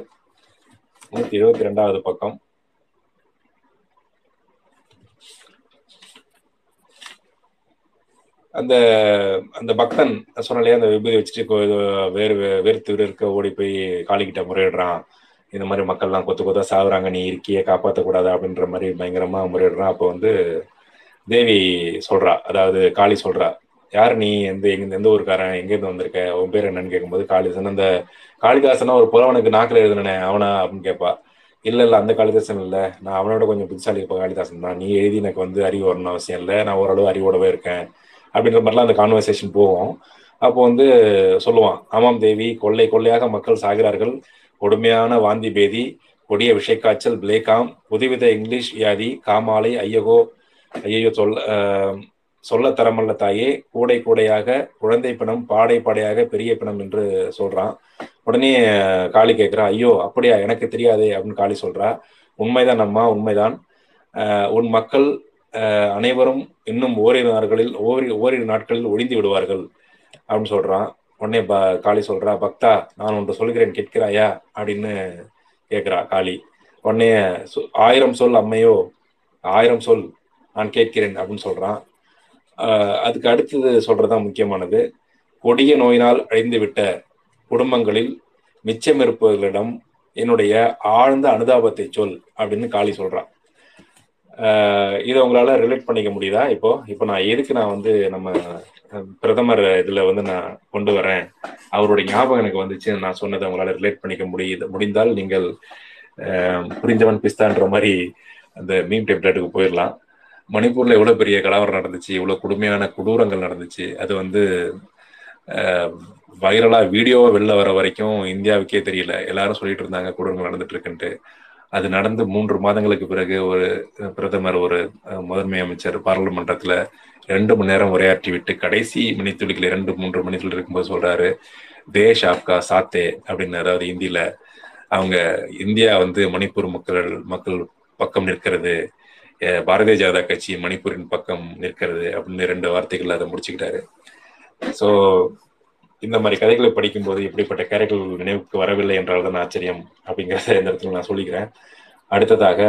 நூற்றி எழுபத்தி ரெண்டாவது பக்கம். அந்த அந்த பக்தன் சொன்னாலே அந்த விபதி வச்சுட்டு வேறு வெறுத்து இருக்க ஓடி போய் காளிக்கிட்ட முறையிடுறான். இந்த மாதிரி மக்கள்லாம் கொத்து கொத்தா சாகுறாங்க நீ இருக்கியே காப்பாற்றக்கூடாது அப்படின்ற மாதிரி பயங்கரமா முறையிடுறான். அப்போ வந்து தேவி சொல்றா அதாவது காளி சொல்றா யார் நீ? எந்த எங்க எந்த ஊருக்காரன்? எங்கேருந்து வந்திருக்க? உன் பேர் என்னன்னு கேட்கும்போது காளிதாசன் அந்த காளிதாசனா ஒரு புலவனுக்கு நாக்கில் எழுதுனே அவனா? அப்படின்னு கேட்பா. இல்ல இல்ல அந்த காளிதாசன் இல்ல. நான் அவனோட கொஞ்சம் புத்திசாலி இப்போ காளிதாசன் தான். நீ எழுதி எனக்கு வந்து அறிவு வரணும் அவசியம் இல்லை. நான் ஓரளவு அறிவோடவே இருக்கேன். அப்படின்ற மாதிரிலாம் அந்த கான்வர்சேஷன் போகும். அப்போ வந்து சொல்லுவான் ஆமாம் தேவி கொள்ளை கொள்ளையாக மக்கள் சாகிறார்கள். கொடுமையான வாந்தி பேதி கொடிய விஷயக்காய்ச்சல் பிளேகாம் புதுவித இங்கிலீஷ் வியாதி காமாலை ஐயகோ ஐயோ சொல்ல சொல்ல தரமல்ல தாயே கூடை கூடையாக குழந்தை பிணம் பாடை பாடையாக பெரிய பிணம் என்று சொல்றான். உடனே காளி கேட்கிறா ஐயோ அப்படியா எனக்கு தெரியாதே அப்படின்னு காளி சொல்றா. உண்மைதான் அம்மா உண்மைதான். உன் மக்கள் அனைவரும் இன்னும் ஓரிரு நாட்களில் ஓரி ஓரிரு நாட்களில் ஒழிந்து விடுவார்கள் அப்படின்னு சொல்றான். உடனே ப காளி சொல்றா பக்தா நான் ஒன்று சொல்கிறேன் கேட்கிறாயா? அப்படின்னு கேட்கிறா காளி. உடனே ஆயிரம் சொல் அம்மையோ ஆயிரம் சொல் நான் கேட்கிறேன் அப்படின்னு சொல்றான். அதுக்கு அடுத்தது சொல்றதுதான் முக்கியமானது. கொடிய நோயினால் அழிந்து விட்ட குடும்பங்களில் மிச்சம் இருப்பவர்களிடம் என்னுடைய ஆழ்ந்த அனுதாபத்தை சொல் அப்படின்னு காளி சொல்றான் இதை உங்களால ரிலேட் பண்ணிக்க முடியுதா? இப்போ இப்போ நான் எதுக்கு நான் வந்து நம்ம பிரதமர் இதுல வந்து நான் கொண்டு வரேன்? அவருடைய ஞாபகம் எனக்கு வந்துச்சு. நான் சொன்னதை உங்களால ரிலேட் பண்ணிக்க முடியுது முடிந்தால் நீங்கள் புரிஞ்சவன் பிஸ்தான்ற மாதிரி அந்த மீன் டெப்லெட்டுக்கு போயிடலாம். மணிப்பூர்ல எவ்வளவு பெரிய கலவரம் நடந்துச்சு இவ்வளவு கொடுமையான கொடூரங்கள் நடந்துச்சு. அது வந்து வைரலா வீடியோவை வெளில வர வரைக்கும் இந்தியாவுக்கே தெரியல. எல்லாரும் சொல்லிட்டு இருந்தாங்க கொடூரங்கள் நடந்துட்டு இருக்குன்ட்டு. அது நடந்து மூன்று மாதங்களுக்கு பிறகு ஒரு பிரதமர் ஒரு முதன்மை அமைச்சர் பாராளுமன்றத்துல ரெண்டு மணி நேரம் உரையாற்றி விட்டு கடைசி மணித்துளிகள் இரண்டு மூன்று மணித்துளி இருக்கும்போது சொல்றாரு தேஷ் ஆப்கா சாத்தே அப்படின்னு. அதாவது இந்தியில அவங்க இந்தியா வந்து மணிப்பூர் மக்கள் மக்கள் பக்கம் நிற்கிறது பாரதிய ஜனதா கட்சி மணிப்பூரின் பக்கம் நிற்கிறது அப்படின்னு ரெண்டு வார்த்தைகள் அதை முடிச்சுக்கிட்டாரு. ஸோ இந்த மாதிரி கதைகளை படிக்கும்போது இப்படிப்பட்ட கேரக்டர்கள் நினைவுக்கு வரவில்லை என்றால் தான் ஆச்சரியம் அப்படிங்கிறத இந்த இடத்துல நான் சொல்லிக்கிறேன். அடுத்ததாக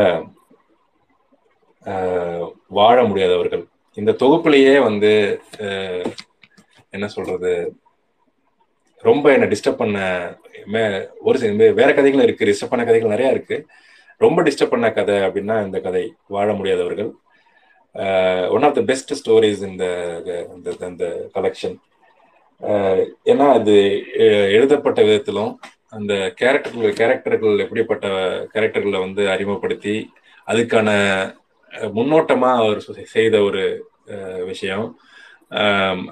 வாழ முடியாதவர்கள். இந்த தொகுப்புலேயே வந்து என்ன சொல்றது ரொம்ப என்னை டிஸ்டர்ப் பண்ண ஒரு சில வேற கதைகளும் இருக்கு டிஸ்டர்ப் பண்ண கதைகள் நிறைய இருக்கு. ரொம்ப டிஸ்டர்ப் பண்ண கதை அப்படின்னா இந்த கதை வாழ முடியாதவர்கள். One of the best stories இந்த இந்த கலெக்ஷன் ஏன்னா அது எழுதப்பட்ட விதத்திலும் அந்த கேரக்டர்கள் கேரக்டர்கள் எப்படிப்பட்ட கேரக்டர்களை வந்து அறிமுகப்படுத்தி அதுக்கான முன்னோட்டமா அவர் செய்த ஒரு விஷயம்.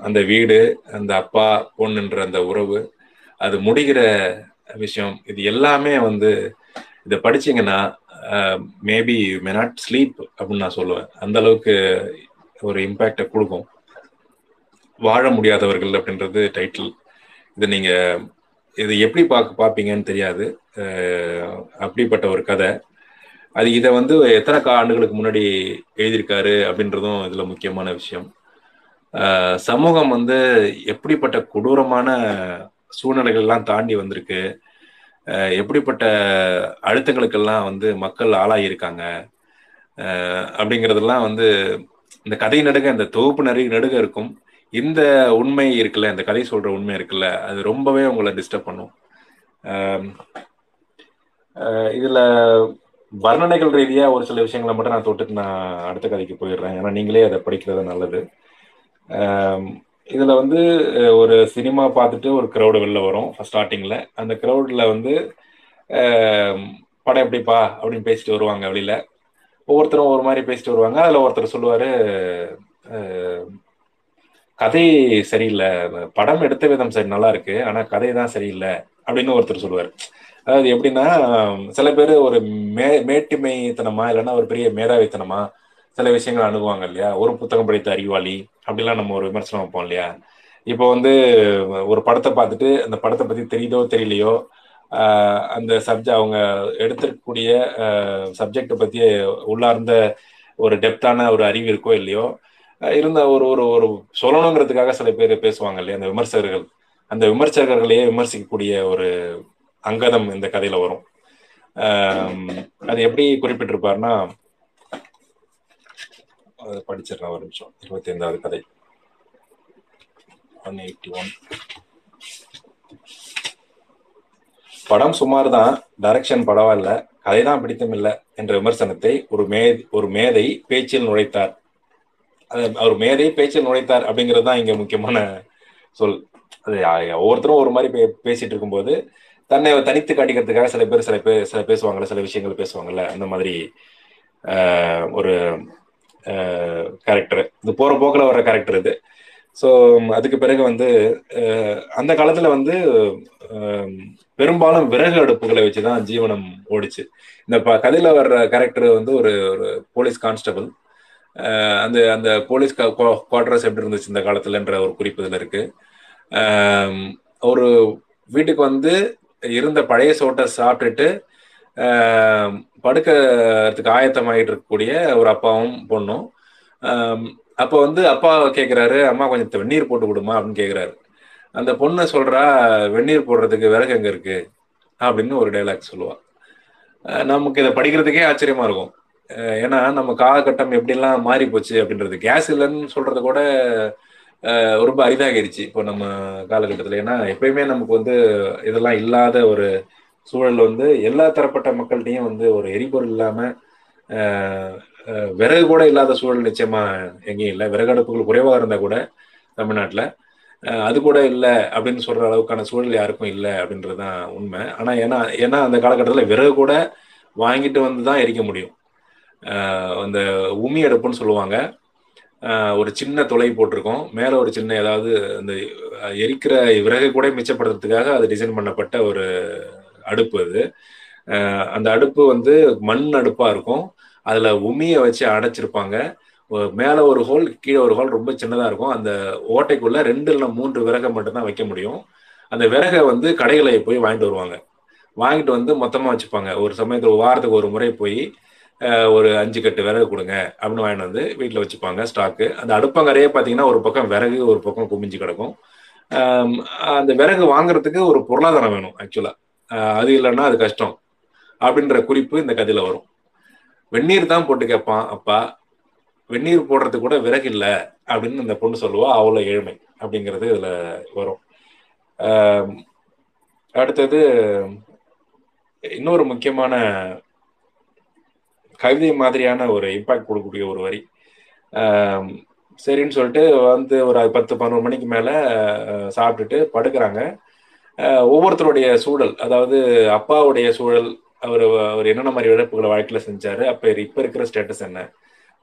அந்த வீடு அந்த அப்பா பொண்ணுன்ற அந்த உறவு அது முடிகிற விஷயம். இது எல்லாமே வந்து இதை படிச்சீங்கன்னா மேபி மே நாட் ஸ்லீப் அப்படின்னு நான் சொல்லுவேன். அந்த அளவுக்கு ஒரு இம்பேக்டை கொடுக்கும். வாழ முடியாதவர்கள் அப்படின்றது டைட்டில் இது நீங்க இது எப்படி பார்க்க பார்ப்பீங்கன்னு தெரியாது. அப்படிப்பட்ட ஒரு கதை. அது இதை வந்து எத்தனை ஆண்டுகளுக்கு முன்னாடி எழுதியிருக்காரு அப்படின்றதும் இதுல முக்கியமான விஷயம். சமூகம் வந்து எப்படிப்பட்ட கொடூரமான சூழ்நிலைகள்லாம் தாண்டி வந்திருக்கு. எப்படிப்பட்ட அழுத்தங்களுக்கெல்லாம் வந்து மக்கள் ஆளாகியிருக்காங்க. அப்படிங்கிறதெல்லாம் வந்து இந்த கதை நடுக இந்த தொகுப்பு நிறைய நடுக இருக்கும். இந்த உண்மை இருக்குல்ல இந்த கதை சொல்ற உண்மை இருக்குல்ல அது ரொம்பவே உங்களை டிஸ்டர்ப் பண்ணும். இதுல வர்ணனைகள் ரீதியா ஒரு சில விஷயங்களை மட்டும் நான் தொட்டுட்டு நான் அடுத்த கதைக்கு போயிடுறேன். ஏன்னா நீங்களே அதை படிக்கிறது நல்லது. இதுல வந்து ஒரு சினிமா பார்த்துட்டு ஒரு க்ரௌடு வெளில வரும் ஸ்டார்டிங்ல அந்த க்ரௌட்ல வந்து படம் எப்படிப்பா அப்படின்னு பேசிட்டு வருவாங்க வெளியில ஒவ்வொருத்தரும் ஒரு மாதிரி பேசிட்டு வருவாங்க. அதுல ஒருத்தர் சொல்லுவாரு கதை சரியில்லை. படம் எடுத்த விதம் சரி நல்லா இருக்கு. ஆனா கதை தான் சரியில்லை அப்படின்னு ஒருத்தர் சொல்லுவார். அதாவது எப்படின்னா சில பேர் ஒரு மே மேட்டுமைத்தனமா இல்லைன்னா ஒரு பெரிய மேதாவித்தனமா சில விஷயங்கள் அணுகுவாங்க இல்லையா? ஒரு புத்தகம் படித்த அறிவாளி அப்படிலாம் நம்ம ஒரு விமர்சனம் வைப்போம் இல்லையா? இப்போ வந்து ஒரு படத்தை பார்த்துட்டு அந்த படத்தை பத்தி தெரியுதோ தெரியலையோ அந்த சப்ஜெக்ட் அவங்க எடுத்திருக்கக்கூடிய சப்ஜெக்டை பத்தி உள்ளார்ந்த ஒரு டெப்தான ஒரு அறிவு இருக்கோ இல்லையோ இருந்த ஒரு ஒரு ஒரு சொல்லணுங்கிறதுக்காக சில பேர் பேசுவாங்க இல்லையா? அந்த விமர்சகர்கள். அந்த விமர்சகர்களையே விமர்சிக்கக்கூடிய ஒரு அங்கதம் இந்த கதையில வரும். அது எப்படி குறிப்பிட்டிருப்பாருன்னா படிச்சிடறேன் ஒரு நிமிஷம். இருபத்தி ஐந்தாவது கதை. ஒன் எயிட்டி ஒன் படம் சுமார் தான் டைரக்ஷன் பரவாயில்ல கதை தான் பிடித்தமில்லை என்ற விமர்சனத்தை ஒரு மே ஒரு மேதை பேச்சில் நுழைத்தார். அவர் மேலே பேச்சில் நுழைத்தார் அப்படிங்கிறது தான் இங்க முக்கியமான சொல். அது ஒவ்வொருத்தரும் ஒரு மாதிரி பேசிட்டு இருக்கும்போது தன்னை தனித்து காட்டிக்கிறதுக்காக சில பேர் சில பேர் சில பேசுவாங்கல்ல சில விஷயங்கள் பேசுவாங்கல்ல அந்த மாதிரி ஒரு கேரக்டர் இது போற போக்கில் வர்ற கேரக்டர் இது. ஸோ அதுக்கு பிறகு வந்து அந்த காலத்துல வந்து பெரும்பாலும் விறகு அடுப்புகளை வச்சுதான் ஜீவனம் ஓடிச்சு. இந்த கதையில வர்ற கேரக்டர் வந்து ஒரு ஒரு போலீஸ் கான்ஸ்டபிள் அந்த அந்த போலீஸ் குவார்டர்ஸ் எப்படி இருந்துச்சு இந்த காலத்துலன்ற ஒரு குறிப்பு இதில் இருக்கு. ஒரு வீட்டுக்கு வந்து இருந்த பழைய சோட்டை சாப்பிட்டுட்டு படுக்கிறதுக்கு ஆயத்தமாகிட்டு இருக்கக்கூடிய ஒரு அப்பாவும் பொண்ணும். அப்போ வந்து அப்பா கேட்குறாரு அம்மா கொஞ்சம் வெந்நீர் போட்டு கொடுமா அப்படின்னு கேட்குறாரு அந்த பொண்ணு சொல்கிறா வெந்நீர் போடுறதுக்கு விறகு எங்கே இருக்குது அப்படின்னு ஒரு டைலாக் சொல்லுவாள் நமக்கு இதை படிக்கிறதுக்கே ஆச்சரியமா இருக்கும். ஏன்னா நம்ம காலகட்டம் எப்படிலாம் மாறி போச்சு அப்படின்றது. கேஸ் இல்லைன்னு சொல்றது கூட ரொம்ப அரிதாகிடுச்சு இப்போ நம்ம காலகட்டத்தில். ஏன்னா எப்பயுமே நமக்கு வந்து இதெல்லாம் இல்லாத ஒரு சூழல் வந்து எல்லா தரப்பட்ட மக்கள்கிட்டையும் வந்து ஒரு எரிபொருள் இல்லாமல் விறகு கூட இல்லாத சூழல் நிச்சயமா எங்கேயும் இல்லை. விறகு அடுப்புகள் குறைவாக இருந்தால் கூட தமிழ்நாட்டில். அது கூட இல்லை அப்படின்னு சொல்ற அளவுக்கான சூழல் யாருக்கும் இல்லை அப்படின்றது தான் உண்மை. ஆனால் ஏன்னா ஏன்னா அந்த காலகட்டத்தில் விறகு கூட வாங்கிட்டு வந்து தான் எரிக்க முடியும். அந்த உமி அடுப்புன்னு சொல்லுவாங்க. ஒரு சின்ன துளை போட்டிருக்கோம். மேலே ஒரு சின்ன ஏதாவது அந்த எரிக்கிற விறகு கூட மிச்சப்படுத்துறதுக்காக அது டிசைன் பண்ணப்பட்ட ஒரு அடுப்பு அது. அந்த அடுப்பு வந்து மண் அடுப்பாக இருக்கும். அதில் உமியை வச்சு அடைச்சிருப்பாங்க. மேலே ஒரு ஹோல் கீழே ஒரு ஹோல் ரொம்ப சின்னதாக இருக்கும். அந்த ஓட்டைக்குள்ளே ரெண்டு இல்லை மூன்று விறகை மட்டும்தான் வைக்க முடியும். அந்த விறகை வந்து கடைகளை போய் வாங்கிட்டு வருவாங்க. வாங்கிட்டு வந்து மொத்தமாக வச்சுப்பாங்க. ஒரு சமயத்தில் வாரத்துக்கு ஒரு முறை போய் ஒரு அஞ்சு கட்டு விறகு கொடுங்க அப்படின்னு வாங்கிட்டு வந்து வீட்டில் வச்சுப்பாங்க ஸ்டாக்கு அந்த அடுப்பங்கரையே பார்த்தீங்கன்னா ஒரு பக்கம் விறகு ஒரு பக்கம் குமிஞ்சு கிடக்கும். அந்த விறகு வாங்குறதுக்கு ஒரு பொருளாதாரம் வேணும் ஆக்சுவலாக அது இல்லைன்னா அது கஷ்டம் அப்படின்ற குறிப்பு இந்த கதையில் வரும். வெந்நீர் தான் போட்டு கேட்பான் அப்பா. வெந்நீர் போடுறது கூட விறகு இல்லை அப்படின்னு இந்த பொண்ணு சொல்லுவா அவ்வளோ ஏழ்மை அப்படிங்கிறது இதில் வரும். அடுத்தது இன்னொரு முக்கியமான கவிதை மாதிரியான ஒரு இம்பாக்ட் கொடுக்கக்கூடிய ஒரு வரி. சரின்னு சொல்லிட்டு வந்து ஒரு பத்து பதினொரு மணிக்கு மேலே சாப்பிட்டுட்டு படுக்கிறாங்க. ஒவ்வொருத்தருடைய சூழல் அதாவது அப்பாவுடைய சூழல் அவர் அவர் என்னென்ன மாதிரி இழப்புகளை வாழ்க்கையில் செஞ்சாரு அப்போ இப்போ இருக்கிற ஸ்டேட்டஸ் என்ன?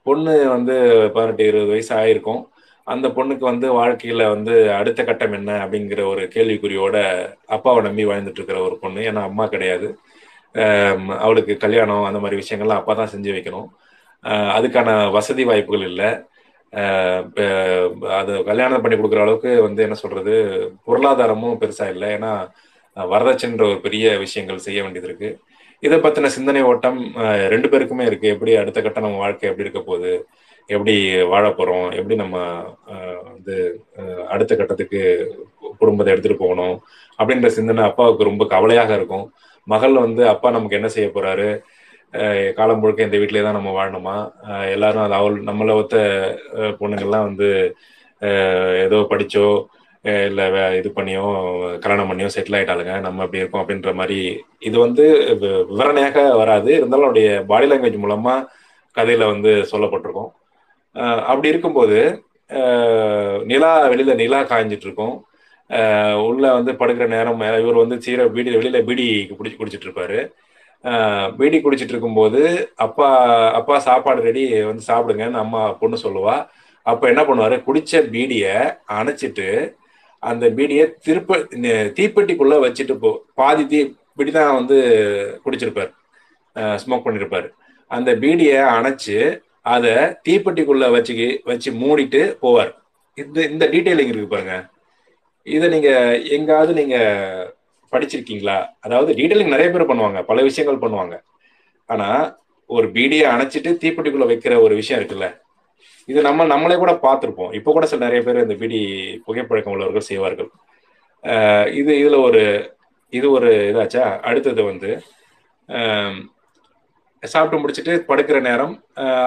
பொண்ணு வந்து பதினெட்டு இருபது வயசு ஆயிருக்கும். அந்த பொண்ணுக்கு வந்து வாழ்க்கையில வந்து அடுத்த கட்டம் என்ன? அப்படிங்கிற ஒரு கேள்விக்குறியோட அப்பாவை நம்பி வாழ்ந்துட்டு இருக்கிற ஒரு பொண்ணு. ஏன்னா அம்மா கிடையாது. அவளுக்கு கல்யாணம் அந்த மாதிரி விஷயங்கள்லாம் அப்பா தான் செஞ்சு வைக்கணும். அதுக்கான வசதி வாய்ப்புகள் இல்லை. அது கல்யாணம் பண்ணி கொடுக்குற அளவுக்கு வந்து என்ன சொல்றது பொருளாதாரமும் பெருசா இல்லை. ஏன்னா வரதட்சன்ற ஒரு பெரிய விஷயங்கள் செய்ய வேண்டியது இருக்கு. இதை பத்தின சிந்தனை ஓட்டம் ரெண்டு பேருக்குமே இருக்கு. எப்படி அடுத்த கட்டம் நம்ம வாழ்க்கை எப்படி இருக்க போகுது எப்படி வாழ போறோம் எப்படி நம்ம வந்து அடுத்த கட்டத்துக்கு குடும்பத்தை எடுத்துட்டு போகணும் அப்படின்ற சிந்தனை அப்பாவுக்கு ரொம்ப கவலையாக இருக்கும். மகள் வந்து அப்பா நமக்கு என்ன செய்ய போறாரு? காலம் முழுக்க இந்த வீட்டிலே தான் நம்ம வாழணுமா? எல்லாரும் அது அவள் நம்மளை ஒத்த பொண்ணுங்கள்லாம் வந்து ஏதோ படிச்சோ இல்லை இது பண்ணியோ கல்யாணம் பண்ணியோ செட்டில் ஆயிட்டாளுங்க. நம்ம அப்படி இருக்கோம் அப்படின்ற மாதிரி இது வந்து விவரணையாக வராது. இருந்தாலும் அவருடைய பாடி லாங்குவேஜ் மூலமா கதையில வந்து சொல்லப்பட்டிருக்கும். அப்படி இருக்கும்போது நிலா வெளியில நிலா காய்ஞ்சிட்டு இருக்கும். உள்ள வந்து படுக்கிற நேரம் இவர் வந்து சீர பீடி வெளியில பீடி குடிச்சு குடிச்சிட்டு இருப்பாரு. பீடி குடிச்சிட்டு இருக்கும்போது அப்பா அப்பா சாப்பாடு ரெடி வந்து சாப்பிடுங்கன்னு அம்மா பொண்ணு சொல்லுவா. அப்ப என்ன பண்ணுவாரு? குடிச்ச பீடிய அணைச்சிட்டு அந்த பீடிய திருப்ப தீப்பெட்டிக்குள்ள வச்சுட்டு போ பாதி தீ பீடிதான் வந்து குடிச்சிருப்பாரு. ஸ்மோக் பண்ணிருப்பாரு. அந்த பீடிய அணைச்சு அதை தீப்பெட்டிக்குள்ள வச்சு வச்சு மூடிட்டு போவார். இந்த இந்த டீட்டெயிலிங் இருக்கு பாருங்க. இதை நீங்க எங்காவது நீங்க படிச்சிருக்கீங்களா? அதாவது டீட்டெயிலிங் நிறைய பேர் பண்ணுவாங்க பல விஷயங்கள் பண்ணுவாங்க. ஆனா ஒரு பீடியை அணைச்சிட்டு தீப்பெட்டிக்குள்ள வைக்கிற ஒரு விஷயம் இருக்குல்ல இது நம்ம நம்மளே கூட பார்த்துருப்போம். இப்போ கூட சில நிறைய பேர் இந்த பீடி புகைப்பழக்கம் உள்ளவர்கள் செய்வார்கள். இது இதுல ஒரு இது ஒரு இதாச்சா? அடுத்தது வந்து சாப்பிட்டு முடிச்சுட்டு படுக்கிற நேரம்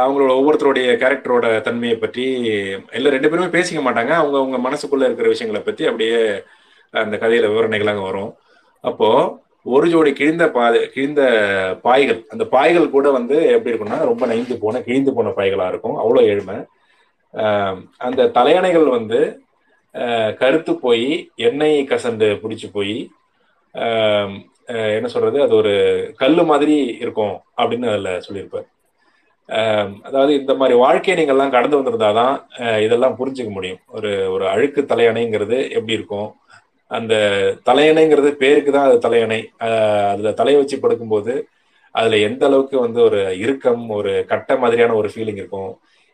அவங்களோட ஒவ்வொருத்தருடைய கேரக்டரோட தன்மையை பற்றி இல்லை ரெண்டு பேருமே பேசிக்க மாட்டாங்க. அவங்க அவங்க மனசுக்குள்ள இருக்கிற விஷயங்களை பத்தி அப்படியே அந்த கதையில விவரணைகள் அங்கே வரும். அப்போ ஒரு ஜோடி கிழிந்த பாதை கிழிந்த பாய்கள் அந்த பாய்கள் கூட வந்து எப்படி இருக்கும்னா ரொம்ப நைந்து போன கிழிந்து போன பாய்களா இருக்கும். அவ்வளோ ஏழ்மை. அந்த தலையணைகள் வந்து கருத்து போய் எண்ணெய் கசண்டு பிடிச்சி போய் என்ன சொல்றது? அது ஒரு கல்லு மாதிரி இருக்கும் அப்படின்னு அதுல சொல்லியிருப்பார். அதாவது இந்த மாதிரி வாழ்க்கையை நீங்கள்லாம் கடந்து வந்திருந்தாதான் இதெல்லாம் புரிஞ்சுக்க முடியும். ஒரு ஒரு அழுக்கு தலையணைங்கிறது எப்படி இருக்கும்? அந்த தலையணைங்கிறது பேருக்கு தான் அது தலையணை. அதுல தலையை வச்சு படுக்கும்போது அதுல எந்த அளவுக்கு வந்து ஒரு இறுக்கம் ஒரு கட்ட மாதிரியான ஒரு ஃபீலிங் இருக்கும்?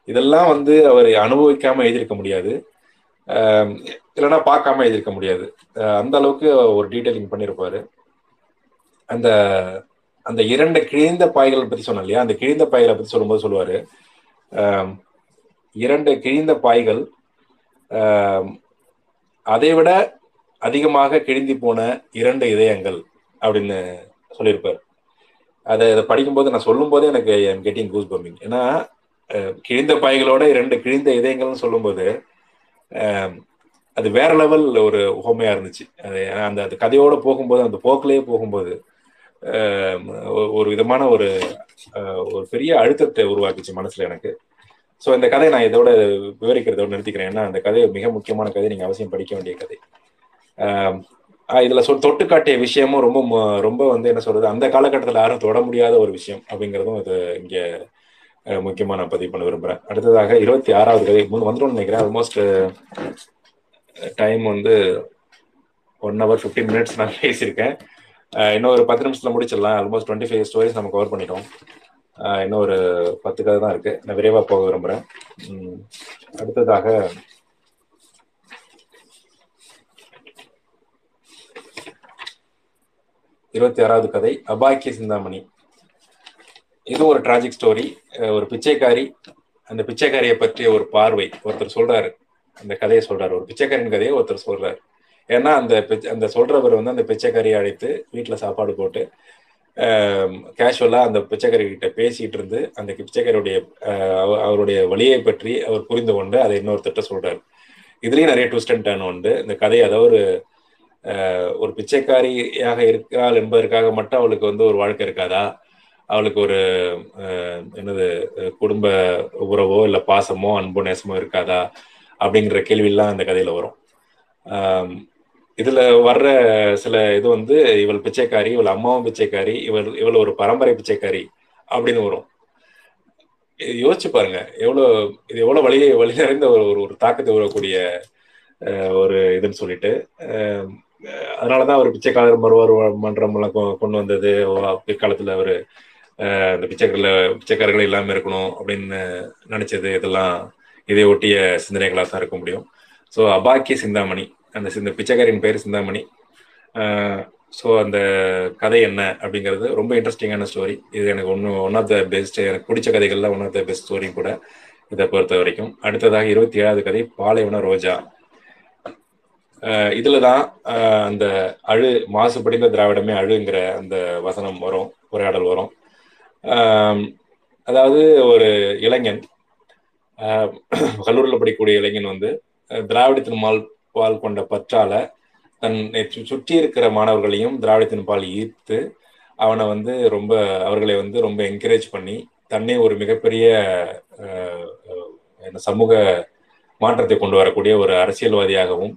இதெல்லாம் வந்து அவர் அனுபவிக்காம எழுதியிருக்க முடியாது. இல்லைன்னா பார்க்காம எழுதியிருக்க முடியாது. அந்த அளவுக்கு ஒரு டீட்டெயிலிங் பண்ணியிருப்பாரு. அந்த அந்த இரண்டு கிழிந்த பாய்களை பத்தி சொன்ன இல்லையா? அந்த கிழிந்த பாய்களை பத்தி சொல்லும்போது சொல்லுவாரு இரண்டு கிழிந்த பாய்கள் அதை விட அதிகமாக கிழிந்தி போன இரண்டு இதயங்கள் அப்படின்னு சொல்லியிருப்பார். அதை அதை படிக்கும்போது நான் சொல்லும் போதே எனக்கு கெட்டிங் கூஸ் பம்பிங் ஏன்னா கிழிந்த பாய்களோட இரண்டு கிழிந்த இதயங்கள்னு சொல்லும்போது அது வேற லெவல் ஒரு ஹோமையா இருந்துச்சு. அது அந்த அது கதையோட போகும்போது அந்த போக்கிலேயே போகும்போது ஒரு விதமான ஒரு ஒரு பெரிய அழுத்தத்தை உருவாக்குச்சு மனசுல எனக்கு. ஸோ இந்த கதையை நான் இதோட விவரிக்கிறதோட நிறுத்திக்கிறேன். ஏன்னா அந்த கதை மிக முக்கியமான கதை. நீங்க அவசியம் படிக்க வேண்டிய கதை. இதுல சொ தொட்டு காட்டிய விஷயமும் ரொம்ப ரொம்ப வந்து என்ன சொல்றது அந்த காலகட்டத்தில் யாரும் தொட முடியாத ஒரு விஷயம் அப்படிங்கிறதும் இது இங்கே முக்கியமா நான் பதிவு பண்ண விரும்புகிறேன் அடுத்ததாக இருபத்தி ஆறாவது கதை. வந்துடும் நினைக்கிறேன். ஆல்மோஸ்ட் டைம் வந்து ஒன் ஹவர் ஃபிஃப்டீன் மினிட்ஸ் நான் பேசியிருக்கேன். இன்னும் ஒரு பத்து நிமிஷத்துல முடிச்சிடலாம். ஆல்மோஸ்ட் டுவெண்ட்டி ஃபைவ் ஸ்டோரிஸ் நம்ம கவர் பண்ணிட்டோம். இன்னும் ஒரு பத்து கதை தான் இருக்கு. நான் விரைவா போக விரும்புறேன். அடுத்ததாக இருபத்தி ஆறாவது கதை அபாக்கிய சிந்தாமணி. இது ஒரு டிராஜிக் ஸ்டோரி ஒரு பிச்சைக்காரி அந்த பிச்சைக்காரியை பற்றிய ஒரு பார்வை. ஒருத்தர் சொல்றாரு. அந்த கதையை சொல்றாரு. ஒரு பிச்சைக்காரின் கதையை ஒருத்தர் சொல்றாரு. ஏன்னா அந்த அந்த சொல்றவர் வந்து அந்த பிச்சைக்காரியை அழைத்து வீட்டில் சாப்பாடு போட்டு கேஷுவலாக அந்த பிச்சைக்காரி கிட்ட பேசிட்டு இருந்து அந்த பிச்சைக்காரியுடைய அவருடைய வழியை பற்றி அவர் புரிந்து கொண்டு அதை இன்னொருத்தட்ட சொல்றாரு. இதுலேயும் நிறைய ட்விஸ்ட் அண்ட் டர்ன் உண்டு. இந்த கதை அதாவது ஒரு ஒரு பிச்சைக்காரியாக இருக்கிறாள் என்பதற்காக மட்டும் அவளுக்கு வந்து ஒரு வாழ்க்கை இருக்காதா? அவளுக்கு ஒரு என்னது குடும்ப உறவோ இல்லை பாசமோ அன்போ நேசமோ இருக்காதா? அப்படிங்கிற கேள்வியெல்லாம் அந்த கதையில் வரும். இதுல வர்ற சில இது வந்து இவள் பிச்சைக்காரி இவள் அம்மாவும் பிச்சைக்காரி இவள் இவள் ஒரு பரம்பரை பிச்சைக்காரி அப்படின்னு வரும். யோசிச்சு பாருங்க. எவ்வளவு இது எவ்வளவு வழி வழி நிறைந்த ஒரு ஒரு தாக்கத்தை உருவக்கூடிய ஒரு இதுன்னு சொல்லிட்டு அதனாலதான் அவர் பிச்சைக்காரர் மறுவர் மன்றம் எல்லாம் கொண்டு வந்தது. பிற்காலத்துல அவரு இந்த பிச்சைக்காரில பிச்சைக்காரர்கள் இல்லாம இருக்கணும் அப்படின்னு நினைச்சது இதெல்லாம் இதை ஒட்டிய சிந்தனைகளாக தான் இருக்க முடியும். ஸோ அபாக்கிய சிந்தாமணி. அந்த சிந்த பிச்சைக்காரின் பேர் சிந்தாமணி. ஸோ அந்த கதை என்ன அப்படிங்கிறது ரொம்ப இன்ட்ரெஸ்டிங்கான ஸ்டோரி இது எனக்கு ஒன்று ஒன் ஆஃப் த பெஸ்ட் எனக்கு பிடிச்ச கதைகளில் one of the best story கூட இதை பொறுத்த வரைக்கும். அடுத்ததாக இருபத்தி ஏழாவது கதை பாலைவன ரோஜா. இதுல தான் அந்த அழு மாசுபடிந்த திராவிடமே அழுங்கிற அந்த வசனம் வரும் உரையாடல் வரும். அதாவது ஒரு இளைஞன் கல்லூரியில் படிக்கக்கூடிய இளைஞன் வந்து திராவிடத்தின் மால் பால் கொண்ட பற்றால தன்னை சுற்றி இருக்கிற மாணவர்களையும் திராவிடத்தின் பால் ஈர்த்து அவனை வந்து ரொம்ப அவர்களை வந்து ரொம்ப என்கரேஜ் பண்ணி தன்னை ஒரு மிகப்பெரிய சமூக மாற்றத்தை கொண்டு வரக்கூடிய ஒரு அரசியல்வாதியாகவும்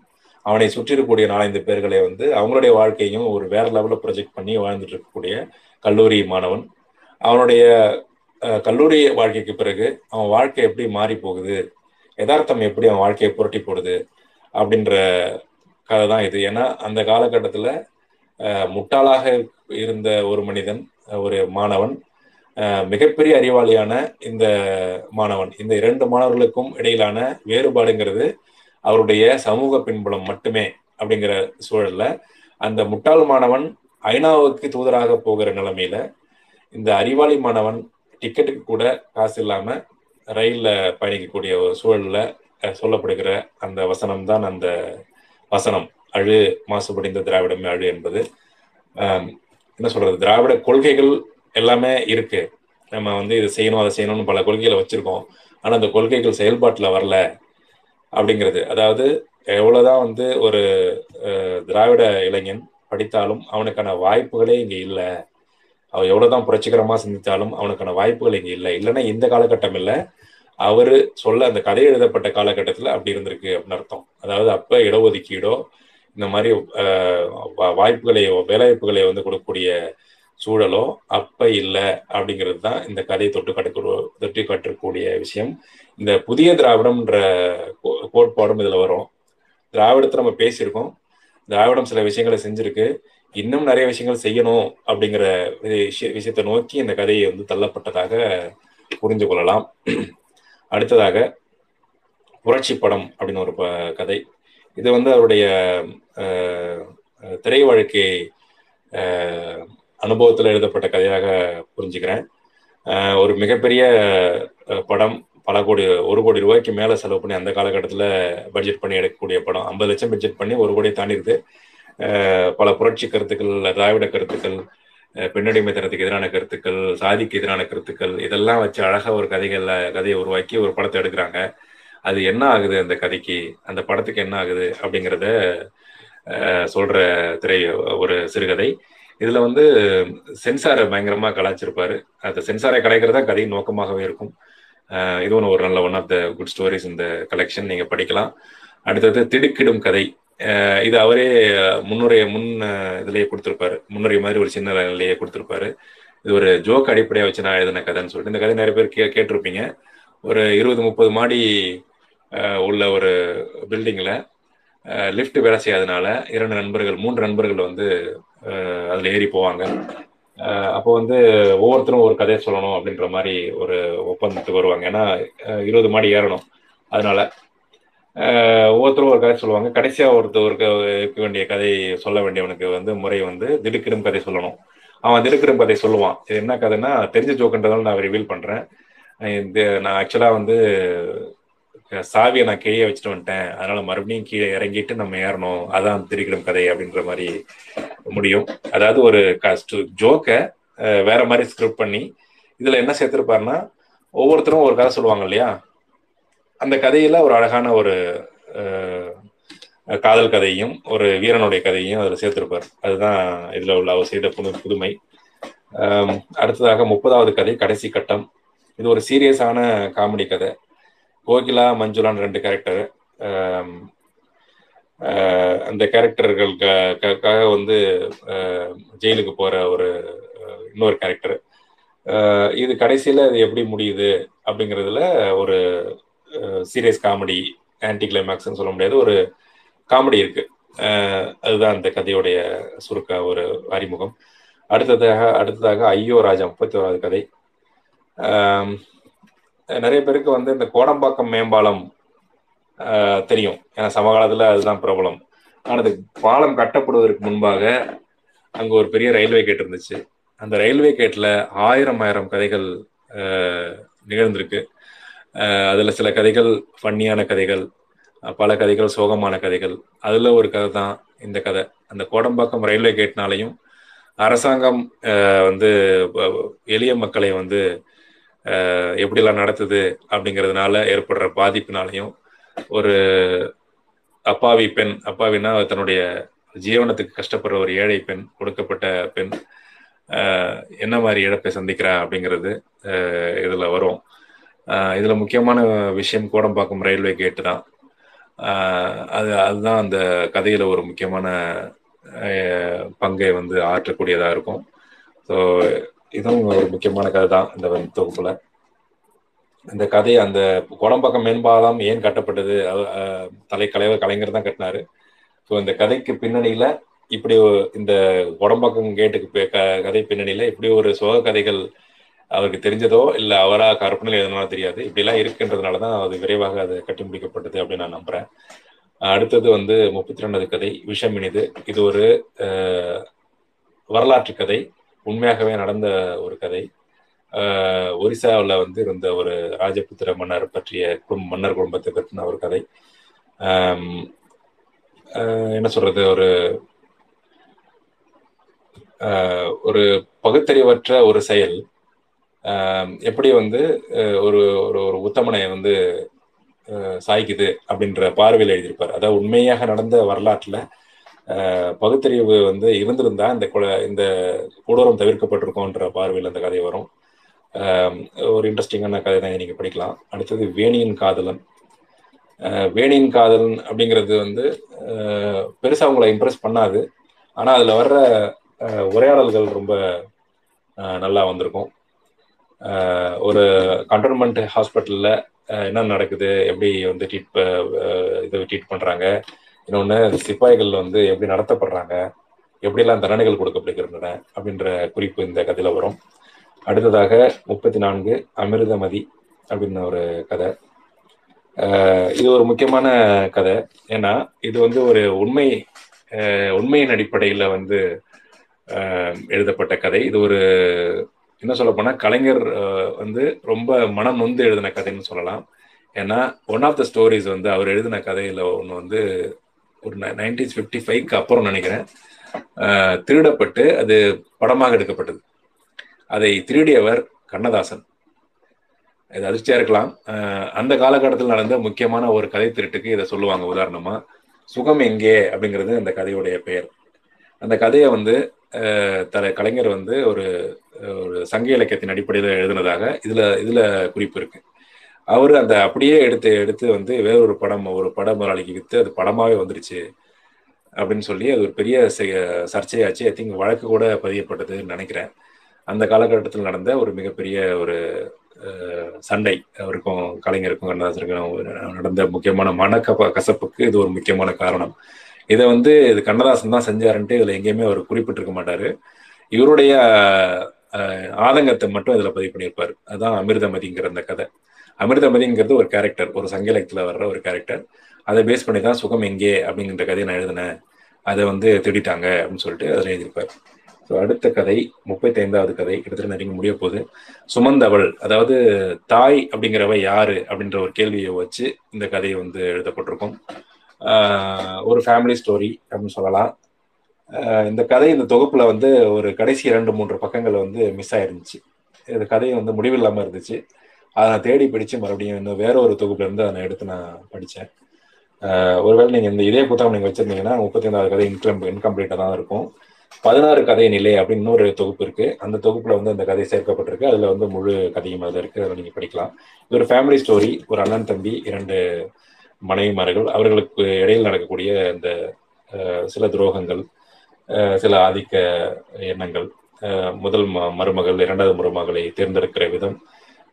அவனை சுற்றி இருக்கக்கூடிய நாலஞ்சு பேர்களை வந்து அவங்களுடைய வாழ்க்கையும் ஒரு வேற லெவலில் ப்ரொஜெக்ட் பண்ணி வாழ்ந்துட்டு இருக்கக்கூடிய கல்லூரி மாணவன். அவனுடைய கல்லூரி வாழ்க்கைக்கு பிறகு அவன் வாழ்க்கை எப்படி மாறி போகுது யதார்த்தம் எப்படி அவன் வாழ்க்கையை புரட்டி போடுது? அப்படின்ற கதை தான் இது. ஏன்னா அந்த காலகட்டத்தில் முட்டாளாக இருந்த ஒரு மனிதன் ஒரு மாணவன் மிகப்பெரிய அறிவாளியான இந்த மாணவன் இந்த இரண்டு மாணவர்களுக்கும் இடையிலான வேறுபாடுங்கிறது அவருடைய சமூக பின்புலம் மட்டுமே அப்படிங்கிற சூழல்ல அந்த முட்டாள் மாணவன் ஐநாவுக்கு தூதராக போகிற நிலைமையில இந்த அறிவாளி மாணவன் டிக்கெட்டுக்கு கூட காசு இல்லாம ரயில்ல பயணிக்கக்கூடிய ஒரு சூழல்ல சொல்லப்படுகிற அந்த வசனம் தான் அந்த வசனம். அழு மாசுபடிந்த திராவிடமே அழு என்பது. என்ன சொல்றது? திராவிட கொள்கைகள் எல்லாமே இருக்கு. நம்ம வந்து இதை செய்யணும் அதை செய்யணும்னு பல கொள்கைகளை வச்சிருக்கோம். ஆனா அந்த கொள்கைகள் செயல்பாட்டில் வரல அப்படிங்கிறது. அதாவது எவ்வளவுதான் வந்து ஒரு திராவிட இளைஞன் படித்தாலும் அவனுக்கான வாய்ப்புகளே இங்க இல்லை. அவன் எவ்வளவுதான் புரட்சிகரமா சிந்தித்தாலும் அவனுக்கான வாய்ப்புகள் இங்க இல்லை. இல்லைன்னா இந்த காலகட்டம் இல்லை. அவரு சொல்ல அந்த கதை எழுதப்பட்ட காலகட்டத்துல அப்படி இருந்திருக்கு அப்படின்னு அர்த்தம். அதாவது அப்ப இடஒதுக்கீடோ இந்த மாதிரி வாய்ப்புகளை வேலைவாய்ப்புகளை வந்து கொடுக்கக்கூடிய சூழலோ அப்ப இல்லை அப்படிங்கிறது தான் இந்த கதையை தொட்டு கட்டு தொட்டு கட்டக்கூடிய விஷயம். இந்த புதிய திராவிடம்ன்ற கோட்பாடும் இதுல வரும். திராவிடத்தை நம்ம பேசியிருக்கோம். திராவிடம் சில விஷயங்களை செஞ்சிருக்கு. இன்னும் நிறைய விஷயங்கள் செய்யணும் அப்படிங்கிற விஷயத்தை நோக்கி இந்த கதையை வந்து தள்ளப்பட்டதாக புரிந்து கொள்ளலாம். அடுத்ததாக புரட்சி படம் அப்படின்னு ஒரு கதை. இது வந்து அவருடைய திரை வாழ்க்கை அனுபவத்தில் எழுதப்பட்ட கதையாக புரிஞ்சுக்கிறேன். ஒரு மிகப்பெரிய படம் பல கோடி ஒரு கோடி ரூபாய்க்கு மேலே செலவு பண்ணி அந்த காலகட்டத்தில் பட்ஜெட் பண்ணி எடுக்கக்கூடிய படம். ஐம்பது லட்சம் பட்ஜெட் பண்ணி ஒரு கோடி தாண்டிருக்கு. பல புரட்சி கருத்துக்கள் திராவிட கருத்துக்கள் பெண்ணடிமைத்தனத்துக்கு எதிரான கருத்துக்கள் சாதிக்கு எதிரான கருத்துக்கள் இதெல்லாம் வச்சு அழகா ஒரு கதைகள்ல கதையை உருவாக்கி ஒரு படத்தை எடுக்கிறாங்க. அது என்ன ஆகுது அந்த கதைக்கு? அந்த படத்துக்கு என்ன ஆகுது அப்படிங்கிறத சொல்ற திரை ஒரு சிறுகதை. இதுல வந்து சென்சாரை பயங்கரமா கலாச்சிருப்பாரு அந்த சென்சாரை கலைக்கிறதா கதையின் நோக்கமாகவே இருக்கும். இது ஒன்று ஒரு நல்ல one of the good stories இந்த கலெக்ஷன் நீங்க படிக்கலாம். அடுத்தது திடுக்கிடும் கதை. இது அவரே முன்னுரைய முன் இதுலயே கொடுத்துருப்பாரு. முன்னுரை மாதிரி ஒரு சின்ன நிலையே கொடுத்துருப்பாரு. இது ஒரு ஜோக் அடிப்படையாக வச்சு நான் எழுதின கதைன்னு சொல்லிட்டு இந்த கதை நிறைய பேர் கே கேட்டிருப்பீங்க. ஒரு இருபது முப்பது மாடி உள்ள ஒரு பில்டிங்கில் லிஃப்ட் வேலை செய்யாதனால இரண்டு நண்பர்கள் மூன்று நண்பர்கள் வந்து அதில் ஏறி போவாங்க. அப்போ வந்து ஒவ்வொருத்தரும் ஒரு கதையை சொல்லணும் அப்படின்ற மாதிரி ஒரு ஒப்பந்தத்துக்கு வருவாங்க. ஏன்னா இருபது மாடி ஏறணும். அதனால ஒவ்வொருத்தரும் ஒரு கதை சொல்லுவாங்க. கடைசியாக ஒருத்தருக்கு இருக்க வேண்டிய கதை சொல்ல வேண்டியவனுக்கு வந்து முறை வந்து திடுக்கிடும் கதை சொல்லணும். அவன் திடுக்கிடும் கதை சொல்லுவான். இது என்ன கதைன்னா தெரிஞ்ச ஜோக்குன்றதால நான் ரிவீல் பண்ணுறேன் இது நான் ஆக்சுவலாக வந்து சாவியை நான் கீழே வச்சுட்டு வந்துட்டேன். அதனால மறுபடியும் கீழே இறங்கிட்டு நம்ம ஏறணும். அதான் திடுக்கிடும் கதை அப்படின்ற மாதிரி முடியும். அதாவது ஒரு ஜோக்கை வேற மாதிரி ஸ்கிரிப்ட் பண்ணி இதில் என்ன சேர்த்துருப்பாருன்னா ஒவ்வொருத்தரும் ஒரு கதை சொல்லுவாங்க இல்லையா? அந்த கதையில ஒரு அழகான ஒரு காதல் கதையும் ஒரு வீரனுடைய கதையும் அதில் சேர்த்திருப்பார். அதுதான் இதில் உள்ள அவர் செய்த புது புதுமை. அடுத்ததாக முப்பதாவது கதை கடைசி கட்டம். இது ஒரு சீரியஸான காமெடி கதை. கோகிலா மஞ்சுளான் ரெண்டு கேரக்டர் அந்த கேரக்டர்களுக்காக வந்து ஜெயிலுக்கு போற ஒரு இன்னொரு கேரக்டர் இது கடைசியில் இது எப்படி முடியுது அப்படிங்கிறதுல ஒரு சீரியஸ் காமெடி ஆன்டி கிளைமேக்ஸ்னு சொல்ல முடியாது. ஒரு காமெடி இருக்கு. அதுதான் அந்த கதையுடைய சுருக்க ஒரு அறிமுகம். அடுத்ததாக அடுத்ததாக ஐயோ ராஜா முப்பத்தி ஓராவது கதை நிறைய பேருக்கு வந்து இந்த கோடம்பாக்கம் மேம்பாலம் தெரியும். ஏன்னா சமகாலத்தில் அதுதான் பிரபலம். ஆனால் அது பாலம் கட்டப்படுவதற்கு முன்பாக அங்கே ஒரு பெரிய ரயில்வே கேட் இருந்துச்சு. அந்த ரயில்வே கேட்டில் ஆயிரம் ஆயிரம் கதைகள் நிகழ்ந்திருக்கு. அதில் சில கதைகள் ஃபன்னியான கதைகள் பல கதைகள் சோகமான கதைகள். அதில் ஒரு கதை தான் இந்த கதை. அந்த கோடம்பாக்கம் ரயில்வே கேட்னாலையும் அரசாங்கம் வந்து எளிய மக்களை வந்து எப்படிலாம் நடத்துது அப்படிங்கிறதுனால ஏற்படுற பாதிப்பினாலையும் ஒரு அப்பாவி பெண் அப்பாவினா தன்னுடைய ஜீவனத்துக்கு கஷ்டப்படுற ஒரு ஏழை பெண் கொடுக்கப்பட்ட பெண் என்ன மாதிரி இழப்பை சந்திக்கிறா அப்படிங்கிறது இதில் வரும். இதுல முக்கியமான விஷயம் கோடம்பாக்கம் ரயில்வே கேட்டு தான். அது அதுதான் அந்த கதையில ஒரு முக்கியமான பங்கை வந்து ஆற்றக்கூடியதா இருக்கும். ஸோ இதுவும் ஒரு முக்கியமான கதை தான் இந்த தொகுப்புல. இந்த கதை அந்த கோடம்பாக்கம் மேம்பாலம் ஏன் கட்டப்பட்டது? தலை கலைவர் கலைஞர் தான் கட்டினாரு. ஸோ இந்த கதைக்கு பின்னணியில இப்படி இந்த கோடம்பாக்கம் கேட்டுக்கு கதை பின்னணியில இப்படி ஒரு சோக கதைகள் அவருக்கு தெரிஞ்சதோ இல்லை அவராக கற்பனையில் எதுனால தெரியாது. இப்படிலாம் இருக்குன்றதுனால தான் அது விரைவாக அது கட்டி முடிக்கப்பட்டது அப்படின்னு நான் நம்புறேன். அடுத்தது வந்து முப்பத்தி ரெண்டாவது கதை விஷம் இனிது. இது ஒரு வரலாற்று கதை. உண்மையாகவே நடந்த ஒரு கதை. ஒரிசாவில் வந்து இருந்த ஒரு ராஜபுத்திர மன்னர் பற்றிய குடும்ப மன்னர் குடும்பத்தை பற்றின ஒரு கதை. என்ன சொல்றது ஒரு ஒரு பகுத்தறிவற்ற ஒரு செயல். எப்படி வந்து ஒரு ஒரு ஒரு உத்தமனை வந்து சாய்க்குது அப்படின்ற பார்வையில் எழுதியிருப்பார். அதாவது உண்மையாக நடந்த வரலாற்றில் பகுத்தறிவு வந்து இருந்திருந்தா இந்த இந்த கொடூரம் தவிர்க்கப்பட்டிருக்கோன்ற பார்வையில் அந்த கதை வரும். ஒரு இன்ட்ரெஸ்டிங்கான கதை தான் நீங்கள் படிக்கலாம். அடுத்தது வேணியின் காதலன். வேணியின் காதலன் அப்படிங்கிறது வந்து பெருசாக அவங்கள இம்ப்ரெஸ் பண்ணாது. ஆனால் அதில் வர்ற உரையாடல்கள் ரொம்ப நல்லா வந்திருக்கும். ஒரு கண்டோன்மெண்ட் ஹாஸ்பிட்டல்ல என்ன நடக்குது எப்படி வந்து ட்ரீட் இதை ட்ரீட் பண்றாங்க இன்னொன்று சிப்பாய்கள் வந்து எப்படி நடத்தப்படுறாங்க எப்படிலாம் தண்டனைகள் கொடுக்கப்படுகின்றன அப்படின்ற குறிப்பு இந்த கதையில வரும். அடுத்ததாக முப்பத்தி நான்கு அமிர்தமதி அப்படின்னு ஒரு கதை. இது ஒரு முக்கியமான கதை. ஏன்னா இது வந்து ஒரு உண்மை உண்மையின் அடிப்படையில் வந்து எழுதப்பட்ட கதை. இது ஒரு என்ன சொல்ல போனா கலைஞர் வந்து ரொம்ப மனம் நொந்து எழுதின கதைன்னு சொல்லலாம். ஏன்னா ஒன் ஆஃப் த ஸ்டோரிஸ் வந்து அவர் எழுதின கதையில ஒன்று வந்து ஒரு நைன்டீன் ஃபிஃப்டி ஃபைவ்க்கு அப்புறம் நினைக்கிறேன். திருடப்பட்டு அது படமாக எடுக்கப்பட்டது. அதை திருடியவர் கண்ணதாசன். இது அதிர்ச்சியா இருக்கலாம். அந்த காலகட்டத்தில் நடந்த முக்கியமான ஒரு கதை திருட்டுக்கு இதை சொல்லுவாங்க உதாரணமா சுகம் எங்கே? அப்படிங்கிறது அந்த கதையுடைய பெயர். அந்த கதையை வந்து தலை கலைஞர் வந்து ஒரு ஒரு சங்க இலக்கியத்தின் அடிப்படையில் எழுதினதாக இதுல இதுல குறிப்பு இருக்கு. அவர் அந்த அப்படியே எடுத்து எடுத்து வந்து வேறொரு படம் ஒரு பட முதலாளிக்கு வித்து அது படமாவே வந்துருச்சு அப்படின்னு சொல்லி அது ஒரு பெரிய சர்ச்சையாச்சு. ஐ திங்க் வழக்கு கூட பதியப்பட்டதுன்னு நினைக்கிறேன். அந்த காலகட்டத்தில் நடந்த ஒரு மிகப்பெரிய ஒரு சண்டை அவருக்கும் கலைஞருக்கும் கண்ணதாசருக்கும் நடந்த முக்கியமான மனக்கப கசப்புக்கு இது ஒரு முக்கியமான காரணம். இதை வந்து இது கண்ணதாசன் தான் செஞ்சாருன்ட்டு இதுல எங்கேயுமே அவர் குறிப்பிட்டிருக்க மாட்டாரு. இவருடைய ஆதங்கத்தை மட்டும் இதில் பதிவு பண்ணியிருப்பார். அதான் அமிர்தமதிங்கிற அந்த கதை. அமிர்தமதிங்கிறது ஒரு கேரக்டர் ஒரு சங்க வர்ற ஒரு கேரக்டர் அதை பேஸ் பண்ணி தான் சுகம் எங்கே அப்படிங்கிற கதையை நான் எழுதினேன். அதை வந்து திருடிட்டாங்க அப்படின்னு சொல்லிட்டு அதில் எழுதியிருப்பார். ஸோ அடுத்த கதை முப்பத்தி ஐந்தாவது கதை கிட்டத்தட்ட நிறைய முடிய போகுது. சுமந்தவள் அதாவது தாய் அப்படிங்கிறவ யாரு அப்படின்ற ஒரு கேள்வியை வச்சு இந்த கதையை வந்து எழுதப்பட்டிருக்கும். ஒரு ஃபேமிலி ஸ்டோரி அப்படின்னு சொல்லலாம். இந்த கதை இந்த தொகுப்புல வந்து ஒரு கடைசி இரண்டு மூன்று பக்கங்கள் வந்து மிஸ் ஆயிருந்துச்சு. இந்த கதையை வந்து முடிவில்லாம இருந்துச்சு. அதை நான் தேடி படிச்சு மறுபடியும் இன்னும் வேற ஒரு தொகுப்புல இருந்து அதை எடுத்து நான் படித்தேன் ஒருவேளை நீங்க இந்த இதே புத்தகம் நீங்க வச்சிருந்தீங்கன்னா முப்பத்தி ஐந்தாவது கதை இன்கம் இன்கம்ப்ளீட்டா தான் இருக்கும். பதினாறு கதை நிலை அப்படின்னு இன்னொரு தொகுப்பு இருக்கு. அந்த தொகுப்புல வந்து அந்த கதை சேர்க்கப்பட்டிருக்கு. அதுல வந்து முழு கதையும் அதுல இருக்கு. அதை நீங்க படிக்கலாம். இது ஒரு ஃபேமிலி ஸ்டோரி ஒரு அண்ணன் தம்பி இரண்டு மனைவிமார்கள். அவர்களுக்கு இடையில் நடக்கக்கூடிய அந்த சில துரோகங்கள். சில ஆதிக்க எண்ணங்கள் முதல் ம- மருமகள் இரண்டாவது மருமகளை தேர்ந்தெடுக்கிற விதம்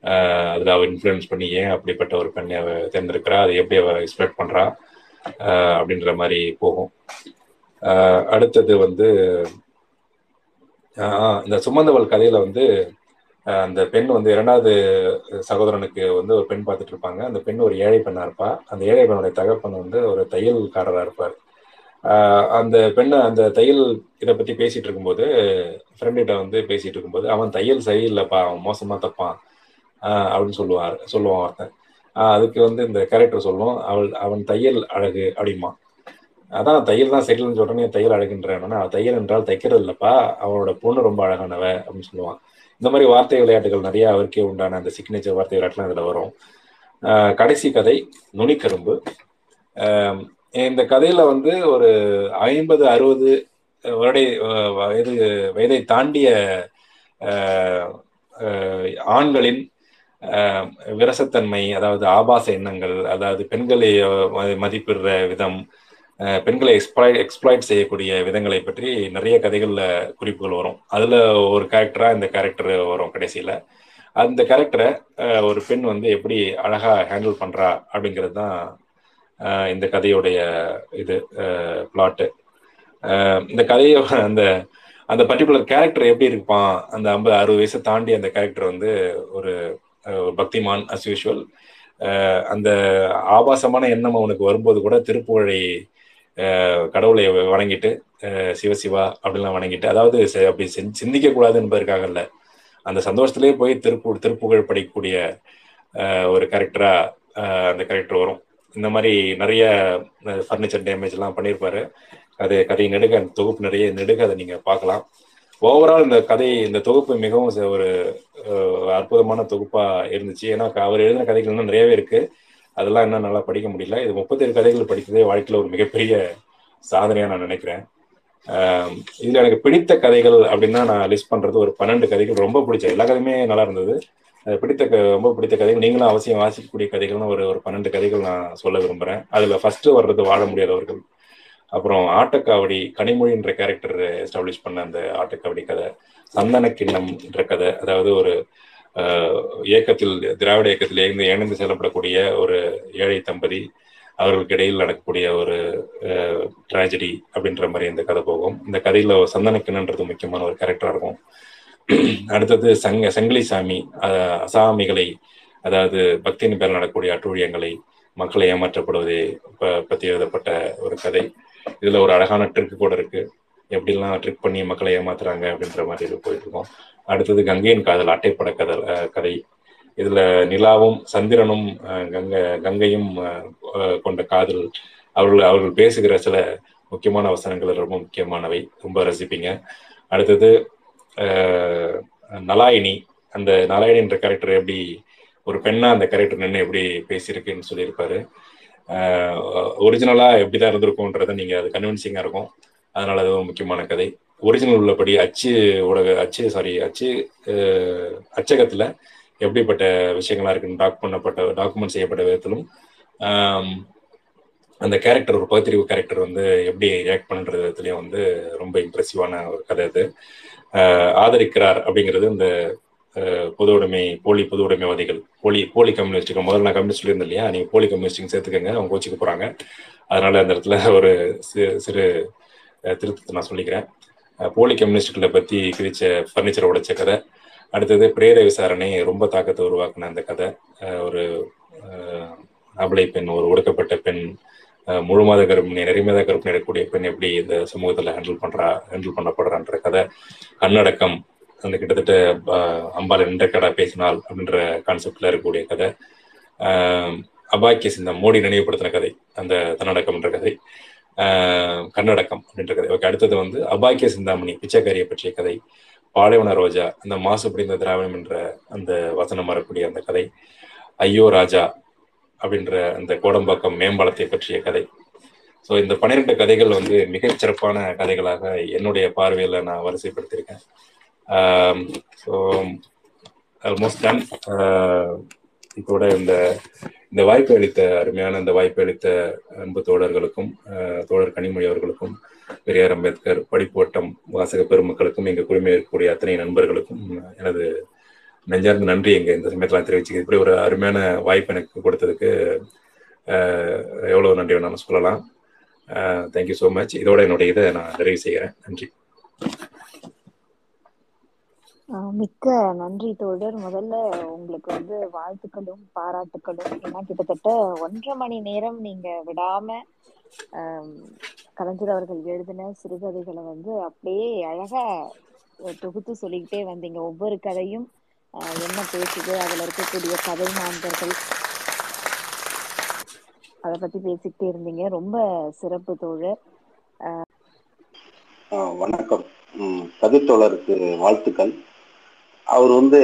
அதில் அவள் இன்ஃப்ளூயன்ஸ் பண்ணி ஏன் அப்படிப்பட்ட ஒரு பெண்ணை அவ தேர்ந்தெடுக்கிறா அதை எப்படி அவள் எக்ஸ்பெக்ட் பண்ணுறா அப்படின்ற மாதிரி போகும். அடுத்தது வந்து இந்த சுமந்தவள் கதையில வந்து அந்த பெண் வந்து இரண்டாவது சகோதரனுக்கு வந்து ஒரு பெண் பார்த்துட்டு இருப்பாங்க. அந்த பெண் ஒரு ஏழை பெண்ணா இருப்பா. அந்த ஏழை பெண்ணுடைய தகப்பன் வந்து ஒரு தையல்காரராக இருப்பார். அந்த பெண்ணை அந்த தையல் இதை பத்தி பேசிட்டு இருக்கும்போது ஃப்ரெண்டுகிட்ட வந்து பேசிட்டு இருக்கும்போது அவன் தையல் சரியில்லைப்பா அவன் மோசமா தப்பான். அப்படின்னு சொல்லுவார் சொல்லுவான் ஒருத்தன். அதுக்கு வந்து இந்த கேரக்டர் சொல்லுவோம் அவள் அவன் தையல் அழகு அப்படிமா அதான் தையல் தான் சரியில்லைன்னு சொல்றேன் தையல் அழகுன்றேன். தையல் என்றால் தைக்கிறது இல்லப்பா அவனோட பொண்ணு ரொம்ப அழகானவ அப்படின்னு சொல்லுவான். இந்த மாதிரி வார்த்தை விளையாட்டுகள் நிறைய அவருக்கே உண்டான அந்த சிக்னேச்சர் வார்த்தை விளையாட்டுலாம் இதுல வரும். கடைசி கதை நுனிக்கரும்பு. இந்த கதையில வந்து ஒரு ஐம்பது அறுபது வருடை வயது வயதை தாண்டிய ஆண்களின் விரசத்தன்மை அதாவது ஆபாச எண்ணங்கள் அதாவது பெண்களை மதிப்பிடுற விதம் பெண்களை எக்ஸ்ப்ளாய்ட் எக்ஸ்ப்ளாய்ட் செய்யக்கூடிய விதங்களை பற்றி நிறைய கதைகளில் குறிப்புகள் வரும். அதில் ஒரு கேரக்டராக இந்த கேரக்டர் வரும் கடைசியில். அந்த கேரக்டரை ஒரு பெண் வந்து எப்படி அழகாக ஹேண்டில் பண்ணுறா அப்படிங்கிறது தான் இந்த கதையுடைய இது பிளாட்டு இந்த கதையை அந்த அந்த பர்டிகுலர் கேரக்டர் எப்படி இருப்பான் அந்த ஐம்பது அறுபது வயசை தாண்டி அந்த கேரக்டர் வந்து ஒரு ஒரு பக்திமான் அஸ் யூஷுவல் அந்த ஆபாசமான எண்ணம் அவனுக்கு வரும்போது கூட திருப்புகழை கடவுளை வணங்கிட்டு சிவசிவா அப்படிலாம் வணங்கிட்டு அதாவது அப்படி சிந்திக்க கூடாது என்பதற்காக இல்லை அந்த சந்தோஷத்திலேயே போய் திருப்பு திருப்புகழ் படிக்கக்கூடிய ஒரு கேரக்டரா அந்த கேரக்டர் வரும். இந்த மாதிரி நிறைய ஃபர்னிச்சர் டேமேஜ் எல்லாம் பண்ணியிருப்பாரு அது கதை நெடுக அந்த தொகுப்பு நிறைய நெடுக அதை நீங்க பார்க்கலாம். ஓவரால் இந்த கதை இந்த தொகுப்பு மிகவும் ஒரு அற்புதமான தொகுப்பா இருந்துச்சு. ஏன்னா அவர் எழுதின கதைகள் இன்னும் நிறையவே இருக்கு. அதெல்லாம் இன்னும் நல்லா படிக்க முடியல. இது முப்பத்தேழு கதைகள் படித்ததே வாழ்க்கையில் ஒரு மிகப்பெரிய சாதனையா நான் நினைக்கிறேன். இதுல எனக்கு பிடித்த கதைகள் அப்படின்னா நான் லிஸ்ட் பண்றது ஒரு பன்னெண்டு கதைகள் ரொம்ப பிடிச்ச எல்லா கதையுமே நல்லா இருந்தது. பிடித்த ரொம்ப பிடித்த கதைகள். நீங்களும் அவசியம் வாசிக்கக்கூடிய கதைகள்னு ஒரு ஒரு பன்னெண்டு கதைகள் நான் சொல்ல விரும்புறேன். அதுல ஃபர்ஸ்ட் வர்றது வாழ முடியாதவர்கள் அப்புறம் ஆட்டக்காவடி கனிமொழின்ற கேரக்டர் எஸ்டாப்ளிஷ் பண்ண அந்த ஆட்டக்காவடி கதை. சந்தன கிண்ணம் என்ற கதை. அதாவது ஒரு இயக்கத்தில் திராவிட இயக்கத்தில் இயந்து இணைந்து செல்லப்படக்கூடிய ஒரு ஏழை தம்பதி அவர்களுக்கு இடையில் நடக்கக்கூடிய ஒரு ட்ராஜடி அப்படின்ற மாதிரி இந்த கதை போகும். இந்த கதையில சந்தன கிண்ணன்றது முக்கியமான ஒரு கேரக்டரா இருக்கும். அடுத்தது சங்க சங்கிலி சாமி அசாமிகளை அதாவது பக்தியின் பேர் நடக்கக்கூடிய அட்டூழியங்களை மக்களை ஏமாற்றப்படுவதை பத்தி எழுதப்பட்ட ஒரு கதை. இதுல ஒரு அழகான ட்ரிக் கூட இருக்கு. எப்படிலாம் ட்ரிக் பண்ணி மக்களை ஏமாத்துறாங்க அப்படின்ற மாதிரி இது போயிட்டு இருக்கோம் அடுத்தது கங்கையின் காதல் அட்டைப்பட கதை கதை. இதுல நிலாவும் சந்திரனும் கங்க கங்கையும் கொண்ட காதல். அவர்கள் அவர்கள் பேசுகிற சில முக்கியமான வசனங்கள் ரொம்ப முக்கியமானவை. ரொம்ப ரசிப்பீங்க. அடுத்தது நலாயினி அந்த நலாயினி கேரக்டர் எப்படி ஒரு பெண்ணா அந்த கேரக்டர் நின்று எப்படி பேசியிருக்குன்னு சொல்லியிருப்பாரு. ஒரிஜினலா எப்படிதான் இருந்திருக்கும்ன்றத நீங்க அது கன்வின்சிங்கா இருக்கும். அதனால அது முக்கியமான கதை. ஒரிஜினல் உள்ளபடி அச்சு ஊடக அச்சு சாரி அச்சு அச்சகத்துல எப்படிப்பட்ட விஷயங்களா இருக்குன்னு டாக் பண்ணப்பட்ட டாக்குமெண்ட் செய்யப்பட்ட விதத்திலும் அந்த கேரக்டர் ஒரு பகுத்தறிவு கேரக்டர் வந்து எப்படி ரியாக்ட் பண்ணுற விதத்துலையும் வந்து ரொம்ப இம்ப்ரெசிவான ஒரு கதை அது. ஆதரிக்கிறார் அப்படிங்கிறது இந்த பொது உடைமை போலி பொது உடைமைவாதிகள் போலி போலி கம்யூனிஸ்டுக்கு முதல்ல நான் கம்யூனிஸ்ட் சொல்லியிருந்தேன் இல்லையா? நீங்க போலி கம்யூனிஸ்டுங்க சேர்த்துக்கங்க அவங்க கோச்சிக்க போறாங்க. அதனால அந்த இடத்துல ஒரு சிறு திருத்தத்தை நான் சொல்லிக்கிறேன். போலி கம்யூனிஸ்டுகளை பத்தி கிழிச்ச ஃபர்னிச்சரை உடைச்ச கதை. அடுத்தது பிரேர விசாரணை ரொம்ப தாக்கத்தை உருவாக்குன அந்த கதை. ஒரு அபலை பெண் ஒரு ஒடுக்கப்பட்ட பெண் முழு மாத கர்ப்பிணி நிறைமாத கர்ப்பிணி எடுக்கக்கூடிய பெண் எப்படி இந்த சமூகத்தில் ஹேண்டில் பண்றா ஹேண்டில் பண்ணப்படுறான்ற கதை கண்ணடக்கம் அந்த கிட்டத்தட்ட அம்பாள் என்ற கடா பேசினால் அப்படின்ற கான்செப்ட்ல இருக்கக்கூடிய கதை. அபாக்கியஸ் இந்த மோடி நினைவுபடுத்தின கதை அந்த தன்னடக்கம்ன்ற கதை. கண்ணடக்கம் அப்படின்ற கதை. ஓகே அடுத்தது வந்து அபாக்கிய சிந்தாமணி பிச்சைக்காரியை பற்றிய கதை பாலைவன ரோஜா அந்த மாசுபடிந்த திராவிடம் என்ற அந்த வசனம் வரக்கூடிய அந்த கதை. ஐயோ ராஜா அப்படின்ற அந்த கோடம்பாக்கம் மேம்பாலத்தை பற்றிய கதை. ஸோ இந்த பன்னிரெண்டு கதைகள் வந்து மிகச் சிறப்பான கதைகளாக என்னுடைய பார்வையில் நான் வரிசைப்படுத்தியிருக்கேன். ஸோ ஆல்மோஸ்ட் டன் இதோட இந்த இந்த வாய்ப்பு அளித்த அருமையான இந்த வாய்ப்பு அளித்த அன்பு தோழர்களுக்கும் தோழர் கனிமொழி அவர்களுக்கும் பெரியார் அம்பேத்கர் படிப்போட்டம் வாசக பெருமக்களுக்கும் எங்கள் குழுமையில் இருக்கக்கூடிய அத்தனை நண்பர்களுக்கும் எனது நெஞ்சார்ந்த நன்றி எங்க இந்த சமயத்தில் தெரிவிச்சு இப்படி ஒரு அருமையான வாய்ப்பு எனக்கு கொடுத்ததுக்கு எவ்வளவு நன்றி வேணாலும் சொல்லலாம். தேங்க்யூ ஸோ மச் இதோட என்னுடைய இதை நான் நிறைவு செய்கிறேன். நன்றி. மிக்க நன்றி தோழர். முதல்ல உங்களுக்கு வந்து வாழ்த்துக்களும் பாராட்டுக்களும். ஏன்னா கிட்டத்தட்ட ஒன்றரை மணி நேரம் நீங்க விடாம கலைஞர் அவர்கள் எழுதின சிறுகதைகளை வந்து அப்படியே அழகா தொகுத்து சொல்லிக்கிட்டே வந்தீங்க. ஒவ்வொரு கதையும் என்ன பேசுது? அதுல இருக்கக்கூடிய கதை மாந்தர்கள். அத பத்தி பேசிக்கிட்டே இருந்தீங்க. ரொம்ப சிறப்பு தோழர். வணக்கம். கதிர்த்தோழருக்கு வாழ்த்துக்கள். அவர் வந்து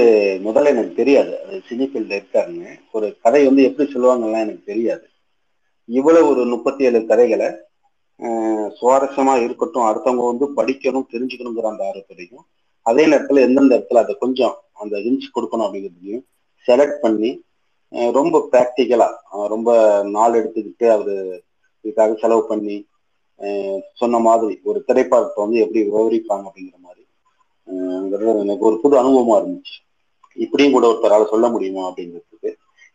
முதல்ல எனக்கு தெரியாது. அது சினிஃபீல்ட்ல இருக்காருன்னு. ஒரு கதை வந்து எப்படி சொல்லுவாங்கலாம் எனக்கு தெரியாது. இவ்வளவு ஒரு முப்பத்தி ஏழு கதைகளை சுவாரஸ்யமா இருக்கட்டும் அடுத்தவங்க வந்து படிக்கணும் தெரிஞ்சுக்கணுங்கிற அந்த ஆர்வத்தையும் அதே நேரத்துல எந்தெந்த இடத்துல அதை கொஞ்சம் அந்த இன்ச் கொடுக்கணும் அப்படிங்கிறதையும் செலக்ட் பண்ணி ரொம்ப ப்ராக்டிக்கலா ரொம்ப நாள் எடுத்துக்கிட்டு அவரு இதுக்காக செலவு பண்ணி சொன்ன மாதிரி ஒரு திரைப்படத்தை வந்து எப்படி விவரிப்பாங்க அப்படிங்கிற மாதிரி எனக்கு ஒரு புது அனுபவமா இருந்துச்சு. இப்படியும் கூட ஒருத்தரால் சொல்ல முடியுமா அப்படிங்கிறதுக்கு.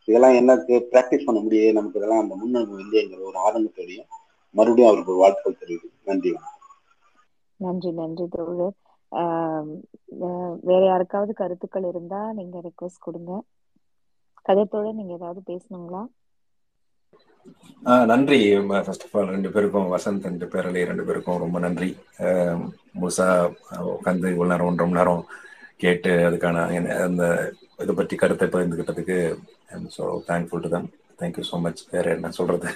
இதெல்லாம் எனக்கு ப்ராக்டிஸ் பண்ண முடியாது நமக்கு இதெல்லாம் அந்த முன்னணி இல்லைங்கிற ஒரு ஆரம்பத்தோடையும் மறுபடியும் அவருக்கு ஒரு வாழ்த்துக்கள் தெரிவிக்கும் நன்றி நன்றி நன்றி தோழர். வேற யாருக்காவது கருத்துக்கள் இருந்தா நீங்க ரெக்வஸ்ட் கொடுங்க. கதைத்தோட நீங்க ஏதாவது பேசணுங்களா? நன்றி. ஃபர்ஸ்ட் ஆஃப் ஆல் ரெண்டு பேருக்கும் வசந்த் ரெண்டு பேரலே ரெண்டு பேருக்கும் ரொம்ப நன்றி. முழுசா உட்காந்து இவ்வளோ நேரம் ஒன்றரை மணி நேரம் கேட்டு அதுக்கான அந்த இதை பற்றி கருத்தை பகிர்ந்துக்கிட்டதுக்கு so thankful to them thank you so much வேற என்ன சொல்றது?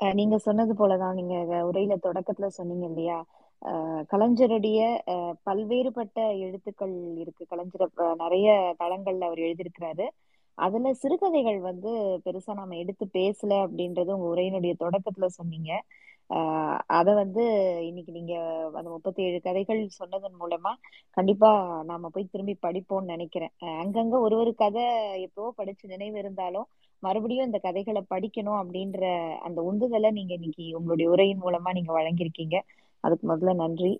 நீங்க சொன்னது போலதான். நீங்க உரையில தொடக்கத்துல சொன்னீங்க இல்லையா? கலைஞருடைய பல்வேறுபட்ட எழுத்துக்கள் இருக்கு. கலைஞர் நிறைய தளங்கள்ல அவர் எழுதியிருக்கிறாரு. அதுல சிறுகதைகள் வந்து பெருசா நாம எடுத்து பேசல அப்படின்றது உங்க உரையினுடைய தொடக்கத்துல சொன்னீங்க. ஆஹ் அத வந்து இன்னைக்கு நீங்க அந்த முப்பத்தி ஏழு கதைகள் சொன்னதன் மூலமா கண்டிப்பா நாம போய் திரும்பி படிப்போம்னு நினைக்கிறேன். அங்கங்க ஒரு ஒரு கதை எப்பவோ படிச்சு நினைவு இருந்தாலும் மறுபடியும் இந்த கதைகளை படிக்கணும் அப்படின்ற அந்த உந்துதலை நீங்க இன்னைக்கு உங்களுடைய உரையின் மூலமா நீங்க வழங்கியிருக்கீங்க. அதுக்கு முதல்ல நன்றி.